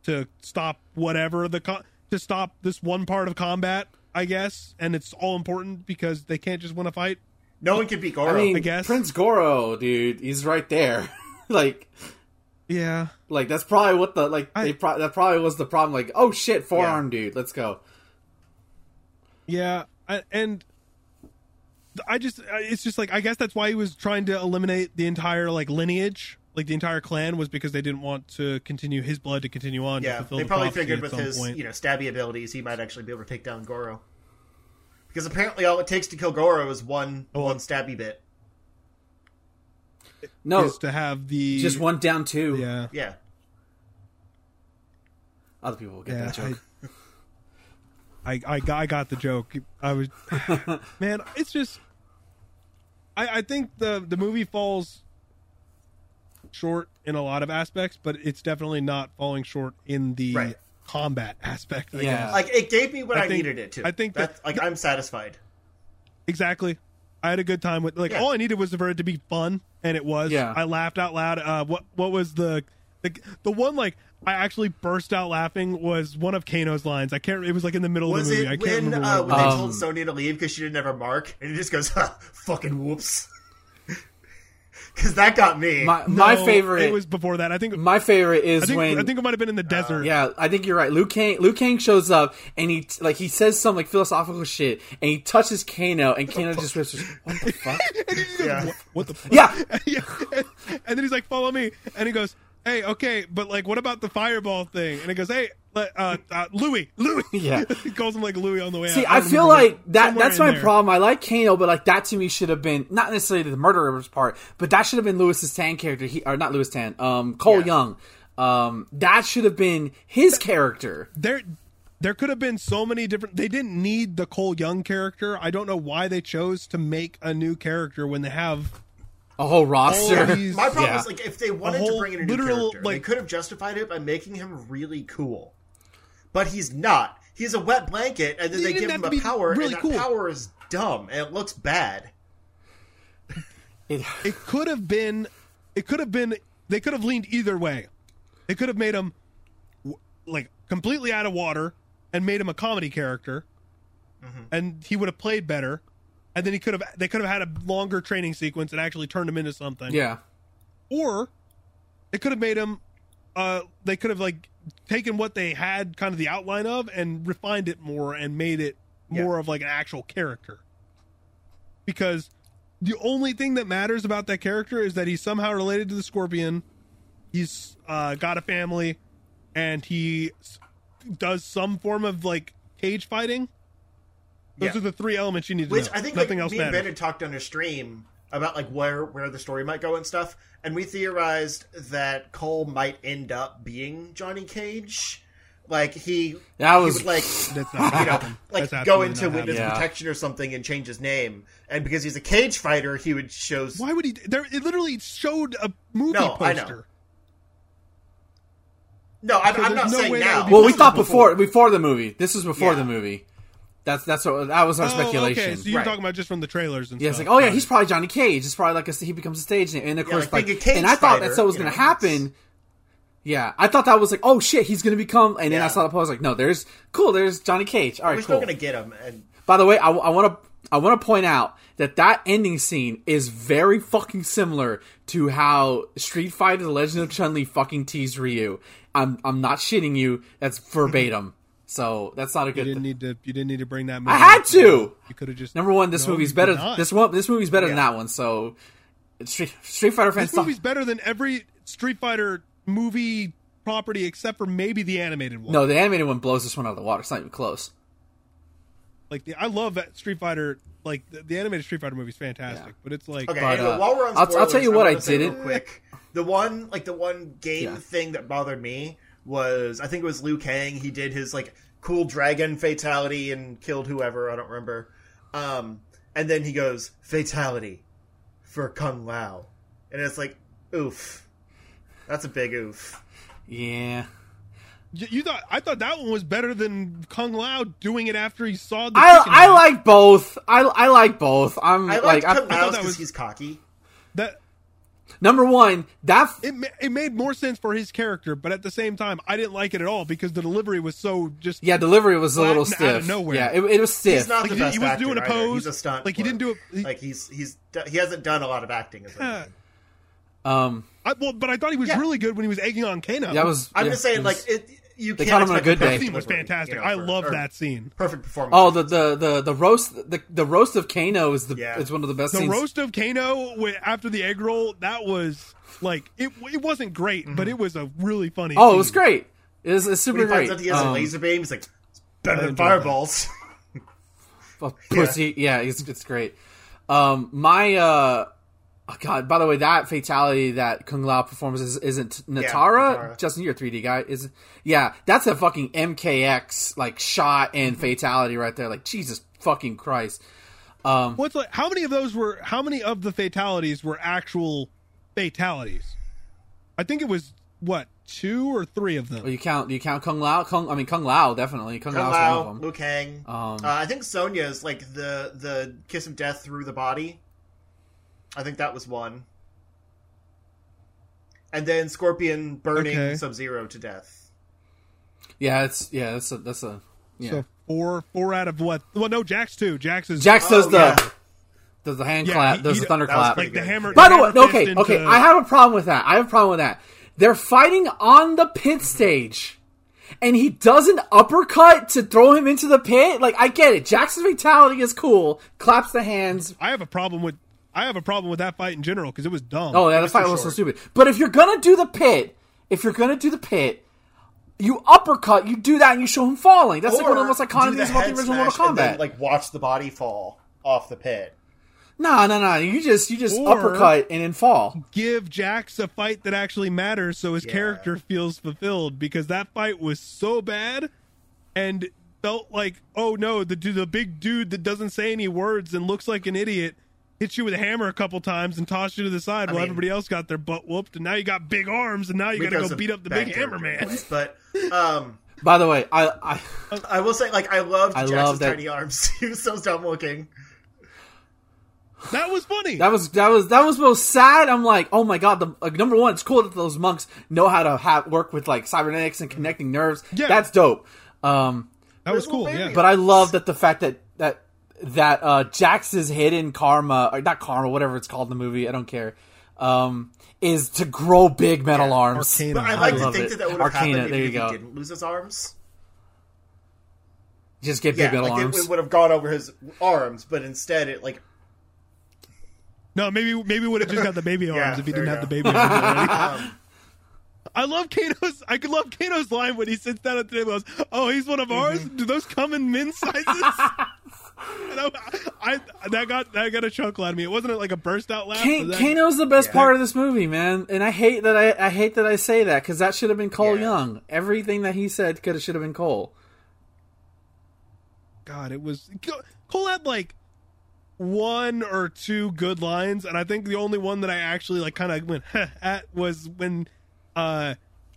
to stop whatever the co- to stop this one part of combat, I guess, and it's all important because they can't just win a fight. No one can beat Goro. I mean, I guess. Prince Goro, dude, he's right there. like, Yeah, like that's probably what the like I- they pro- that probably was the problem. Like, oh shit, forearm dude, let's go. yeah, I, and I just it's just like I guess that's why he was trying to eliminate the entire like lineage. Like the entire clan was because they didn't want to continue his blood to continue on. yeah, fulfill they the probably prophecy figured with his point. you know stabby abilities, he might actually be able to take down Goro. Because apparently, all it takes to kill Goro is one Oh. one stabby bit. No, is to have the just one down two. Yeah, Yeah, Other people will get yeah. that joke. I, I, I got I got the joke. I was, man. It's just, I I think the the movie falls short in a lot of aspects, but it's definitely not falling short in the Right. combat aspect. I Yeah. guess. like it gave me what I I, think- needed it to. I think that- That's, like I'm satisfied. Exactly. I had a good time with like Yeah. all I needed was for it to be fun, and it was. Yeah. I laughed out loud. Uh, what what was the the the one like I actually burst out laughing was one of Kano's lines. I can't. It was like in the middle Was of the movie. I it can't when remember. uh, when they. Um, told Sonya to leave because she didn't have a mark, and he just goes, "Huh, "Fucking whoops," because that got me. My my No, favorite It was before that. I think. my favorite is I think. when I think it might have been in the uh, desert. Yeah, I think you're right. Luke Kang, Liu Kang shows up and he like he says some like philosophical shit and he touches Kano and Kano just whispers, "What the fuck?" yeah. What the? Fuck? yeah, yeah. And then he's like, "Follow me," and he goes, "Hey, okay, but like, what about the fireball thing?" And he goes, "Hey, let- uh, uh, Louis, Louis." Yeah. he calls him like Louis on the way. See, out. I don't feel like that. That's my there. problem. I like Kano, but like that to me should have been not necessarily the murderer's part, but that should have been Lewis's Tan character. He or not Lewis Tan, um, Cole Yeah. Young. Um, that should have been his character. There, there could have been so many different. They didn't need the Cole Young character. I don't know why they chose to make a new character when they have A whole roster. these. My problem Yeah. is like if they wanted to whole bring in a new literal, character, they like- could have justified it by making him really cool. But he's not. He's a wet blanket, and then He they give him a power, really and that cool. power is dumb and it looks bad. It- it could have been it could have been they could have leaned either way. They could have made him like completely out of water and made him a comedy character. And he would have played better. And then he could have they could have had a longer training sequence and actually turned him into something. Yeah, or it could have made him uh they could have like taken what they had kind of the outline of and refined it more and made it more of like an actual character. Because the only thing that matters about that character is that he's somehow related to the scorpion. He's uh got a family and he s- does some form of like cage fighting. Those Yeah. are the three elements you need to Which know. I think nothing like, else me and matters. Ben had talked on a stream about like where where the story might go and stuff, and we theorized that Cole might end up being Johnny Cage. Like he, That he was- would like That's not you know, happen. like That's go into not witness. Yeah. protection or something and change his name, and because he's a cage fighter, he would shows. Why would he? There, it literally showed a movie No, poster. No, I'm, So I'm not no saying now. well, we thought before before the movie. This was before Yeah. the movie. That's that's what that was our Oh, speculation. okay, so you're Right. talking about just from the trailers and stuff. Yeah, it's like, oh yeah, he's probably Johnny Cage. It's probably like a, he becomes a stage name, and of Yeah, course, like like, being a cage and I thought fighter, that's what was going to know, it's- happen. Yeah, I thought that was like, oh shit, he's going to become, and then I saw the post like, no, there's cool, there's Johnny Cage. All right, We're right, still gonna get him, and By the way, I want to I want to point out that that ending scene is very fucking similar to how Street Fighter: The Legend of Chun Li fucking teased Ryu. I'm I'm not shitting you. That's verbatim. So that's not a good. You good. didn't thing. need to. You didn't need to bring that. Movie I had to. You could have just. Number one, this No, movie's better. did not. This one, this movie's better than that one. So, Street, Street Fighter fans, This stop- movie's better than every Street Fighter movie property except for maybe the animated one. no, the animated one blows this one out of the water. It's not even close. like the, I love that Street Fighter. Like the, the animated Street Fighter movie is fantastic, Yeah. but it's like Okay, But, uh, while we're on I'll- I'll tell you what I wanna didn't- real quick. The one, like the one game Yeah. thing that bothered me was I think it was Liu Kang. He did his like cool dragon fatality and killed whoever I don't remember. Um, and then he goes fatality for Kung Lao, and it's like oof, that's a big oof. Yeah, you, you thought. I thought that one was better than Kung Lao doing it after he saw the. I I like both. I I like both. I'm I like like I, Kung Lao that because was- he's cocky. That. Number one, that it it made more sense for his character, but at the same time, I didn't like it at all because the delivery was so just yeah, delivery was a little and out stiff. of nowhere. Yeah, it, it was stiff. He's not Like, the he- best he was doing a either. pose, He's a stunt. like, he for didn't do it- he- like he's he's he hasn't done a lot of acting. As Uh, um, I, well, but I thought he was Yeah. really good when he was egging on Kano. that was. I'm yeah, just saying, it like it. You They can't caught him on a good day. that scene was fantastic. you know, I love or that scene. perfect performance. Oh, the the the the roast the the roast of Kano is the Yeah. is one of the best The scenes. roast of Kano wi- after the egg roll that was like it. It wasn't great, but it was a really funny. oh, it was great. It was, it's when super he finds great. out he has a Um, laser beam, he's like, it's better than fireballs. Oh, pussy. Yeah, it's, it's great. Um, my uh, oh God. By the way, that fatality that Kung Lao performs is, isn't Natara. Natara. Justin, you're a 3D guy. Is yeah, that's a fucking MKX like shot and fatality right there. Like Jesus fucking Christ. Um, What's like? How many of those were? How many of the fatalities were actual fatalities? I think it was what two or three of them. well, you count you count Kung Lao. Kung, I mean Kung Lao definitely. Kung, Kung Lao's one Lao, of them. Liu Kang. Um, uh, I think Sonya is like the the kiss of death through the body. I think that was one. And then Scorpion burning Okay. Sub Zero to death. Yeah, it's yeah, that's a that's a yeah. So four, four out of what? Well, no, Jax too. Jax is Jax oh, does Oh, the yeah. does the hand Yeah, clap, he- does he the d- thunder clap. like the hammer. By the hammer way, okay, fist okay, I have a problem with that. I have a problem with that. They're fighting on the pit stage, and he does an uppercut to throw him into the pit. Like, I get it. Jackson's fatality is cool. Claps the hands. I have a problem with. I have a problem with that fight in general because it was dumb. Oh, yeah, the fight too was so stupid. But if you're gonna do the pit, if you're gonna do the pit, you uppercut, you do that, and you show him falling. That's like one of the most iconic things about the original Mortal smash and Kombat. then, like watch the body fall off the pit. no, no, no. You just you just Or- uppercut and then fall. Give Jax a fight that actually matters, so his Yeah. character feels fulfilled. Because that fight was so bad, and felt like, oh no, the the big dude that doesn't say any words and looks like an idiot hits you with a hammer a couple times and tossed you to the side while mean- everybody else got their butt whooped, and now you got big arms, and now you got to go beat up the big hammer man. But um, By the way, I I I will say, like, I loved I Jackson's love that- tiny arms. he was so dumb looking. That was funny. That was that was that was most sad. I'm like, oh my god. The like, number one, it's cool that those monks know how to have work with like cybernetics and connecting nerves. Yeah. that's dope. Um, that was cool. Yeah, but I love that the fact that that that uh, Jax's hidden karma, or not karma, whatever it's called in the movie, I don't care, um, is to grow big metal arms. Arcana. But I I like to think it. that that would have Arcana, happened there if you go. he didn't lose his arms. Just get Yeah, big metal like arms. it, it would have gone over his arms, but instead it like No, maybe maybe would have just got the baby arms Yeah, if he didn't have you the baby arms um, I love Kano's. I could love Kano's line when he sits down at the table. and Goes, "Oh, he's one of ours. Mm-hmm. Do those come in min sizes?" and I, I that got that got a chuckle out of me. It wasn't like a burst out laugh. Kan- but that- Kano's the best Yeah. part of this movie, man, and I hate that I, I hate that I say that because that should have been Cole Yeah. Young. Everything that he said could have should have been Cole. God, it was Cole had like one or two good lines, and I think the only one that I actually like kind of went at was when uh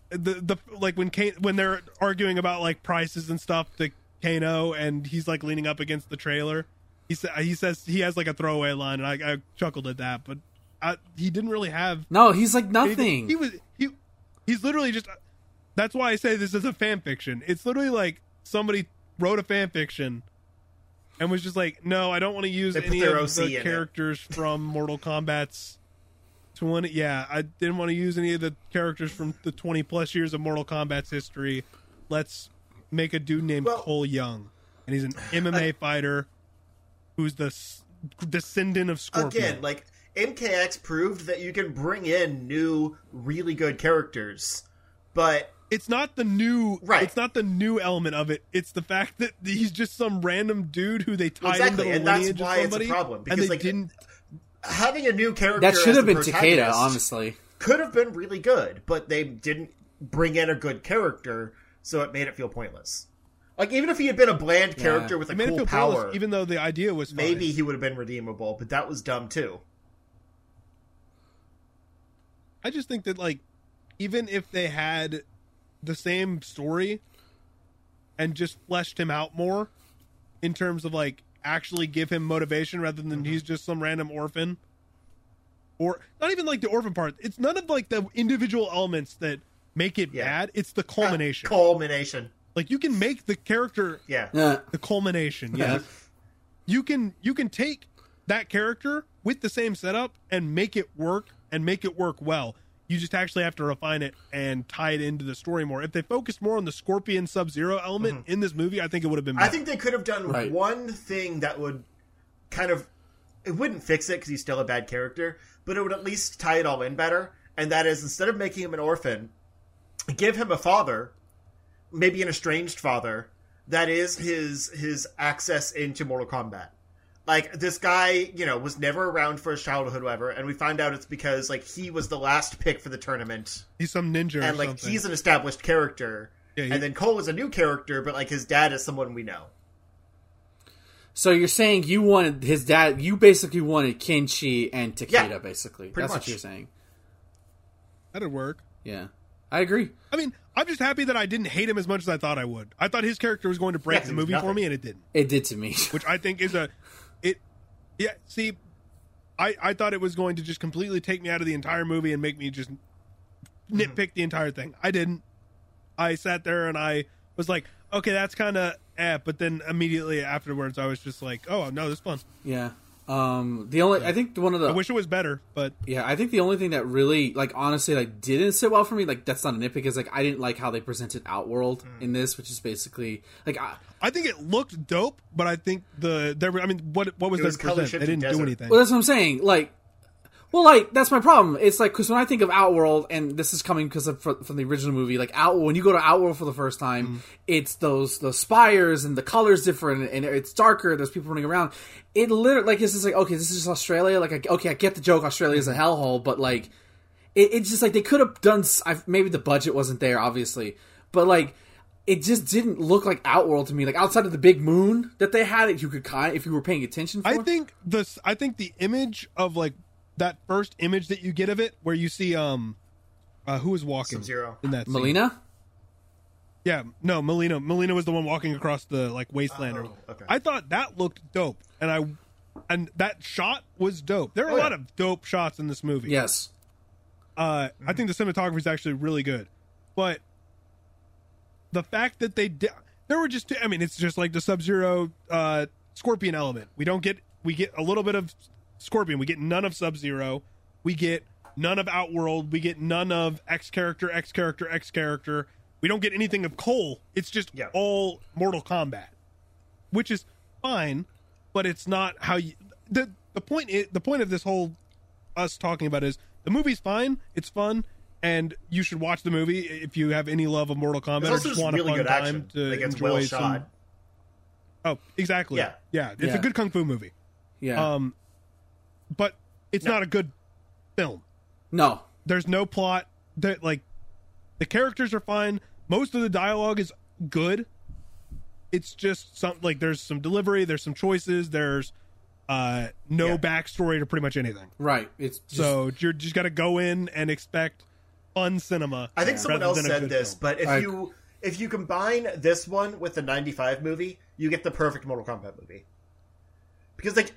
the the like when Kane when they're arguing about like prices and stuff to Kano, and he's like leaning up against the trailer. He sa- he says he has like a throwaway line, and I, I chuckled at that, but I, he didn't really have No, he's like anything. nothing. He was he he's literally just. That's why I say this is a fan fiction. It's literally like somebody wrote a fan fiction and was just like, no, I don't want to use They any of OC the in it. characters from Mortal Kombat's twenty. Yeah, I didn't want to use any of the characters from the twenty plus years of Mortal Kombat's history. Let's make a dude named Well- Cole Young, and he's an MMA fighter who's the s- descendant of Scorpion. again, like MKX proved that you can bring in new, really good characters, but it's not the new Right. it's not the new element of it it's the fact that he's just some random dude who they tied Exactly, into the and that's why of it's a somebody problem, and because, they like, didn't having a new character that should as have been Takeda, honestly. could have been really good, but they didn't bring in a good character, so it made it feel pointless. Like even if he had been a bland character with a it made it cool feel power, pointless, even though the idea was fine. maybe he would have been redeemable, but that was dumb too. i just think that like even if they had the same story and just fleshed him out more in terms of like actually give him motivation rather than mm-hmm. he's just some random orphan or not even like the orphan part. It's none of like the individual elements that make it Yeah. bad. It's the culmination. Culmination. like you can make the character Yeah. Yeah. the culmination. Yeah. you can you can take that character with the same setup and make it work and make it work well. You just actually have to refine it and tie it into the story more. If they focused more on the Scorpion Sub Zero element in this movie, I think it would have been. Mm-hmm. I think they could have done Right. one thing that would kind of it wouldn't fix it because he's still a bad character, but it would at least tie it all in better. And that is instead of making him an orphan, give him a father, maybe an estranged father, that is his his access into Mortal Kombat. Like this guy, you know, was never around for his childhood, whatever, and we find out it's because like he was the last pick for the tournament, he's some ninja and or like something. he's an established character. Yeah, he- and then Cole is a new character, but like his dad is someone we know. So you're saying you wanted his dad? You basically wanted Kenshi and Takeda, Yeah, basically. That's much. what you're saying. That'd work. Yeah, I agree. I mean, I'm just happy that I didn't hate him as much as I thought I would. I thought his character was going to break Yeah, the movie for me, and it didn't. It did to me. Which I think is a it. Yeah, see, I I thought it was going to just completely take me out of the entire movie and make me just nitpick the entire thing. I didn't. I sat there and I was like, okay, that's kind of eh. But then immediately afterwards, I was just like, oh no, this is fun. yeah. Um. The only I think one of the I wish it was better, but Yeah, I think the only thing that really, like, honestly, like, didn't sit well for me, like, that's not a nitpick, is like I didn't like how they presented Outworld Mm. in this, which is basically like, I, I think it looked dope. But I think the there. were- I mean, what what was It their was present? They didn't do anything. well, that's what I'm saying. Like, well, like that's my problem. It's like because when I think of Outworld, and this is coming because of fr- from the original movie, like Out when you go to Outworld for the first time, Mm-hmm. it's those those spires and the colors different, and it's darker. There's people running around. It literally like it's just like okay, this is just Australia. Like, I, okay, I get the joke. Australia is a hellhole, but like. it, it's just like they could have done. s- I, maybe the budget wasn't there, obviously, but like it just didn't look like Outworld to me. Like outside of the big moon that they had, it you could kind if you were paying attention. For. I think this. I think the image of like that first image that you get of it, where you see um, uh, who is walking Sub-Zero. in that scene. Mileena. Yeah, no, Mileena. Mileena was the one walking across the like wasteland. or- Oh, okay. I thought that looked dope, and I and that shot was dope. There are Oh, a yeah. lot of dope shots in this movie. Yes. Uh, I think the cinematography is actually really good, but the fact that they did, there were just, I mean, it's just like the Sub Zero uh, Scorpion element. We don't get, we get a little bit of Scorpion. We get none of Sub Zero. We get none of Outworld. We get none of X character, X character, X character. We don't get anything of Cole. It's just Yeah. all Mortal Kombat, which is fine, but it's not how you. the The point is, the point of this whole us talking about is the movie's fine, it's fun, and you should watch the movie if you have any love of Mortal Kombat There's or just just want a really fun good time action. to Like it's enjoy well some. Oh, exactly. Yeah. yeah. It's Yeah. a good kung fu movie. Yeah. Um, but it's No. not a good film. no. There's no plot. That like the characters are fine. Most of the dialogue is good. It's just some like there's some delivery. There's some choices. There's uh no Yeah. backstory to pretty much anything. Right. It's just, So you're just got to go in and expect fun cinema. I think someone else said this, film. but if I- you if you combine this one with the '95 movie, you get the perfect Mortal Kombat movie. Because like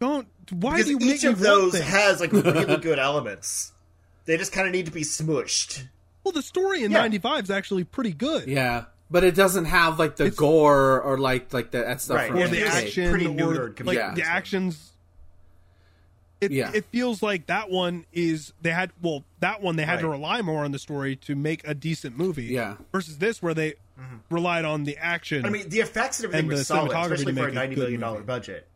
don't. Why because do you each make me of those want has like really good elements. They just kind of need to be smushed. Well, the story in Yeah. '95 is actually pretty good. yeah, but it doesn't have like the gore or like like that, that stuff. Right. or the it the was tape. action, pretty or neutered like compared to the actions. It, Yeah. it feels like that one is they had well that one they had to rely more on the story to make a decent movie. Yeah. Versus this where they mm-hmm. relied on the action. I mean, the effects and everything And was the solid, cinematography especially to for a make a ninety good million dollar budget.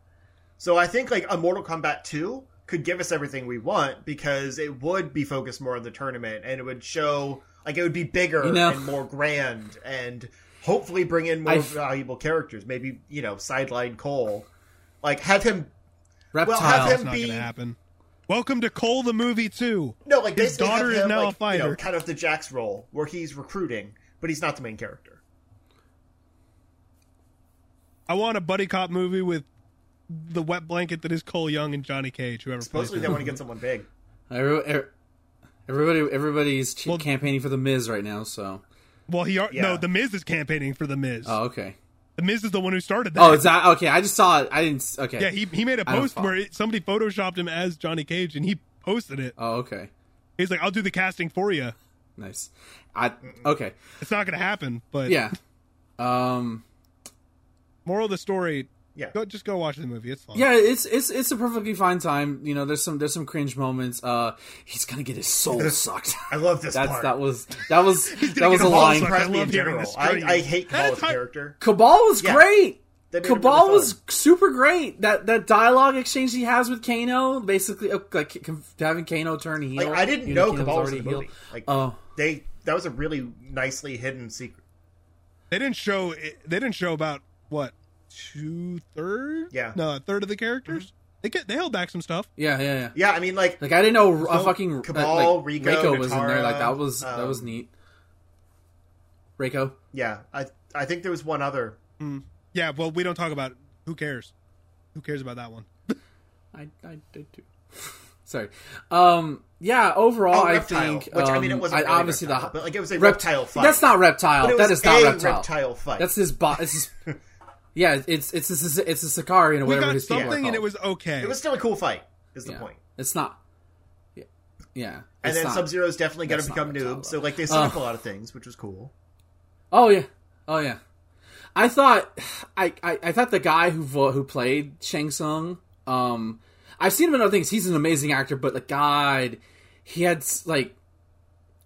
So I think like a Mortal Kombat two could give us everything we want because it would be focused more on the tournament and it would show like it would be bigger You know- and more grand and hopefully bring in more I- valuable characters. Maybe you know sideline Cole, like have him Reptile. Well, have him not be- going to happen. Welcome to Cole the movie too. no like His basically have daughter is him, now a fighter. You know, kind of the Jax role where he's recruiting, but he's not the main character. I want a buddy cop movie with the wet blanket that is Cole Young and Johnny Cage. Whoever Supposedly plays they want to get someone big. Every- er- Everybody, everybody's Well- campaigning for the Miz right now. So, Well, he are, Yeah. no, the Miz is campaigning for the Miz. oh, okay. The Miz is the one who started that. Oh, is that okay? I just saw it. I didn't. Okay. yeah, he he made a post where it, somebody photoshopped him as Johnny Cage, and he posted it. Oh, okay. He's like, "I'll do the casting for you." Nice. I okay. It's not going to happen, but Yeah. Um. Moral of the story: Yeah. go, just go watch the movie. It's fun. Yeah, it's it's it's a perfectly fine time. You know, there's some there's some cringe moments. Uh, he's gonna get his soul sucked. I love this That's part. that was that was that was a a Kabal line. I love in hearing general. this I. I hate That Kabal's character. Kabal was Yeah. great. They made him Kabal really was super great. That that dialogue exchange he has with Kano, basically uh, like having Kano turn heel. Like I didn't You know Kano's Kabal was already in the movie. Like Oh, they that was a really nicely hidden secret. They didn't show. They didn't show about what two thirds. Yeah. no, a third of the characters. They get they held back some stuff. yeah, yeah, yeah. Yeah, I mean like Like I didn't know a fucking Kabal, uh, like, Reiko, was in there. Like that Natara, was that um, was neat. Reiko. yeah, I I think there was one other. Yeah, well, we don't talk about. It. Who cares? Who cares about that one? I, I did too. Sorry. Um. Yeah. Overall, Oh, I reptile, think. which I mean, um, it wasn't I- really obviously reptile, the but like it was a Rept- reptile fight. That's not reptile. But it That was is not reptile. reptile fight. That's his. Bo- it's his. Yeah, it's it's it's a, it's a Sakari or We whatever got his people are something, and it was okay. It was still a cool fight. Is the yeah. point. It's not. Yeah. Yeah. And then. Sub Zero is definitely going to become reptile, noob. So like they set Uh. up a lot of things, which was cool. Oh yeah. Oh yeah. I thought I, I, I thought the guy who who played Shang Tsung, um I've seen him in other things. He's an amazing actor, but like God, he had s- like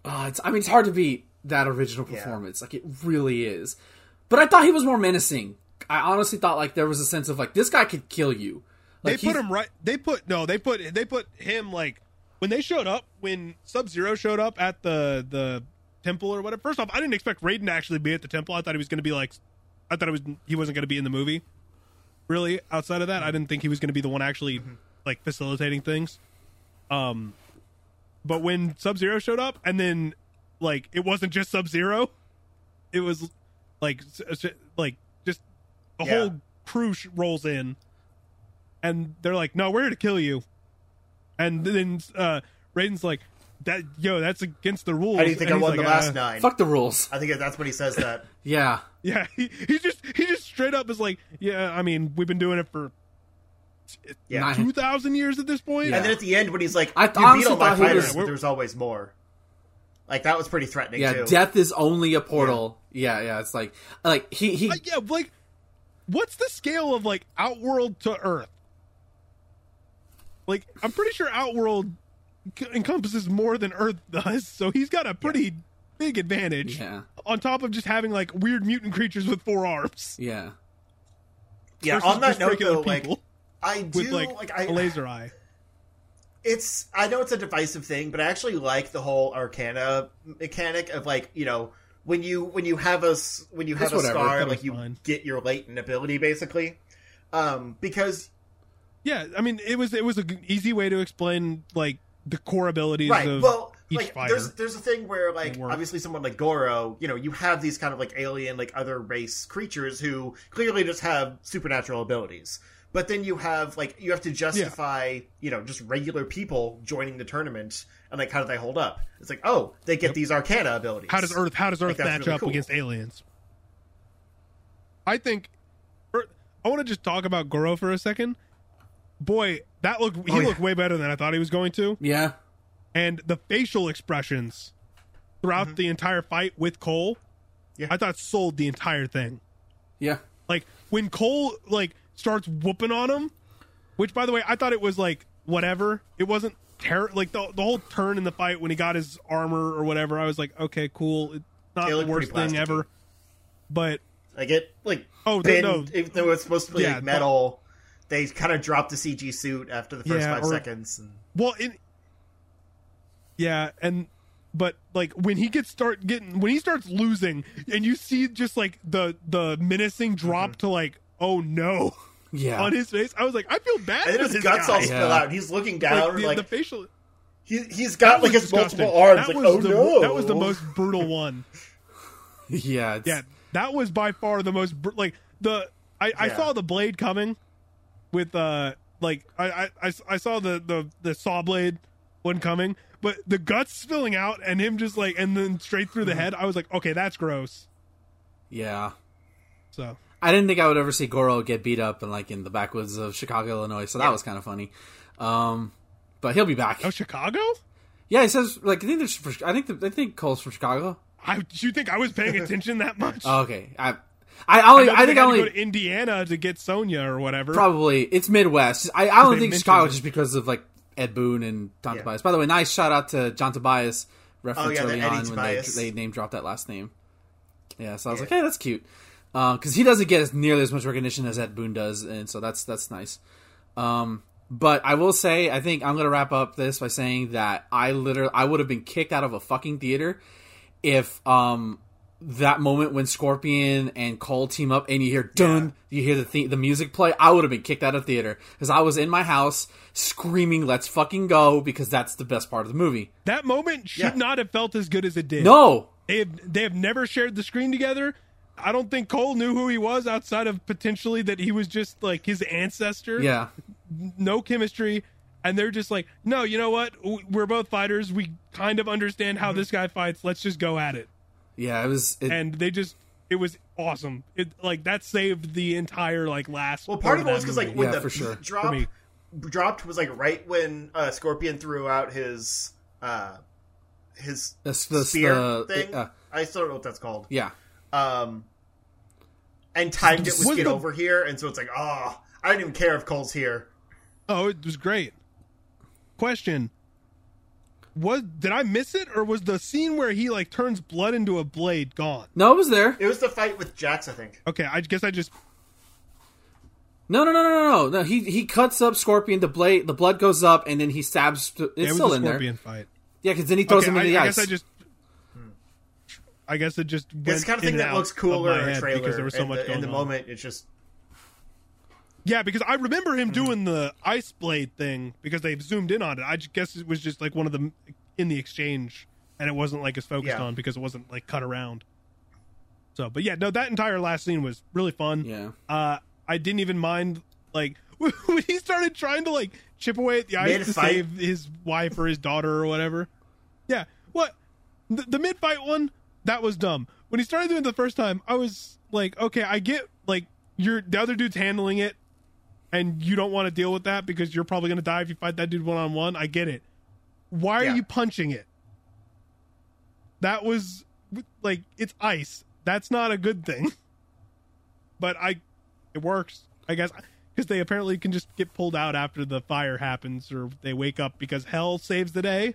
uh, it's I mean it's hard to beat that original Yeah. performance. Like it really is. But I thought he was more menacing. I honestly thought like there was a sense of like this guy could kill you. they put him right. They put no. They put they put him like when they showed up when Sub Zero showed up at the the temple or whatever. First off, I didn't expect Raiden to actually be at the temple. I thought he was going to be like, I thought it was he wasn't going to be in the movie. Really, outside of that, I didn't think he was going to be the one actually like facilitating things. Um, but when Sub Zero showed up, and then like it wasn't just Sub Zero, it was like s- s- like just a Yeah. whole crew sh- rolls in, and they're like, "No, we're here to kill you." And then uh Raiden's like, "That yo, that's against the rules." How do you think And I he's won the last "Uh, nine? fuck the rules. I think that's when he says that. Yeah. Yeah, he, he just he just straight up is like, "Yeah, I mean, we've been doing it for Yeah. Two thousand years at this point." Yeah. And then at the end, when he's like, I "You beat honestly all my thought fighters, was- there's always more." Like that was pretty threatening Yeah, too. death is only a portal. Yeah, yeah, it's like like he he Like, yeah, like what's the scale of like Outworld to Earth? Like, I'm pretty sure Outworld c- encompasses more than Earth does, so he's got a pretty big advantage. Yeah. On top of just having like weird mutant creatures with four arms. yeah. yeah. versus On that just note, though, like people I do with like, like, I, a laser eye. it's I know it's a divisive thing, but I actually like the whole Arcana mechanic of like you know when you when you have a when you have a whatever, scar, like you fine. get your latent ability basically. Um, because Yeah, I mean, it was it was an easy way to explain like the core abilities right, of well, each like there's there's a thing where like obviously someone like Goro, you know, you have these kind of like alien like other race creatures who clearly just have supernatural abilities. But then you have like you have to justify, you know, just regular people joining the tournament and like how do they hold up? It's like, oh, they get these arcana abilities. How does Earth how does Earth that's match really up cool. against aliens? I think Earth- I want to just talk about Goro for a second. Boy, that looked he Oh, yeah. looked way better than I thought he was going to. Yeah. And the facial expressions throughout mm-hmm. the entire fight with Cole, Yeah. I thought sold the entire thing. Yeah. Like when Cole like starts whooping on him, which by the way I thought it was like whatever. It wasn't terror like the the whole turn in the fight when he got his armor or whatever. I was like, okay, cool. It's not It the worst thing ever. But I get like Oh, been, no. even though it's supposed to be Yeah, like metal, they kind of dropped the CG suit after the first Yeah, five or- seconds. And, well, in yeah, and but like when he gets start getting when he starts losing, and you see just like the the menacing drop mm-hmm. to like oh no Yeah. on his face, I was like, I feel bad. and then his guts guy. all spill Yeah. out. and He's looking down, Like, like, the, like the facial. he, he's got like his disgusting. multiple arms. That Like, was oh the, no, That was the most brutal one. yeah. It's, Yeah, that was by far the most br- like the I, I Yeah. saw the blade coming with uh like I, I I I saw the the the saw blade one coming, but the guts spilling out and him just like and then straight through the Mm-hmm. head. I was like, okay, that's gross. Yeah. So I didn't think I would ever see Goro get beat up in like in the backwoods of Chicago, Illinois. So that Yeah. was kind of funny. Um, but he'll be back. Oh, Chicago? Yeah, he says like I think there's. I think the, I think Cole's from Chicago. I, do you think I was paying attention that much? Oh, okay, I I only know I, think I only go to Indiana to get Sonya or whatever. probably it's Midwest. I I only think Chicago it. just because of like Ed Boon and John Yeah. Tobias. By the way, nice shout out to John Tobias. Reference Oh, yeah, early Eddie on when they, they name dropped that last name. Yeah, so I was Yeah. like, hey, that's cute. Because he doesn't get as nearly as much recognition as Ed Boon does, and so that's that's nice. Um, but I will say, I think I'm gonna wrap up this by saying that I literally I would have been kicked out of a fucking theater if um that moment when Scorpion and Cole team up and you hear dun, you hear the th- the music play, I would have been kicked out of theater because I was in my house screaming, "Let's fucking go!" because that's the best part of the movie. That moment should Yeah. not have felt as good as it did. No, They have, they have never shared the screen together. I don't think Cole knew who he was outside of potentially that he was just like his ancestor. yeah, No chemistry. And they're just like, no, you know what? We're both fighters. We kind of understand Mm-hmm. how this guy fights. Let's just go at it. yeah, it was. It, And they just, it was awesome. It like that saved the entire like last. Well, part of it was because like movie. when Yeah, the for sure. beat drop For me. dropped was like right when uh, Scorpion threw out his uh his That's the- spear the- thing. uh, I still don't know what that's called. yeah, Um, and timed it with Was get the- over here, and so it's like, oh, I don't even care if Cole's here. Oh, it was great. Question: Was did I miss it, or was the scene where he like turns blood into a blade gone? no, it was there. It was the fight with Jax, I think. Okay, I guess I just No, no, no, no, no, no. no he he cuts up Scorpion. The blade, the blood goes up, and then he stabs. It's it was still a in there. scorpion fight. Yeah, because then he throws Okay, him I, the I ice. guess I just. I guess it just went It's the kind of thing that looks cooler in a trailer. because there was so and much the, going in the on. moment. It's just Yeah, because I remember Mm-hmm. him doing the ice blade thing because they zoomed in on it. I guess it was just like one of them in the exchange, and it wasn't like as focused Yeah. on because it wasn't like cut around. So, but yeah, no, that entire last scene was really fun. yeah, Uh, I didn't even mind like when he started trying to like chip away at the ice to save his wife or his daughter or whatever. Yeah, what the, the mid fight one that was dumb. When he started doing it the first time, I was like, okay, I get like you're the other dude's handling it, and you don't want to deal with that because you're probably gonna die if you fight that dude one on one. I get it. Why Yeah. are you punching it? That was like it's ice. That's not a good thing. But I, it works. I guess because they apparently can just get pulled out after the fire happens or they wake up because hell saves the day.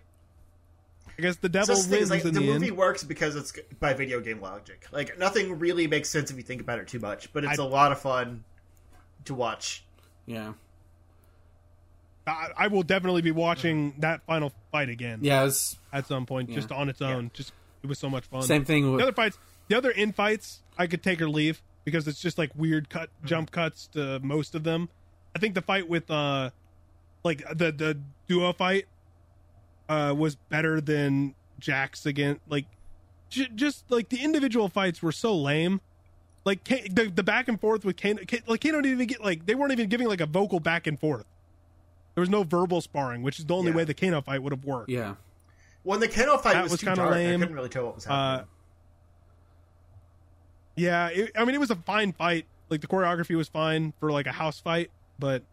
I guess the devil So wins like, in the, the, movie end. works because it's by video game logic. Like nothing really makes sense if you think about it too much, but it's I- a lot of fun to watch. yeah, I, I will definitely be watching that final fight again yeah. Was at some point, just on its own. Just it was so much fun. same thing With... The other fights, the other in fights, I could take or leave because it's just like weird cut Mm-hmm. jump cuts to most of them. I think the fight with uh like the the duo fight uh was better than Jax again. Like j- just like the individual fights were so lame. Like Ka- the the back and forth with Kano, Ka- like Kano didn't even get like they weren't even giving like a vocal back and forth. There was no verbal sparring, which is the only Yeah. way the Kano fight would have worked. yeah, When the Kano fight That was, was too kinda lame. I couldn't really tell what was Uh, happening. Yeah, it, I mean, it was a fine fight. Like the choreography was fine for like a house fight, but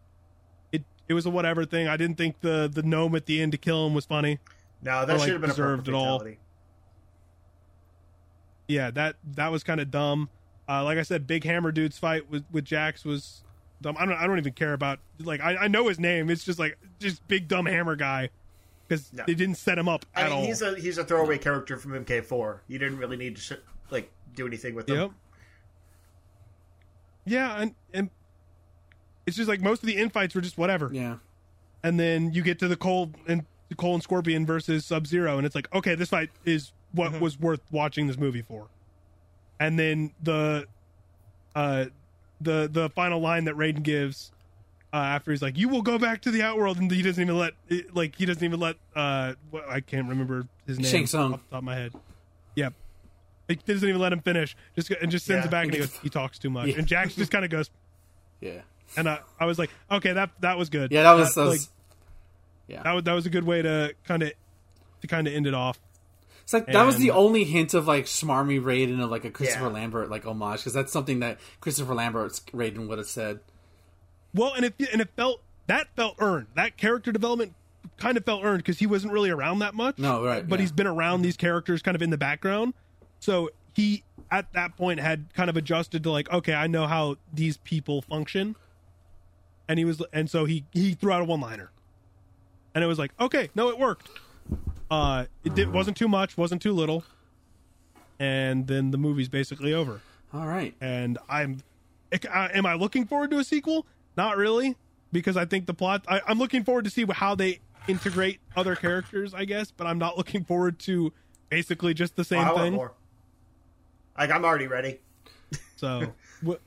it was a whatever thing. I didn't think the the gnome at the end to kill him was funny. no, that or, like, should have been a deserved it all. Yeah, that that was kind of dumb. Uh, like I said, Big Hammer dude's fight with with Jax was dumb. I don't I don't even care about like I, I know his name. It's just like just big dumb hammer guy because No. they didn't set him up I at mean, all. he's a he's a throwaway character from MK4. You didn't really need to sh- like do anything with him. Yep. Yeah, and and it's just like most of the infights were just whatever. yeah. and then you get to the Cole and the Cole and Scorpion versus Sub Zero, and it's like, okay, this fight is what was worth watching this movie for. And then the, uh, the the final line that Raiden gives uh, after he's like, "You will go back to the Outworld," and he doesn't even let, it- like, he doesn't even let, uh, I can't remember his name Shang Tsung. off the top of my head. Yep. He doesn't even let him finish, just and just sends Yeah. it back, and he goes, "He talks too much." Yeah. And Jax just kind of goes, Yeah, and I, I was like, "Okay, that that was good." yeah. That was, that like, was yeah. that was that was a good way to kind of to kind of end it off. It's like that was the only hint of like smarmy Raiden of like a Christopher Yeah. Lambert like homage because that's something that Christopher Lambert's Raiden would have said. Well, and it and it felt that felt earned. That character development kind of felt earned because he wasn't really around that much. No, right, But yeah. he's been around these characters kind of in the background, so he at that point had kind of adjusted to like, okay, I know how these people function, and he was and so he he threw out a one liner, and it was like, okay, no, it worked. Uh, it did, wasn't too much, wasn't too little, and then the movie's basically over All right. and I'm I- am I looking forward to a sequel? Not really, because I think the plot. I, I'm looking forward to see how they integrate other characters, I guess, but I'm not looking forward to basically just the same I want thing. more. Like I'm already ready. So, wh-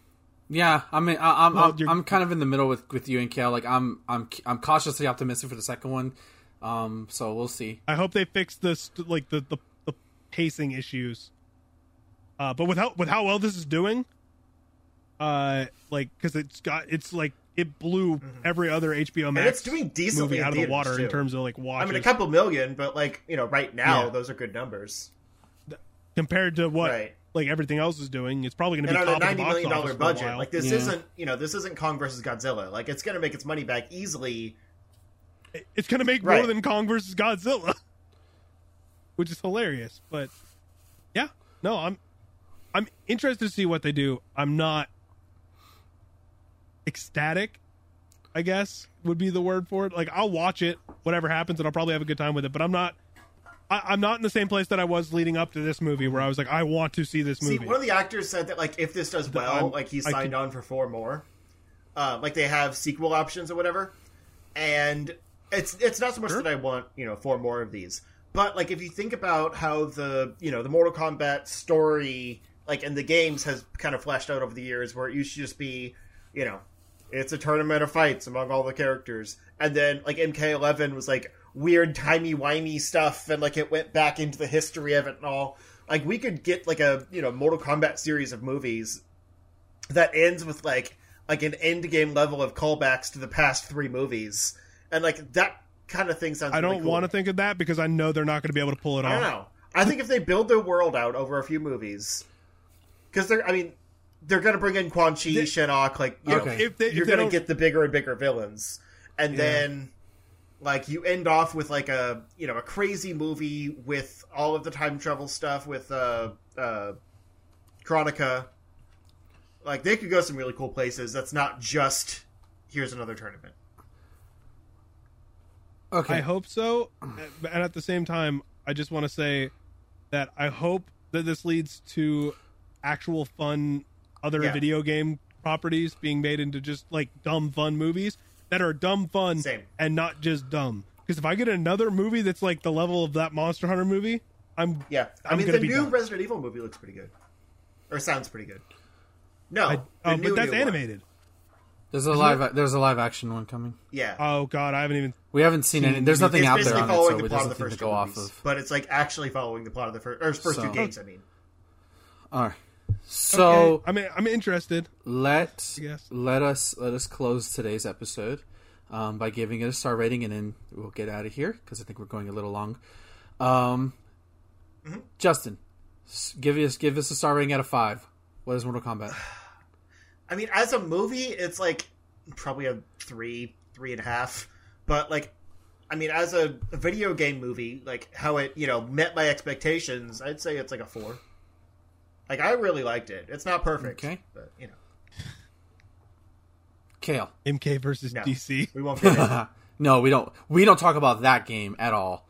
Yeah, I mean, I, I'm Well, I'm, I'm kind of in the middle with with you and Kale. Like, I'm I'm I'm cautiously optimistic for the second one. Um, so we'll see. I hope they fix this, like the the, the pacing issues. Uh, but with how with how well this is doing, uh, like because it's got it's like it blew every other HBO Max Mm-hmm. it's doing decently movie out of the theaters, water in terms of like watching. I mean, a couple million, but like you know, right now Yeah. those are good numbers. compared to what Right. Like everything else is doing. It's probably going to And be on a top of the million office dollar for a budget, like this Yeah. isn't you know this isn't Kong versus Godzilla. Like it's gonna make its money back easily. it's going to make more than Kong versus Godzilla, which is hilarious. But yeah, no, I'm I'm interested to see what they do. I'm not ecstatic. I guess would be the word for it. Like I'll watch it, whatever happens, and I'll probably have a good time with it. But I'm not. I, I'm not in the same place that I was leading up to this movie, where I was like, I want to see this See, movie. one of the actors said that like if this does well, I'm- like he signed could- on for four more. Uh, like they have sequel options or whatever, and it's it's not so much Sure. that I want you know four more of these, but like if you think about how the you know the Mortal Kombat story like in the games has kind of fleshed out over the years, where it used to just be you know it's a tournament of fights among all the characters, and then like MK11 was like weird timey wimey stuff, and like it went back into the history of it and all. Like we could get like a you know Mortal Kombat series of movies that ends with like like an end game level of callbacks to the past three movies, and like that kind of thing sounds. I really don't cool. want to think of that because I know they're not going to be able to pull it I off. know. I think if they build their world out over a few movies, because they're, I mean, they're going to bring in Quan Chi, Shinnok, like you okay. know, if they, you're going to get the bigger and bigger villains, and Yeah. then like you end off with like a you know a crazy movie with all of the time travel stuff with uh uh Kronika. Like they could go some really cool places. That's not just here's another tournament. Okay. I hope so. And at the same time, I just want to say that I hope that this leads to actual fun other Yeah. video game properties being made into just like dumb fun movies that are dumb fun Same. and not just dumb. Because if I get another movie that's like the level of that Monster Hunter movie, I'm Yeah, I I'm mean the be new done. Resident Evil movie looks pretty good, or sounds pretty good. No, I, the um, new, but that's new one. animated. there's a live there's a live action one coming. Yeah, Oh god, I haven't even. We haven't seen any. There's nothing it's out there basically on it, following so the it plot doesn't of the seem to first go two off movies, of. but it's like actually following the plot of the first or first So- two games. I mean, All right. So Okay, I mean, I'm interested. let guess. let us let us close today's episode um, by giving it a star rating, and then we'll get out of here because I think we're going a little long. Um, Mm-hmm. Justin, give us give us a star rating out of five. What is Mortal Kombat? I mean, as a movie, it's like probably a three, three and a half. But like, I mean, as a video game movie, like how it you know met my expectations, I'd say it's like a four. Like I really liked it. It's not perfect, Okay. but you know, Kale. MK versus No. DC. we won't get it. no, we don't. We don't talk about that game at all.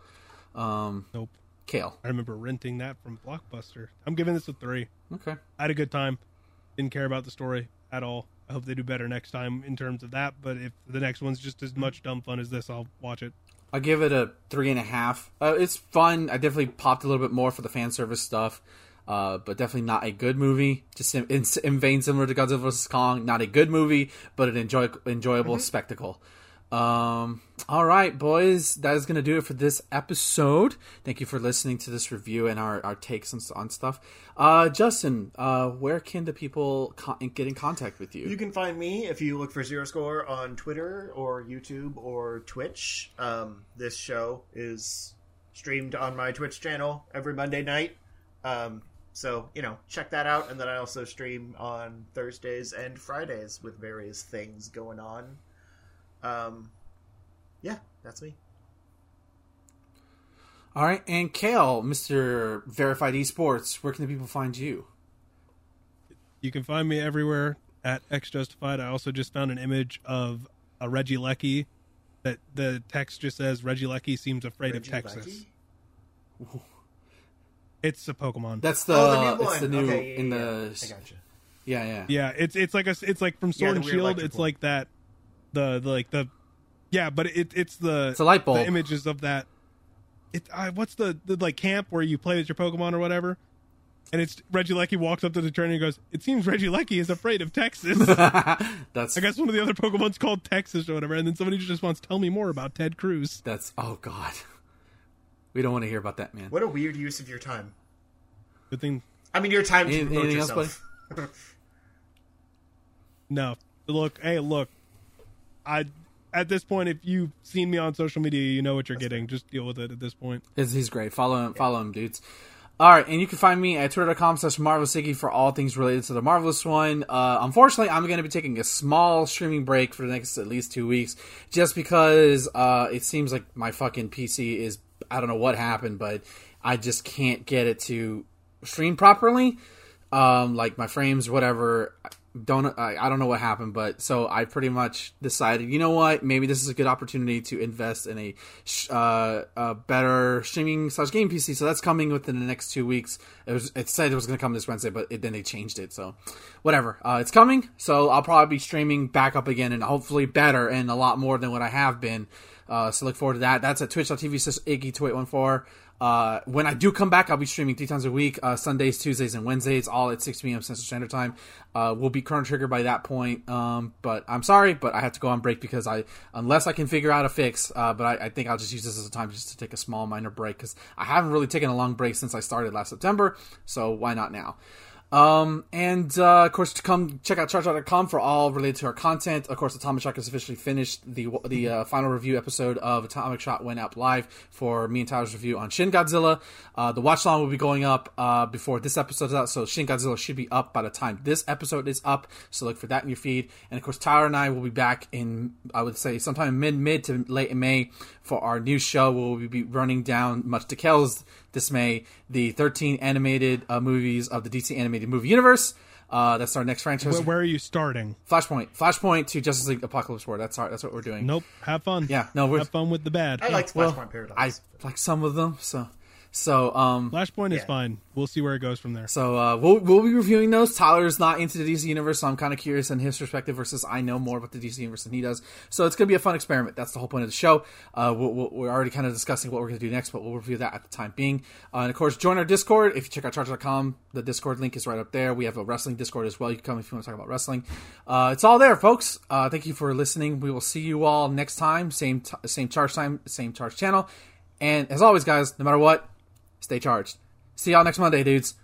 Um, Nope. Kale. I remember renting that from Blockbuster. I'm giving this a three. Okay. I had a good time. Didn't care about the story at all. I hope they do better next time in terms of that. But if the next one's just as much dumb fun as this, I'll watch it. I'll give it a three and a half. Uh, it's fun. I definitely popped a little bit more for the fan service stuff, uh, but definitely not a good movie. Just in, in, in vein similar to Godzilla vs Kong, not a good movie, but an enjoy, enjoyable spectacle. Um, all right, boys, that is going to do it for this episode. Thank you for listening to this review and our, our takes on, on stuff. Uh, Justin, uh, where can the people con- get in contact with you? You can find me if you look for Zero Score on Twitter or YouTube or Twitch. Um, this show is streamed on my Twitch channel every Monday night. Um, so you know, check that out. And then I also stream on Thursdays and Fridays with various things going on. Um, yeah, that's me. All right, and Kale, Mister Verified Esports, where can the people find you? You can find me everywhere at X Justified. I also just found an image of a Regieleki that the text just says Regieleki seems afraid Reggie of Texas. Lecky? It's a Pokemon. That's the, oh, the new it's one. the new okay, yeah, in yeah, the yeah. I gotcha. yeah yeah yeah, it's it's like a it's like from Sword the and Shield. It's like that the, the like the yeah, but it it's the It's a light bulb. the images of that. It I, what's the, the like camp where you play with your Pokemon or whatever. And it's Regieleki walks up to the trainer and goes, "It seems Regieleki is afraid of Texas." that's I guess one of the other Pokemon's called Texas or whatever, and then somebody just wants to tell me more about Ted Cruz. that's oh god. We don't want to hear about that man. What a weird use of your time. Good thing, I mean, your time to promote anything else, yourself. no. Look, hey, look. I at this point, if you've seen me on social media, you know what you're getting. Just deal with it at this point. He's, he's great. Follow him, follow him, dudes. All right, and you can find me at twitter.com slash marvelousiggy for all things related to the Marvelous one. Uh, unfortunately, I'm going to be taking a small streaming break for the next at least two weeks just because uh, it seems like my fucking PC is, I don't know what happened, but I just can't get it to stream properly. Um, like my frames, whatever. Don't I, I don't know what happened, but so I pretty much decided, you know what? Maybe this is a good opportunity to invest in a uh, a better streaming slash game PC. So that's coming within the next two weeks. It was it said it was going to come this Wednesday, but it, then they changed it. So whatever, uh, it's coming. So I'll probably be streaming back up again and hopefully better and a lot more than what I have been. Uh, so look forward to that. That's at twitch.tv slash iggy2814. Uh, when I do come back, I'll be streaming three times a week, uh, Sundays, Tuesdays, and Wednesdays, all at 6 p.m. Central Standard Time. Uh, we'll be Chrono Trigger by that point. Um, but I'm sorry, but I have to go on break because I, unless I can figure out a fix, uh, but I, I think I'll just use this as a time just to take a small minor break because I haven't really taken a long break since I started last September. So why not now? Um, and uh, of course, to come check out charge.com for all related to our content. Of course, Atomic Shock has officially finished the the uh, final review episode of Atomic Shot went up live for me and Tyler's review on Shin Godzilla. Uh, the watch long will be going up uh, before this episode is out, so Shin Godzilla should be up by the time this episode is up. So look for that in your feed. And of course, Tyler and I will be back in I would say sometime mid mid to late in May for our new show. We'll be running down much to Kel's dismay the 13 animated uh, movies of the DC animated movie universe. Uh, that's our next franchise. Where, where are you starting? Flashpoint, Flashpoint to Justice League Apokolips War. That's our, that's what we're doing. Nope. Have fun. Yeah, no, we're Have fun with the bad. I liked well, Flashpoint Paradox. I like some of them. So, so um, Flashpoint is fine. We'll see where it goes from there. so uh, we'll we'll be reviewing those. Tyler's not into the DC universe, so I'm kind of curious in his perspective versus I know more about the DC universe than he does. So it's gonna be a fun experiment. That's the whole point of the show. Uh, we'll, we'll, we're already kind of discussing what we're gonna do next, but we'll review that at the time being. Uh, and of course, join our Discord. If you check out charge.com, the Discord link is right up there. We have a wrestling Discord as well. You can come if you want to talk about wrestling. Uh, it's all there, folks. Uh, thank you for listening. We will see you all next time. Same t- same charge time, same charge channel. And as always, guys, no matter what, stay charged. See y'all next Monday, dudes.